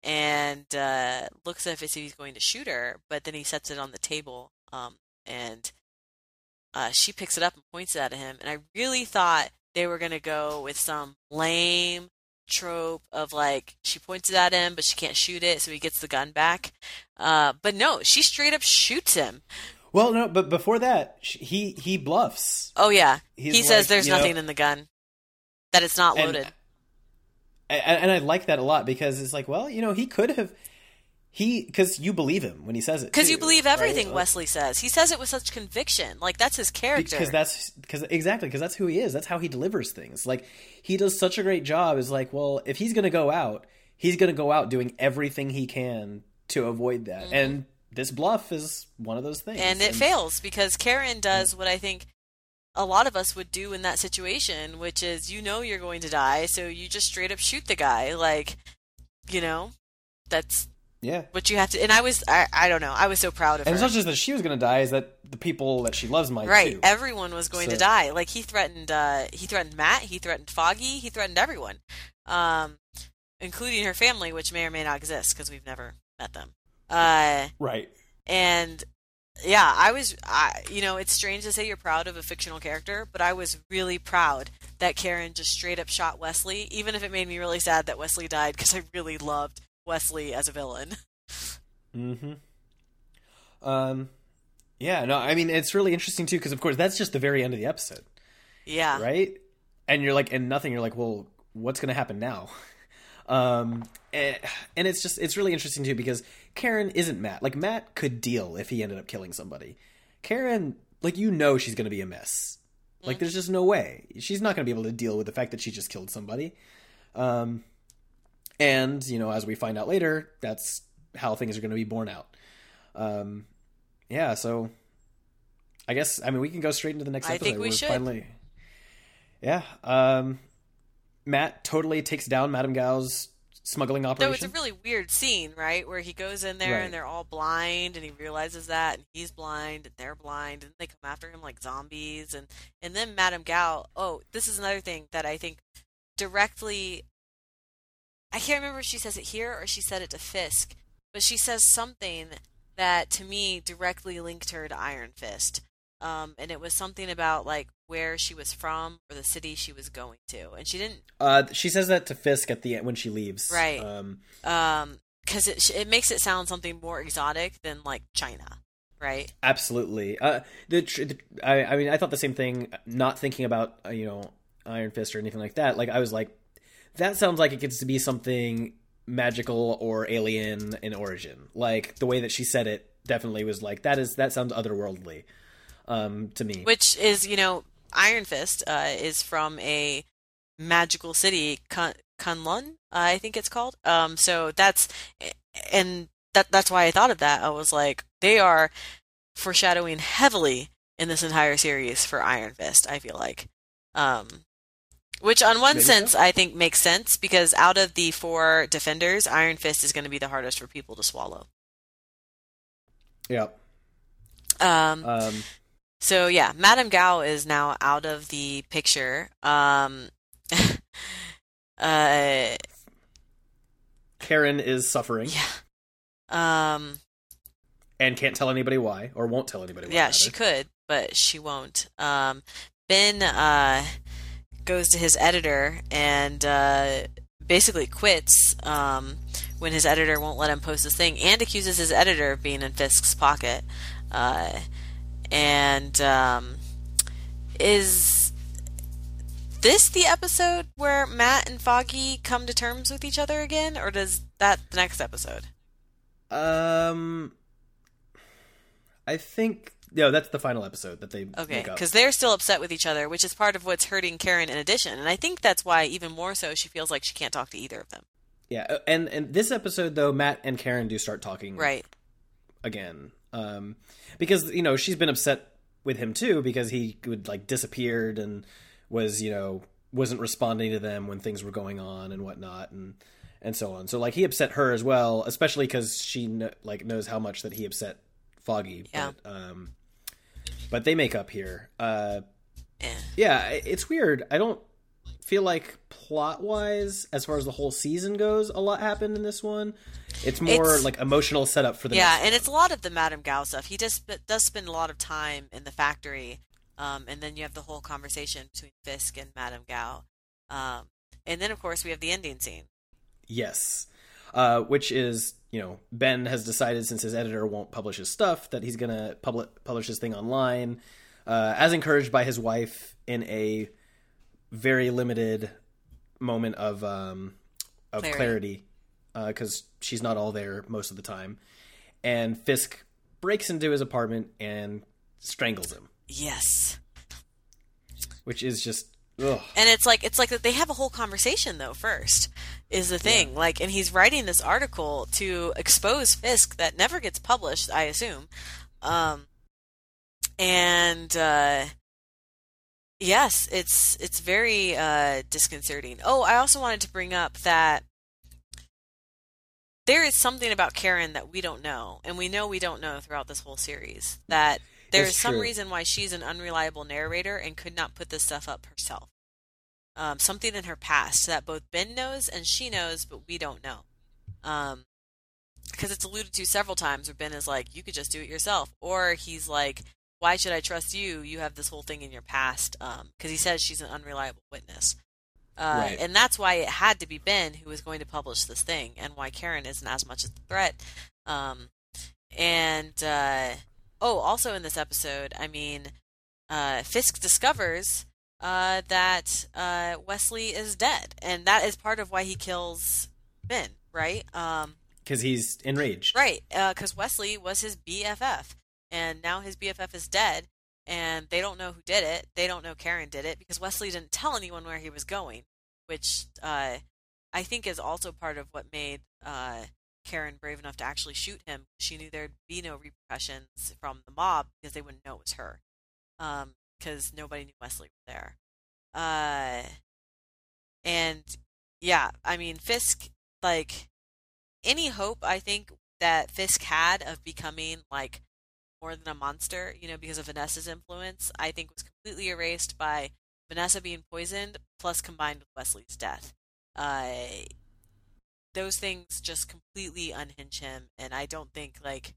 and uh, looks as if he's going to shoot her, but then he sets it on the table. Um, and uh, she picks it up and points it at him. And I really thought they were going to go with some lame trope of like she points it at him, but she can't shoot it, so he gets the gun back. Uh, but no, she straight up shoots him. Well, no, but before that, he he bluffs. Oh yeah, He's he says like, there's you know- nothing in the gun, that it's not loaded. and, and I like that a lot because it's like, well, you know, he could have he because you believe him when he says it Because you believe everything Like, Wesley says. He says it with such conviction. Like that's his character. because that's because exactly because that's who he is. That's how he delivers things. Like he does such a great job. Is like, well, if he's gonna go out, he's gonna go out doing everything he can to avoid that. And this bluff is one of those things. Mm-hmm. and it fails because Karen does what I think a lot of us would do in that situation, which is you know you're going to die, so you just straight up shoot the guy. Like, you know, that's Yeah. But you have to. And I was, I, I don't know, I was so proud of And it's her. not just that she was going to die; is that the people that she loves might Right, too. everyone was going to die. Like he threatened, uh, he threatened Matt, he threatened Foggy, he threatened everyone, um, including her family, which may or may not exist because we've never met them. Uh, Right. and yeah, I was, I, you know, it's strange to say you're proud of a fictional character, but I was really proud that Karen just straight up shot Wesley, even if it made me really sad that Wesley died because I really loved Wesley as a villain. Mm-hmm. Um, yeah, no, I mean it's really interesting too because of course that's just the very end of the episode, Yeah. right? And you're like, and nothing. You're like, well, what's going to happen now? Um, and, and it's just it's really interesting too because Karen isn't Matt. Like Matt could deal if he ended up killing somebody. Karen, like you know, she's going to be a mess. Like there's just no way she's not going to be able to deal with the fact that she just killed somebody. Um, and you know, as we find out later, that's how things are going to be borne out. Um, yeah, so I guess I mean we can go straight into the next I episode. think we We're should. Finally, yeah. Um, Matt totally takes down Madame Gao's smuggling No, operation. it's a really weird scene, right? Where he goes in there Right. and they're all blind, and he realizes that, and he's blind, and they're blind, and they come after him like zombies, and and then Madame Gao. Oh, this is another thing that I think directly. I can't remember if she says it here or she said it to Fisk, but she says something that to me directly linked her to Iron Fist. Um, and it was something about like where she was from or the city she was going to, and she didn't uh, she says that to Fisk at the end when she leaves. Right. Um, um because it it makes it sound something more exotic than like China, right? Absolutely. Uh, the, the I, I mean, I thought the same thing. Not thinking about uh, you know Iron Fist or anything like that. Like I was like, that sounds like it gets to be something magical or alien in origin. Like the way that she said it definitely was like that is that sounds otherworldly um, to me. Which is you know Iron Fist uh, is from a magical city, Kun- Kunlun, I think it's called. Um, so that's and that that's why I thought of that. I was like, they are foreshadowing heavily in this entire series for Iron Fist. I feel like, um, which on one sense I think makes sense because out of the four defenders, Iron Fist is going to be the hardest for people to swallow. yeah. Um, Um, So yeah, Madame Gao is now out of the picture. Um, uh, Karen is suffering yeah. Um, and can't tell anybody why, or won't tell anybody why. yeah, rather. she could, but she won't. Um, Ben uh goes to his editor and uh basically quits um when his editor won't let him post this thing and accuses his editor of being in Fisk's pocket. Uh, and um, is this the episode where Matt and Foggy come to terms with each other again, or does that the next episode? Um, I think no, that's the final episode that they Okay, because they're still upset with each other, which is part of what's hurting Karen in addition. And I think that's why, even more so, she feels like she can't talk to either of them. Yeah, uh, and and this episode though, Matt and Karen do start talking Right. again, um, because you know she's been upset with him too because he would like disappeared and was you know wasn't responding to them when things were going on and whatnot and and so on. So like he upset her as well, especially because she kn- like knows how much that he upset Foggy. Yeah. But, um, but they make up here. Uh, Eh. yeah, it's weird. I don't feel like plot wise, as far as the whole season goes, a lot happened in this one. It's more It's- like emotional setup for the yeah, and it's a lot of the Madame Gao stuff. He just sp- does spend a lot of time in the factory, um, and then you have the whole conversation between Fisk and Madame Gao. Um, and then, of course, we have the ending scene. Yes. Uh, which is, you know, Ben has decided since his editor won't publish his stuff that he's going to publi- publish his thing online, uh, as encouraged by his wife in a very limited moment of um, of Clarity. clarity, because she's not all there most of the time. And Fisk breaks into his apartment and strangles him, Yes. which is just ugh. And it's like it's like that they have a whole conversation though first is the thing. Like and he's writing this article to expose Fisk that never gets published, I assume. Um and uh yes, it's it's very uh disconcerting. Oh, I also wanted to bring up that there is something about Karen that we don't know, and we know we don't know throughout this whole series. That there is some true. reason why she's an unreliable narrator and could not put this stuff up herself. Um, something in her past that both Ben knows and she knows, but we don't know. Um, because it's alluded to several times where Ben is like, you could just do it yourself. Or he's like, why should I trust you? You have this whole thing in your past. Because um, he says she's an unreliable witness. Uh, right. And that's why it had to be Ben who was going to publish this thing, and why Karen isn't as much as a threat. Um, and uh, oh, also in this episode, I mean, uh, Fisk discovers uh, that uh, Wesley is dead, and that is part of why he kills Ben, right? Um, because he's enraged. Right, because uh, Wesley was his BFF, and now his BFF is dead, and they don't know who did it. They don't know Karen did it because Wesley didn't tell anyone where he was going, which uh, I think is also part of what made uh, Karen brave enough to actually shoot him. She knew there'd be no repercussions from the mob because they wouldn't know it was her, because um, nobody knew Wesley was there. Uh, and yeah, I mean Fisk like any hope I think that Fisk had of becoming like more than a monster, you know, because of Vanessa's influence, I think was completely erased by Vanessa being poisoned, plus combined with Wesley's death. Uh, those things just completely unhinge him, and I don't think like,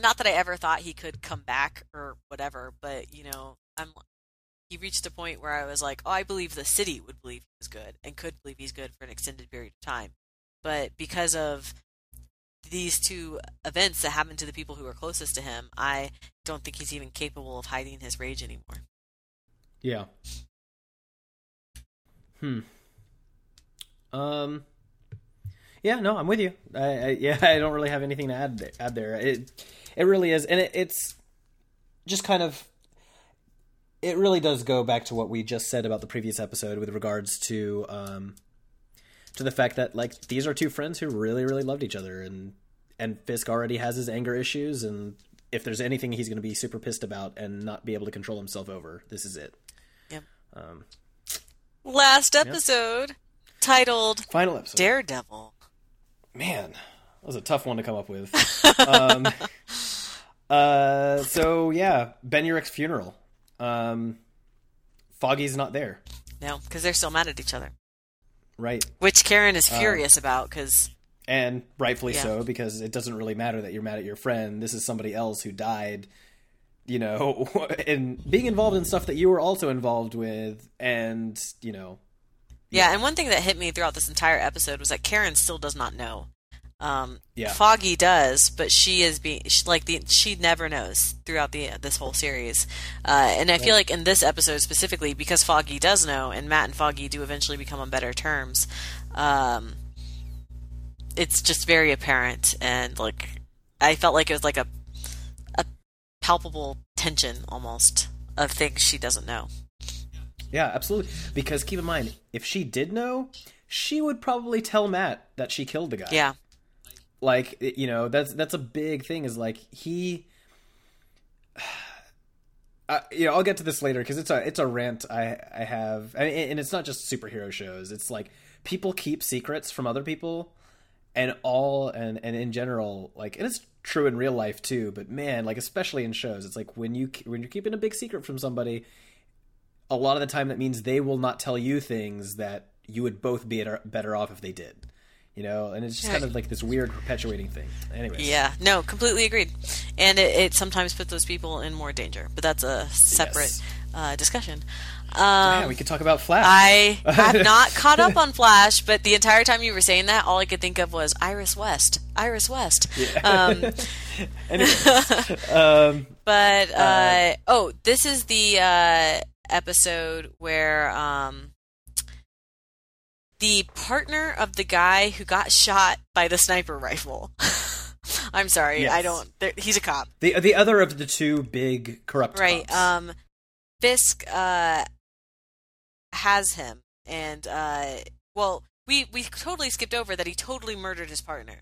not that I ever thought he could come back or whatever, but you know, I'm. He reached a point where I was like, oh, I believe the city would believe he was good and could believe he's good for an extended period of time but because of these two events that happened to the people who were closest to him, I don't think he's even capable of hiding his rage anymore. Yeah. Hmm. Um. Yeah, no, I'm with you. I, I, yeah, I don't really have anything to add add there. It it really is, and it, it's just kind of. It really does go back to what we just said about the previous episode with regards to um, to the fact that like these are two friends who really really loved each other and and Fisk already has his anger issues and if there's anything he's going to be super pissed about and not be able to control himself over, this is it. Yep. Um, Last episode, yep. titled Final episode. Daredevil. Man, that was a tough one to come up with. um, uh, so yeah, Ben Urich's funeral. Um, Foggy's not there. No, because they're still mad at each other. Right. Which Karen is uh, furious uh, about because. And rightfully yeah. so, because it doesn't really matter that you're mad at your friend. This is somebody else who died, you know, and being involved in stuff that you were also involved with, and, you know. Yeah, and one thing that hit me throughout this entire episode was that Karen still does not know um, yeah. Foggy does, but she is being she, like the she never knows throughout the this whole series, uh, and I yeah. feel like in this episode specifically because Foggy does know, and Matt and Foggy do eventually become on better terms. Um, it's just very apparent, and like I felt like it was like a a palpable tension almost of things she doesn't know. Yeah, absolutely. Because keep in mind, if she did know, she would probably tell Matt that she killed the guy. Yeah like you know that's that's a big thing is like he uh, you know i'll get to this later because it's a it's a rant i i have I mean, and it's not just superhero shows it's like people keep secrets from other people and all and and in general like and it's true in real life too but man like especially in shows it's like when you when you're keeping a big secret from somebody a lot of the time that means they will not tell you things that you would both be better off if they did you know, and it's just kind of like this weird perpetuating thing. Anyways. Yeah, no, completely agreed. And it, it sometimes puts those people in more danger, but that's a separate yes. uh, discussion. Um, yeah, we could talk about Flash. I have not caught up on Flash, but the entire time you were saying that, all I could think of was Iris West. Iris West. Yeah. Um, um, but uh, uh, oh, this is the uh, episode where um, the partner of the guy who got shot by the sniper rifle. I'm sorry, yes. I don't. He's a cop. The the other of the two big corrupt right. Cops. Um, Fisk uh has him, and uh, well, we we totally skipped over that he totally murdered his partner.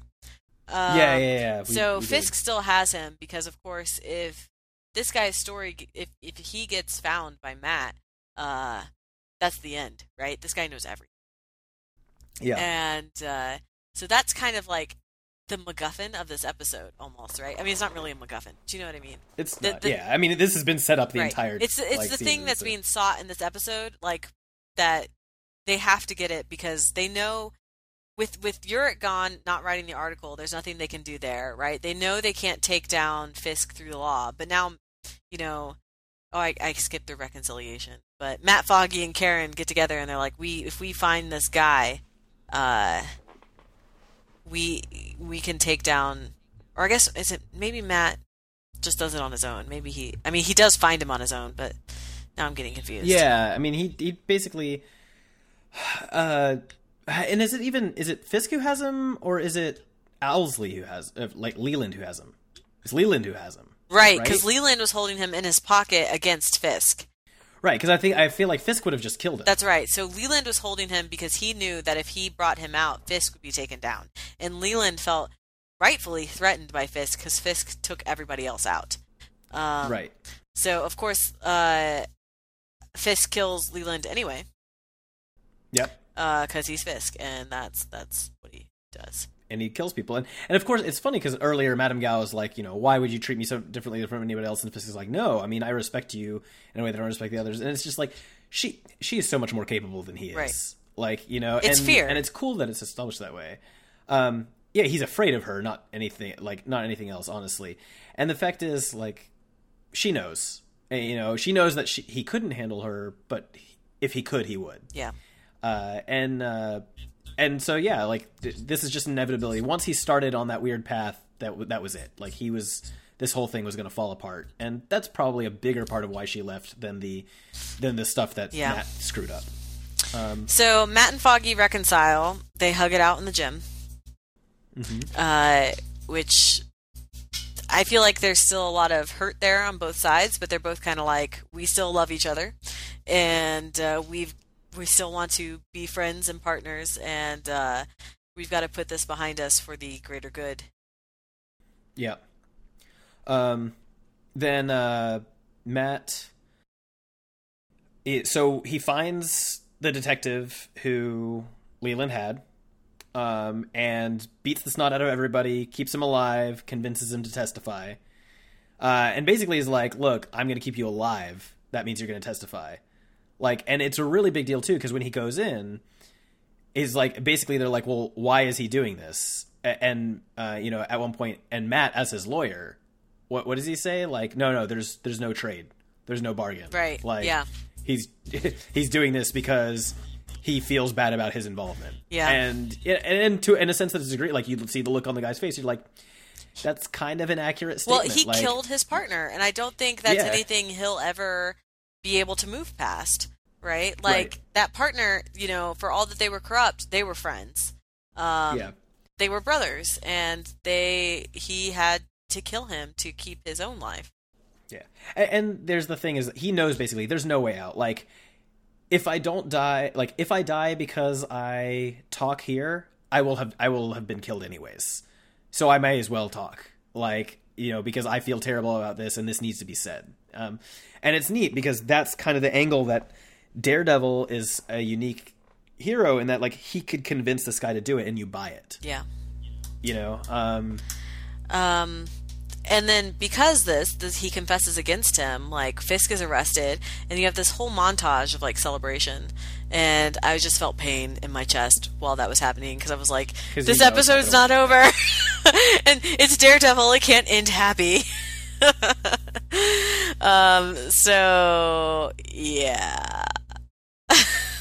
Um, yeah, yeah, yeah. We, so we Fisk did. still has him because, of course, if this guy's story, if if he gets found by Matt, uh, that's the end, right? This guy knows everything. Yeah. And uh, so that's kind of like the MacGuffin of this episode, almost, right? I mean, it's not really a MacGuffin. Do you know what I mean? It's the, not, the, yeah. I mean, this has been set up the right. entire. It's it's like, the thing that's so. being sought in this episode, like that they have to get it because they know with with Urich gone, not writing the article, there's nothing they can do there, right? They know they can't take down Fisk through the law, but now, you know, oh, I, I skipped the reconciliation, but Matt Foggy and Karen get together and they're like, we if we find this guy, uh, we we can take down, or I guess is it maybe Matt just does it on his own? Maybe he, I mean, he does find him on his own, but now I'm getting confused. Yeah, I mean, he he basically, uh, and is it even is it Fisk who has him or is it Owlsley who has uh, like Leland who has him? It's Leland who has him. Right, because right? Leland was holding him in his pocket against Fisk. Right, because I think I feel like Fisk would have just killed him. That's right. So Leland was holding him because he knew that if he brought him out, Fisk would be taken down, and Leland felt rightfully threatened by Fisk because Fisk took everybody else out. Um, right. So of course, uh, Fisk kills Leland anyway. Yep. Because uh, he's Fisk, and that's that's what he does and he kills people. And and of course, it's funny because earlier Madame Gao is like, you know, why would you treat me so differently from anybody else? And Fisk is like, no, I mean, I respect you in a way that I don't respect the others. And it's just like she she is so much more capable than he is. Right. Like you know, it's and, fear, and it's cool that it's established that way. Um, yeah, he's afraid of her, not anything like not anything else, honestly. And the fact is, like, she knows. And, you know, she knows that she, he couldn't handle her, but if he could, he would. Yeah. Uh, and uh, and so yeah, like th- this is just inevitability. Once he started on that weird path, that w- that was it. Like he was, this whole thing was going to fall apart, and that's probably a bigger part of why she left than the than the stuff that yeah. Matt screwed up. Um, so Matt and Foggy reconcile. They hug it out in the gym, mm-hmm. uh, which I feel like there's still a lot of hurt there on both sides, but they're both kind of like we still love each other, and uh, we've we still want to be friends and partners, and uh, we've got to put this behind us for the greater good. Yeah. Um, then uh, Matt. It, so he finds the detective who Leland had, um, and beats the snot out of everybody, keeps him alive, convinces him to testify, uh, and basically is like, "Look, I'm going to keep you alive. That means you're going to testify." Like, and it's a really big deal too because when he goes in, is like basically they're like, well, why is he doing this? And uh, you know, at one point, and Matt as his lawyer, what what does he say? Like, no, no, there's there's no trade, there's no bargain. Right. Like, yeah. He's he's doing this because he feels bad about his involvement. Yeah. And and to in a sense that it's great. Like you see the look on the guy's face, you're like, that's kind of an accurate statement. Well, he like, killed his partner, and I don't think that's yeah. anything he'll ever be able to move past, right? Like right. that partner, you know, for all that they were corrupt, they were friends. Um, yeah. They were brothers, and they he had to kill him to keep his own life. Yeah, and, and there's the thing is he knows basically there's no way out. Like if I don't die, like if I die because I talk here, I will have I will have been killed anyways. So I may as well talk. Like you know, because I feel terrible about this and this needs to be said. Um, and it's neat because that's kind of the angle that Daredevil is a unique hero in that like he could convince this guy to do it and you buy it. Yeah. You know. Um, um and then because this, this he confesses against him, like Fisk is arrested, and you have this whole montage of like celebration. And I just felt pain in my chest while that was happening because I was like, "This episode's not over, and it's Daredevil. It can't end happy." um. So yeah.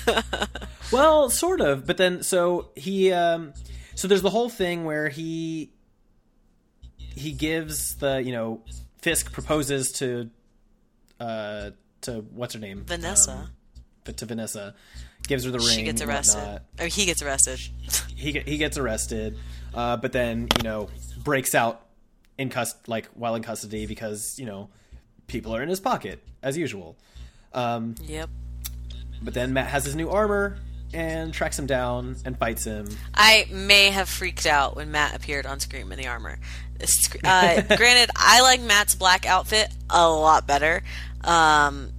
well, sort of, but then so he um so there's the whole thing where he he gives the you know Fisk proposes to uh to what's her name Vanessa. Um, but to Vanessa, gives her the ring. She gets arrested. Or he gets arrested. he he gets arrested, uh, but then you know breaks out in cust like while in custody because you know people are in his pocket as usual. Um, yep. But then Matt has his new armor and tracks him down and fights him. I may have freaked out when Matt appeared on screen in the armor. Uh, granted, I like Matt's black outfit a lot better, um,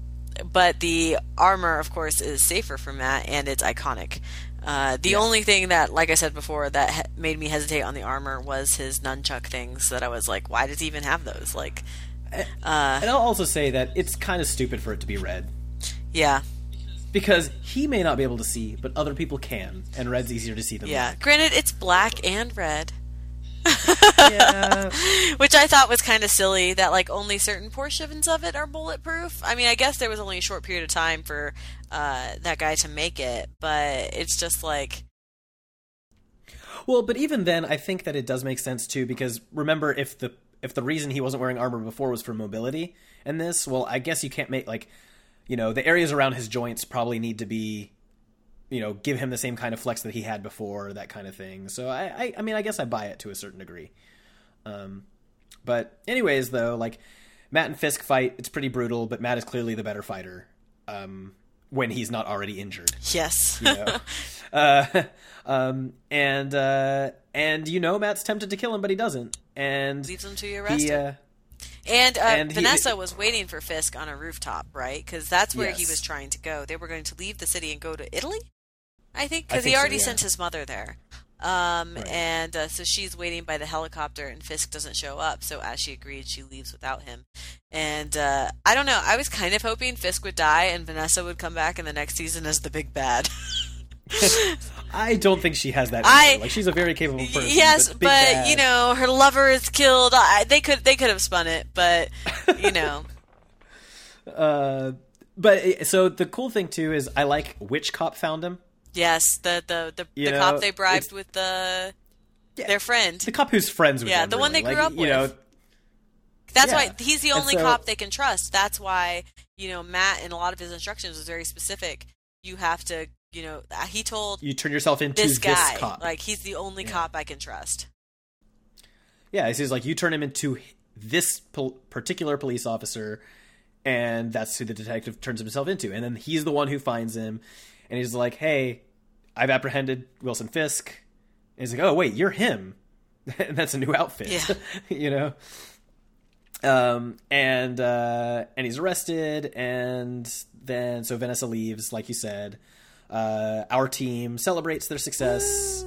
but the armor, of course, is safer for Matt and it's iconic. Uh, the yeah. only thing that, like I said before, that ha- made me hesitate on the armor was his nunchuck things. That I was like, why does he even have those? Like, uh, and I'll also say that it's kind of stupid for it to be red. Yeah, because he may not be able to see, but other people can, and red's easier to see than Yeah. black. Granted, it's black and red. Yeah, Which I thought was kind of silly that like only certain portions of it are bulletproof. I mean, I guess there was only a short period of time for uh, that guy to make it, but it's just like Well, but even then, I think that it does make sense too, because remember, if the if the reason he wasn't wearing armor before was for mobility, and this, well, I guess you can't make like, you know, the areas around his joints probably need to be, you know, give him the same kind of flex that he had before, that kind of thing. So I, I, I mean, I guess I buy it to a certain degree. Um, but anyways, though, like Matt and Fisk fight, it's pretty brutal, but Matt is clearly the better fighter. Um, when he's not already injured yes. you know. uh, um, and uh, and you know Matt's tempted to kill him, but he doesn't. And Leaves him to be he, arrested. uh, and uh, and he- Vanessa was waiting for Fisk on a rooftop, right? Because that's where he was trying to go. They were going to leave the city and go to Italy, I think, because he so, already yeah. sent his mother there. Um, Right. And uh, so she's waiting by the helicopter, and Fisk doesn't show up. So as she agreed, she leaves without him. And uh, I don't know. I was kind of hoping Fisk would die and Vanessa would come back in the next season as the big bad. I don't think she has that. I- like she's a very capable person. yes, but, but, you know, her lover is killed. I, they could they could have spun it, but you know, Uh, but so the cool thing too is I like which cop found him. Yes, the the the, the know, cop they bribed with the Yeah. their friend. The cop who's friends with Yeah, him, the one they grew Like, up You know, with. That's Yeah. why he's the only so- cop they can trust. That's why you know Matt in a lot of his instructions was very specific. You have to, you know, uh, he told you turn yourself into this guy cop. like he's the only Yeah. cop I can trust. Yeah, he's like you turn him into this pol- particular police officer, and that's who the detective turns himself into. And then he's the one who finds him, and he's like, "Hey, I've apprehended Wilson Fisk." And he's like, "Oh wait, you're him." and that's a new outfit, Yeah. you know. Um, and uh, and he's arrested, and then so Vanessa leaves, like you said. Uh, our team celebrates their success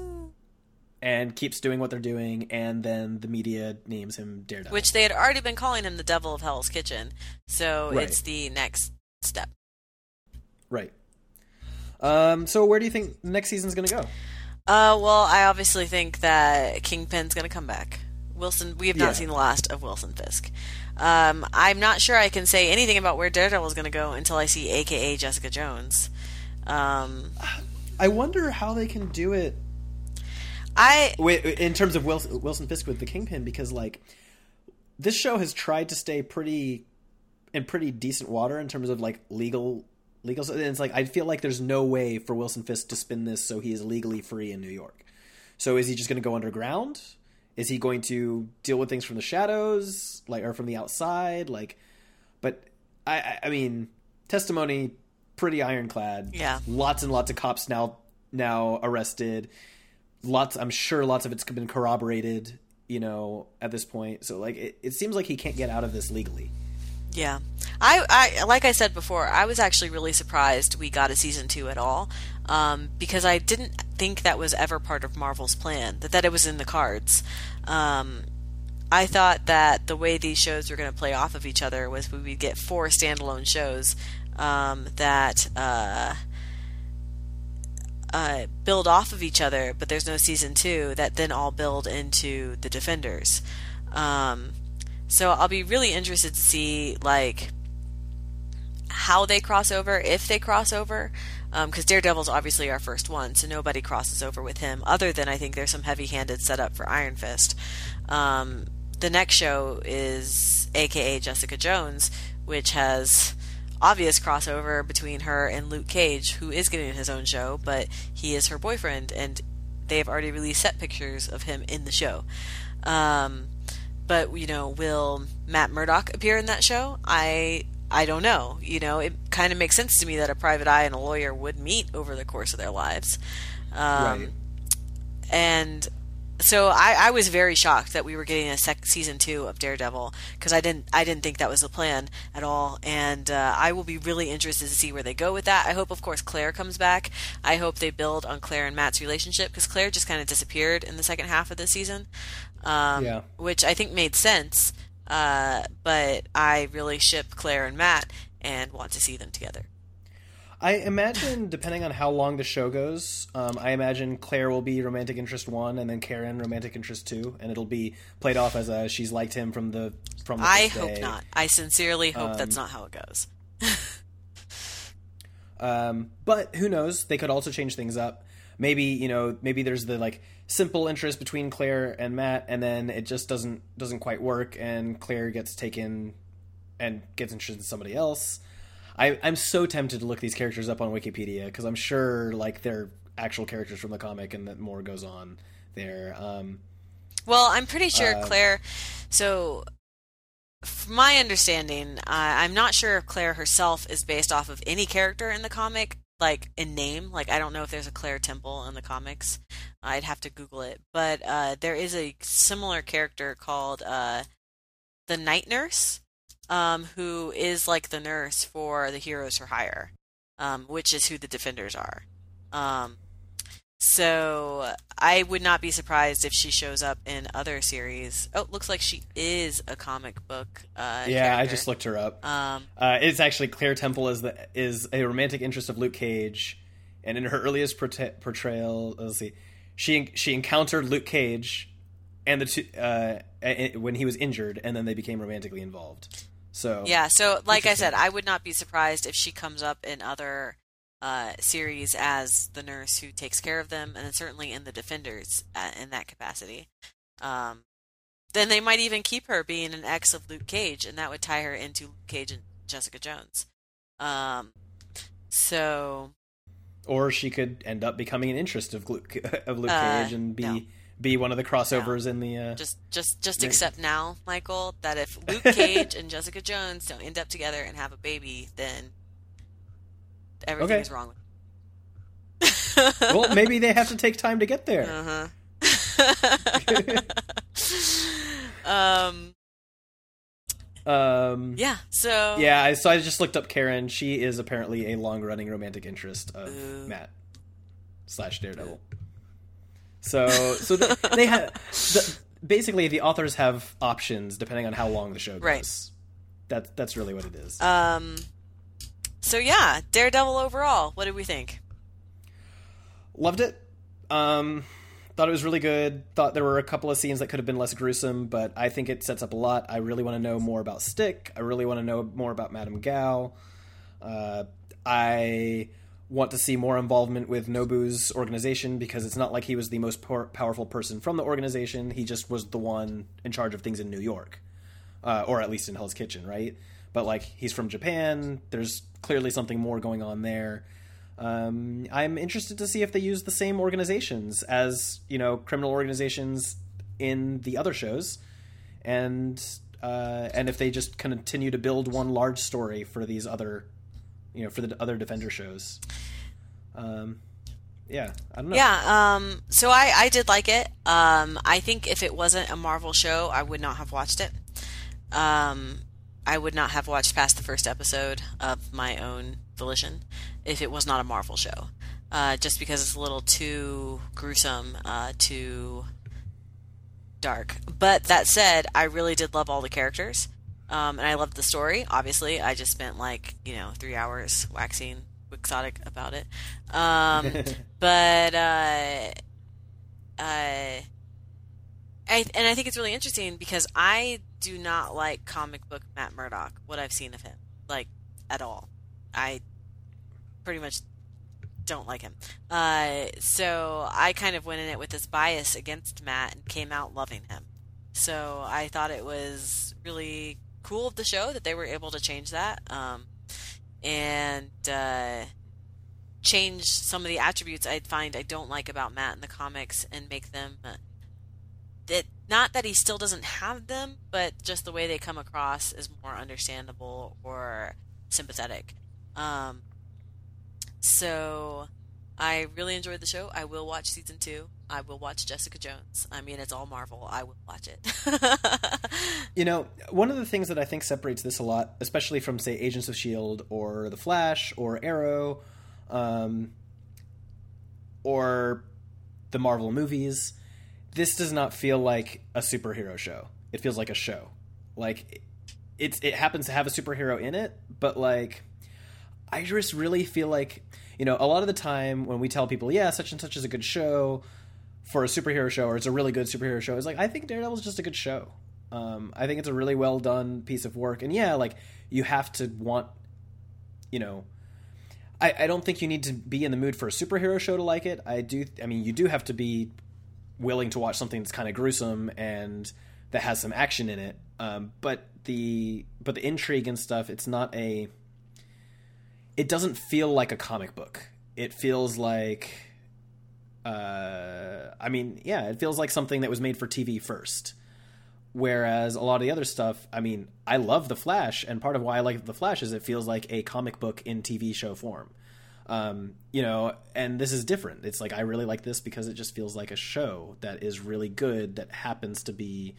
and keeps doing what they're doing, and then the media names him Daredevil. Which they had already been calling him the Devil of Hell's Kitchen, so Right. it's the next step. right. Um, so where do you think next season's gonna go? Uh, well, I obviously think that Kingpin's going to come back. Wilson, we have not Yeah. seen the last of Wilson Fisk. Um, I'm not sure I can say anything about where Daredevil is going to go until I see AKA Jessica Jones. Um, I wonder how they can do it I Wait, in terms of Wilson, Wilson Fisk with the Kingpin, because like this show has tried to stay pretty in pretty decent water in terms of like legal legal. And it's like I feel like there's no way for Wilson Fisk to spin this so he is legally free in New York. So is he just going to go underground? Is he going to deal with things from the shadows, like or from the outside? Like, but I, I, I mean, testimony pretty ironclad. Yeah. lots and lots of cops now now arrested lots i'm sure lots of it's been corroborated you know at this point so like it, it seems like he can't get out of this legally Yeah. I, I like I said before, I was actually really surprised we got a season two at all. Um, because I didn't think that was ever part of Marvel's plan, that, that it was in the cards. Um, I thought that the way these shows were going to play off of each other was we would get four standalone shows um, that uh, uh, build off of each other, but there's no season two that then all build into the Defenders. Um, so I'll be really interested to see like how they cross over, if they cross over, because Daredevil's obviously our first one, so nobody crosses over with him. Other than I think there's some heavy-handed setup for Iron Fist. Um, the next show is AKA Jessica Jones, which has obvious crossover between her and Luke Cage, who is getting his own show, but he is her boyfriend, and they have already released set pictures of him in the show. Um, but you know, will Matt Murdock appear in that show? I I don't know. You know, it kind of makes sense to me that a private eye and a lawyer would meet over the course of their lives. Um, Right. And so I, I was very shocked that we were getting a sec- season two of Daredevil because I didn't I didn't think that was the plan at all, and uh, I will be really interested to see where they go with that. I hope, of course, Claire comes back. I hope they build on Claire and Matt's relationship because Claire just kind of disappeared in the second half of this season, um, Yeah. which I think made sense. Uh, but I really ship Claire and Matt and want to see them together. I imagine, depending on how long the show goes, um, I imagine Claire will be romantic interest one, and then Karen romantic interest two, and it'll be played off as a she's liked him from the from. The I hope day. not. I sincerely hope Um, that's not how it goes. Um, but who knows? They could also change things up. Maybe you know, maybe there's the like simple interest between Claire and Matt, and then it just doesn't doesn't quite work, and Claire gets taken and gets interested in somebody else. I, I'm so tempted to look these characters up on Wikipedia because I'm sure like they're actual characters from the comic, and that more goes on there. Um, Well, I'm pretty sure Uh, Claire. So, from my understanding, uh, I'm not sure if Claire herself is based off of any character in the comic, like in name. Like, I don't know if there's a Claire Temple in the comics. I'd have to Google it. But uh, there is a similar character called uh, the Night Nurse, um, who is like the nurse for the Heroes for Hire, um, which is who the Defenders are. Um, so I would not be surprised if she shows up in other series. Oh, looks like she is a comic book. Uh, yeah, I just looked her up. Um, Uh, it's actually Claire Temple is the is a romantic interest of Luke Cage, and in her earliest porta- portrayal, let's see, she she encountered Luke Cage, and the two uh, when he was injured, and then they became romantically involved. So yeah, so like I said, I would not be surprised if she comes up in other uh, series as the nurse who takes care of them, and then certainly in the Defenders uh, in that capacity. Um, then they might even keep her being an ex of Luke Cage, and that would tie her into Luke Cage and Jessica Jones. Um, so or she could end up becoming an interest of Luke of Luke Uh, Cage and be no. be one of the crossovers in the. Uh, just just just accept now, Michael, that if Luke Cage and Jessica Jones don't end up together and have a baby, then everything Okay. is wrong. well, maybe they have to take time to get there. Uh huh. um. Um, Yeah. So. Yeah, so I just looked up Karen. She is apparently a long-running romantic interest of Ooh. Matt slash Daredevil. So, so th- they have the, basically the authors have options depending on how long the show goes. Right. That that's really what it is. Um. So yeah, Daredevil overall. What did we think? Loved it. Um, thought it was really good. Thought there were a couple of scenes that could have been less gruesome, but I think it sets up a lot. I really want to know more about Stick. I really want to know more about Madame Gao. Uh, I want to see more involvement with Nobu's organization because it's not like he was the most por- powerful person from the organization. He just was the one in charge of things in New York, uh, or at least in Hell's Kitchen, right? But like he's from Japan. There's clearly something more going on there. Um, I'm interested to see if they use the same organizations as you know criminal organizations in the other shows, and uh, and if they just continue to build one large story for these other, you know, for the other Defender shows. Um, yeah, I don't know. Yeah, um, so I, I did like it. Um, I think if it wasn't a Marvel show, I would not have watched it. Um, I would not have watched past the first episode of my own volition if it was not a Marvel show. Uh, just because it's a little too gruesome, uh, too dark. But that said, I really did love all the characters. Um, and I loved the story. Obviously, I just spent like, you know, three hours waxing quixotic about it. Um, but uh, uh, I, and I think it's really interesting because I do not like comic book Matt Murdock. What I've seen of him, like at all, I pretty much don't like him. Uh, so I kind of went in it with this bias against Matt and came out loving him. So I thought it was really cool of the show that they were able to change that. Um, and uh, change some of the attributes I find I don't like about Matt in the comics and make them uh, that not that he still doesn't have them, but just the way they come across is more understandable or sympathetic. Um, so I really enjoyed the show. I will watch season two. I will watch Jessica Jones. I mean, it's all Marvel. I will watch it. You know, one of the things that I think separates this a lot, especially from say Agents of Shield or The Flash or Arrow, um, or the Marvel movies, this does not feel like a superhero show. It feels like a show. Like it's it happens to have a superhero in it, but like I just really feel like you know a lot of the time when we tell people, yeah, such and such is a good show for a superhero show, or it's a really good superhero show. It's like I think Daredevil's just a good show. Um, I think it's a really well done piece of work, and yeah, like you have to want, you know. I, I don't think you need to be in the mood for a superhero show to like it. I do. I mean, you do have to be willing to watch something that's kind of gruesome and that has some action in it. Um, but the but the intrigue and stuff, it's not a. It doesn't feel like a comic book. It feels like. Uh, I mean, yeah, it feels like something that was made for TV first. Whereas a lot of the other stuff, I mean, I love The Flash, and part of why I like The Flash is it feels like a comic book in TV show form. Um, you know, and this is different. It's like I really like this because it just feels like a show that is really good that happens to be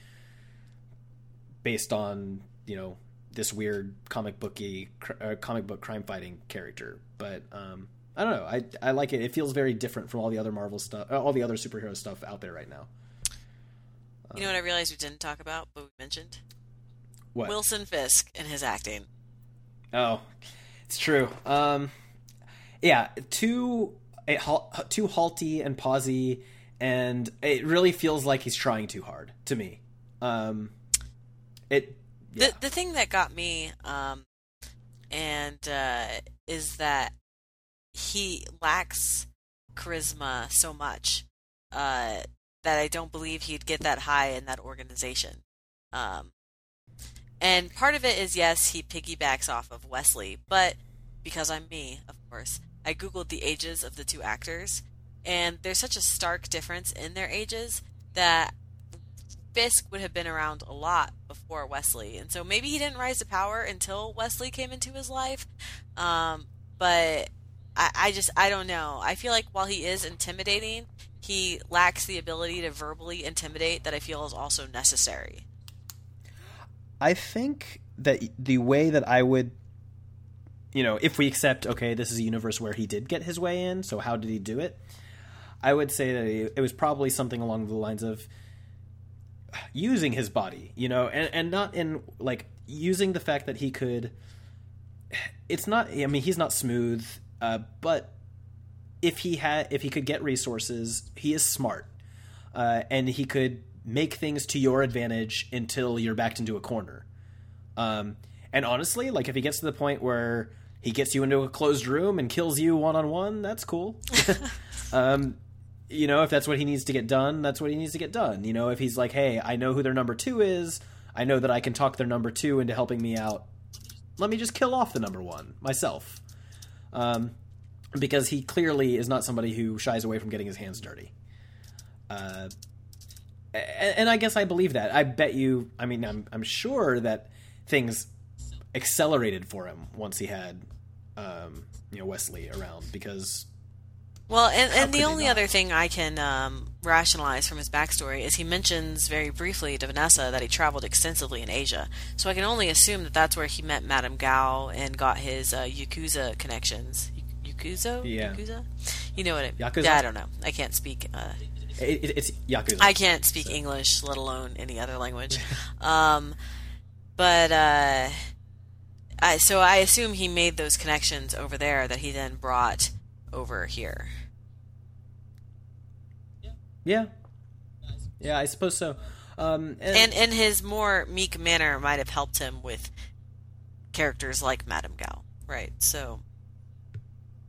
based on you know this weird comic booky uh, comic book crime fighting character. But um, I don't know. I I like it. It feels very different from all the other Marvel stuff, uh, all the other superhero stuff out there right now. You know what I realized we didn't talk about, but we mentioned What? Wilson Fisk and his acting. Oh, it's true. Um, yeah, too it, too halty and pausy, and it really feels like he's trying too hard to me. Um, it yeah. The the thing that got me, um, and uh, is that he lacks charisma so much uh, that I don't believe he'd get that high in that organization. Um, and part of it is yes, he piggybacks off of Wesley, but because I'm me, of course, I googled the ages of the two actors, and there's such a stark difference in their ages that Fisk would have been around a lot before Wesley, and so maybe he didn't rise to power until Wesley came into his life. Um, but I, I just I don't know. I feel like while he is intimidating, he lacks the ability to verbally intimidate that I feel is also necessary. I think that the way that I would, you know, if we accept, okay, this is a universe where he did get his way in, so how did he do it? I would say that it was probably something along the lines of using his body, you know, and, and not in like using the fact that he could. It's not. I mean, he's not smooth, uh, but if he had, if he could get resources, he is smart, uh, and he could make things to your advantage until you're backed into a corner. Um, and honestly, like if he gets to the point where he gets you into a closed room and kills you one on one, that's cool. um, you know, if that's what he needs to get done, that's what he needs to get done. You know, if he's like, hey, I know who their number two is, I know that I can talk their number two into helping me out. Let me just kill off the number one myself. Um, because he clearly is not somebody who shies away from getting his hands dirty. Uh, and, and I guess I believe that. I bet you. I mean, I'm I'm sure that things accelerated for him once he had, um, you know, Wesley around because Well, and, and the only not? other thing I can um, rationalize from his backstory is he mentions very briefly to Vanessa that he traveled extensively in Asia. So I can only assume that that's where he met Madame Gao and got his uh, Yakuza connections. Yakuza? Yeah. Yakuza? You know what I Yakuza? Yeah, I don't know. I can't speak. Uh, it, it, it's Yakuza. I can't speak English, let alone any other language. um, but uh, I, so I assume he made those connections over there that he then brought over here. yeah, yeah, I suppose so. Um, and, And and his more meek manner might have helped him with characters like Madame Gao, right? So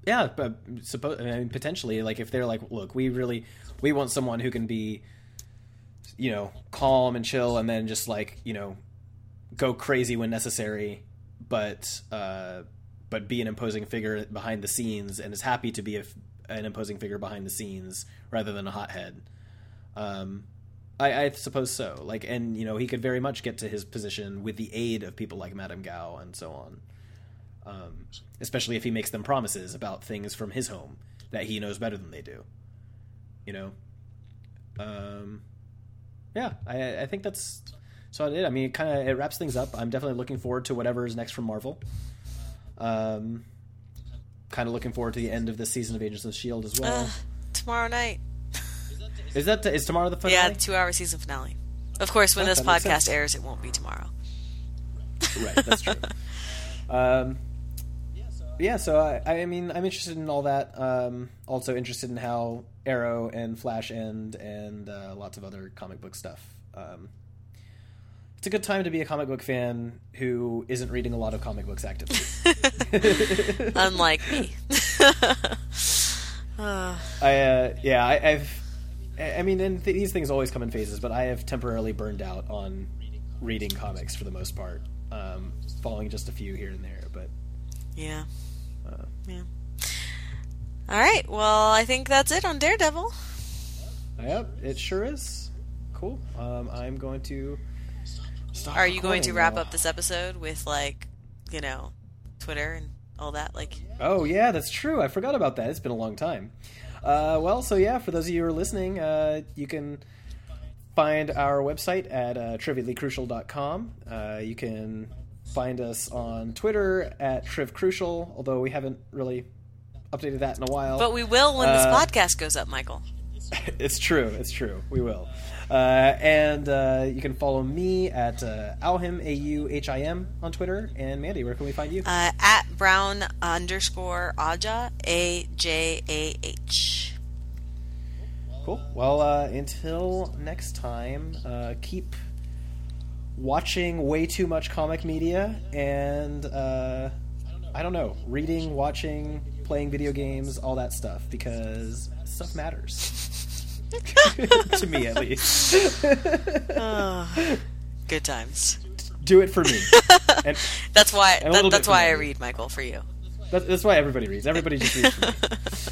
yeah, but suppose I mean, potentially, like if they're like, look, we really we want someone who can be, you know, calm and chill, and then just like you know, go crazy when necessary, but uh, but be an imposing figure behind the scenes, and is happy to be a, an imposing figure behind the scenes rather than a hothead. Um, I, I suppose so. Like, and you know, he could very much get to his position with the aid of people like Madame Gao and so on. Um, especially if he makes them promises about things from his home that he knows better than they do. You know. Um, yeah, I, I think that's so it. I mean, it kind of it wraps things up. I'm definitely looking forward to whatever is next from Marvel. Um, kind of looking forward to the end of this season of Agents of Shield as well. uh, tomorrow night, is that is tomorrow the finale? yeah, the two-hour season finale. Of course, when Oh, this podcast airs, it won't be tomorrow. right, that's true. um, yeah, so I, I mean, I'm interested in all that. Um, also interested in how Arrow and Flash end, and uh, lots of other comic book stuff. Um, it's a good time to be a comic book fan who isn't reading a lot of comic books actively. Unlike me. I uh, yeah, I, I've. I mean, and th- these things always come in phases, but I have temporarily burned out on reading comics for the most part, um, following just a few here and there. But yeah. uh, Yeah. All right. Well, I think that's it on Daredevil. yep, it sure is cool. Um, I'm going to. Stop Are you going to wrap now. up this episode with like, you know, Twitter and all that? Like, Oh yeah, that's true. I forgot about that. It's been a long time. Uh, well, so yeah, for those of you who are listening, uh, you can find our website at uh, triviallycrucial.com. Uh, you can find us on Twitter at trivcrucial, although we haven't really updated that in a while. but we will when this Uh, podcast goes up, Michael. it's true. It's true. We will. Uh, and uh, you can follow me at uh, Auhim, A U H I M, on Twitter. And Mandy, where can we find you? Uh, at Brown underscore Ajah A J A H. Cool. Well, uh, until next time, uh, keep watching way too much comic media and, uh, I don't know, reading, watching, playing video games, all that stuff, because stuff matters. to me, at least. Ah, good times. Do it for me. And That's why. That, that's why I read, Michael, for you. that, that's why everybody reads. Everybody just reads for me.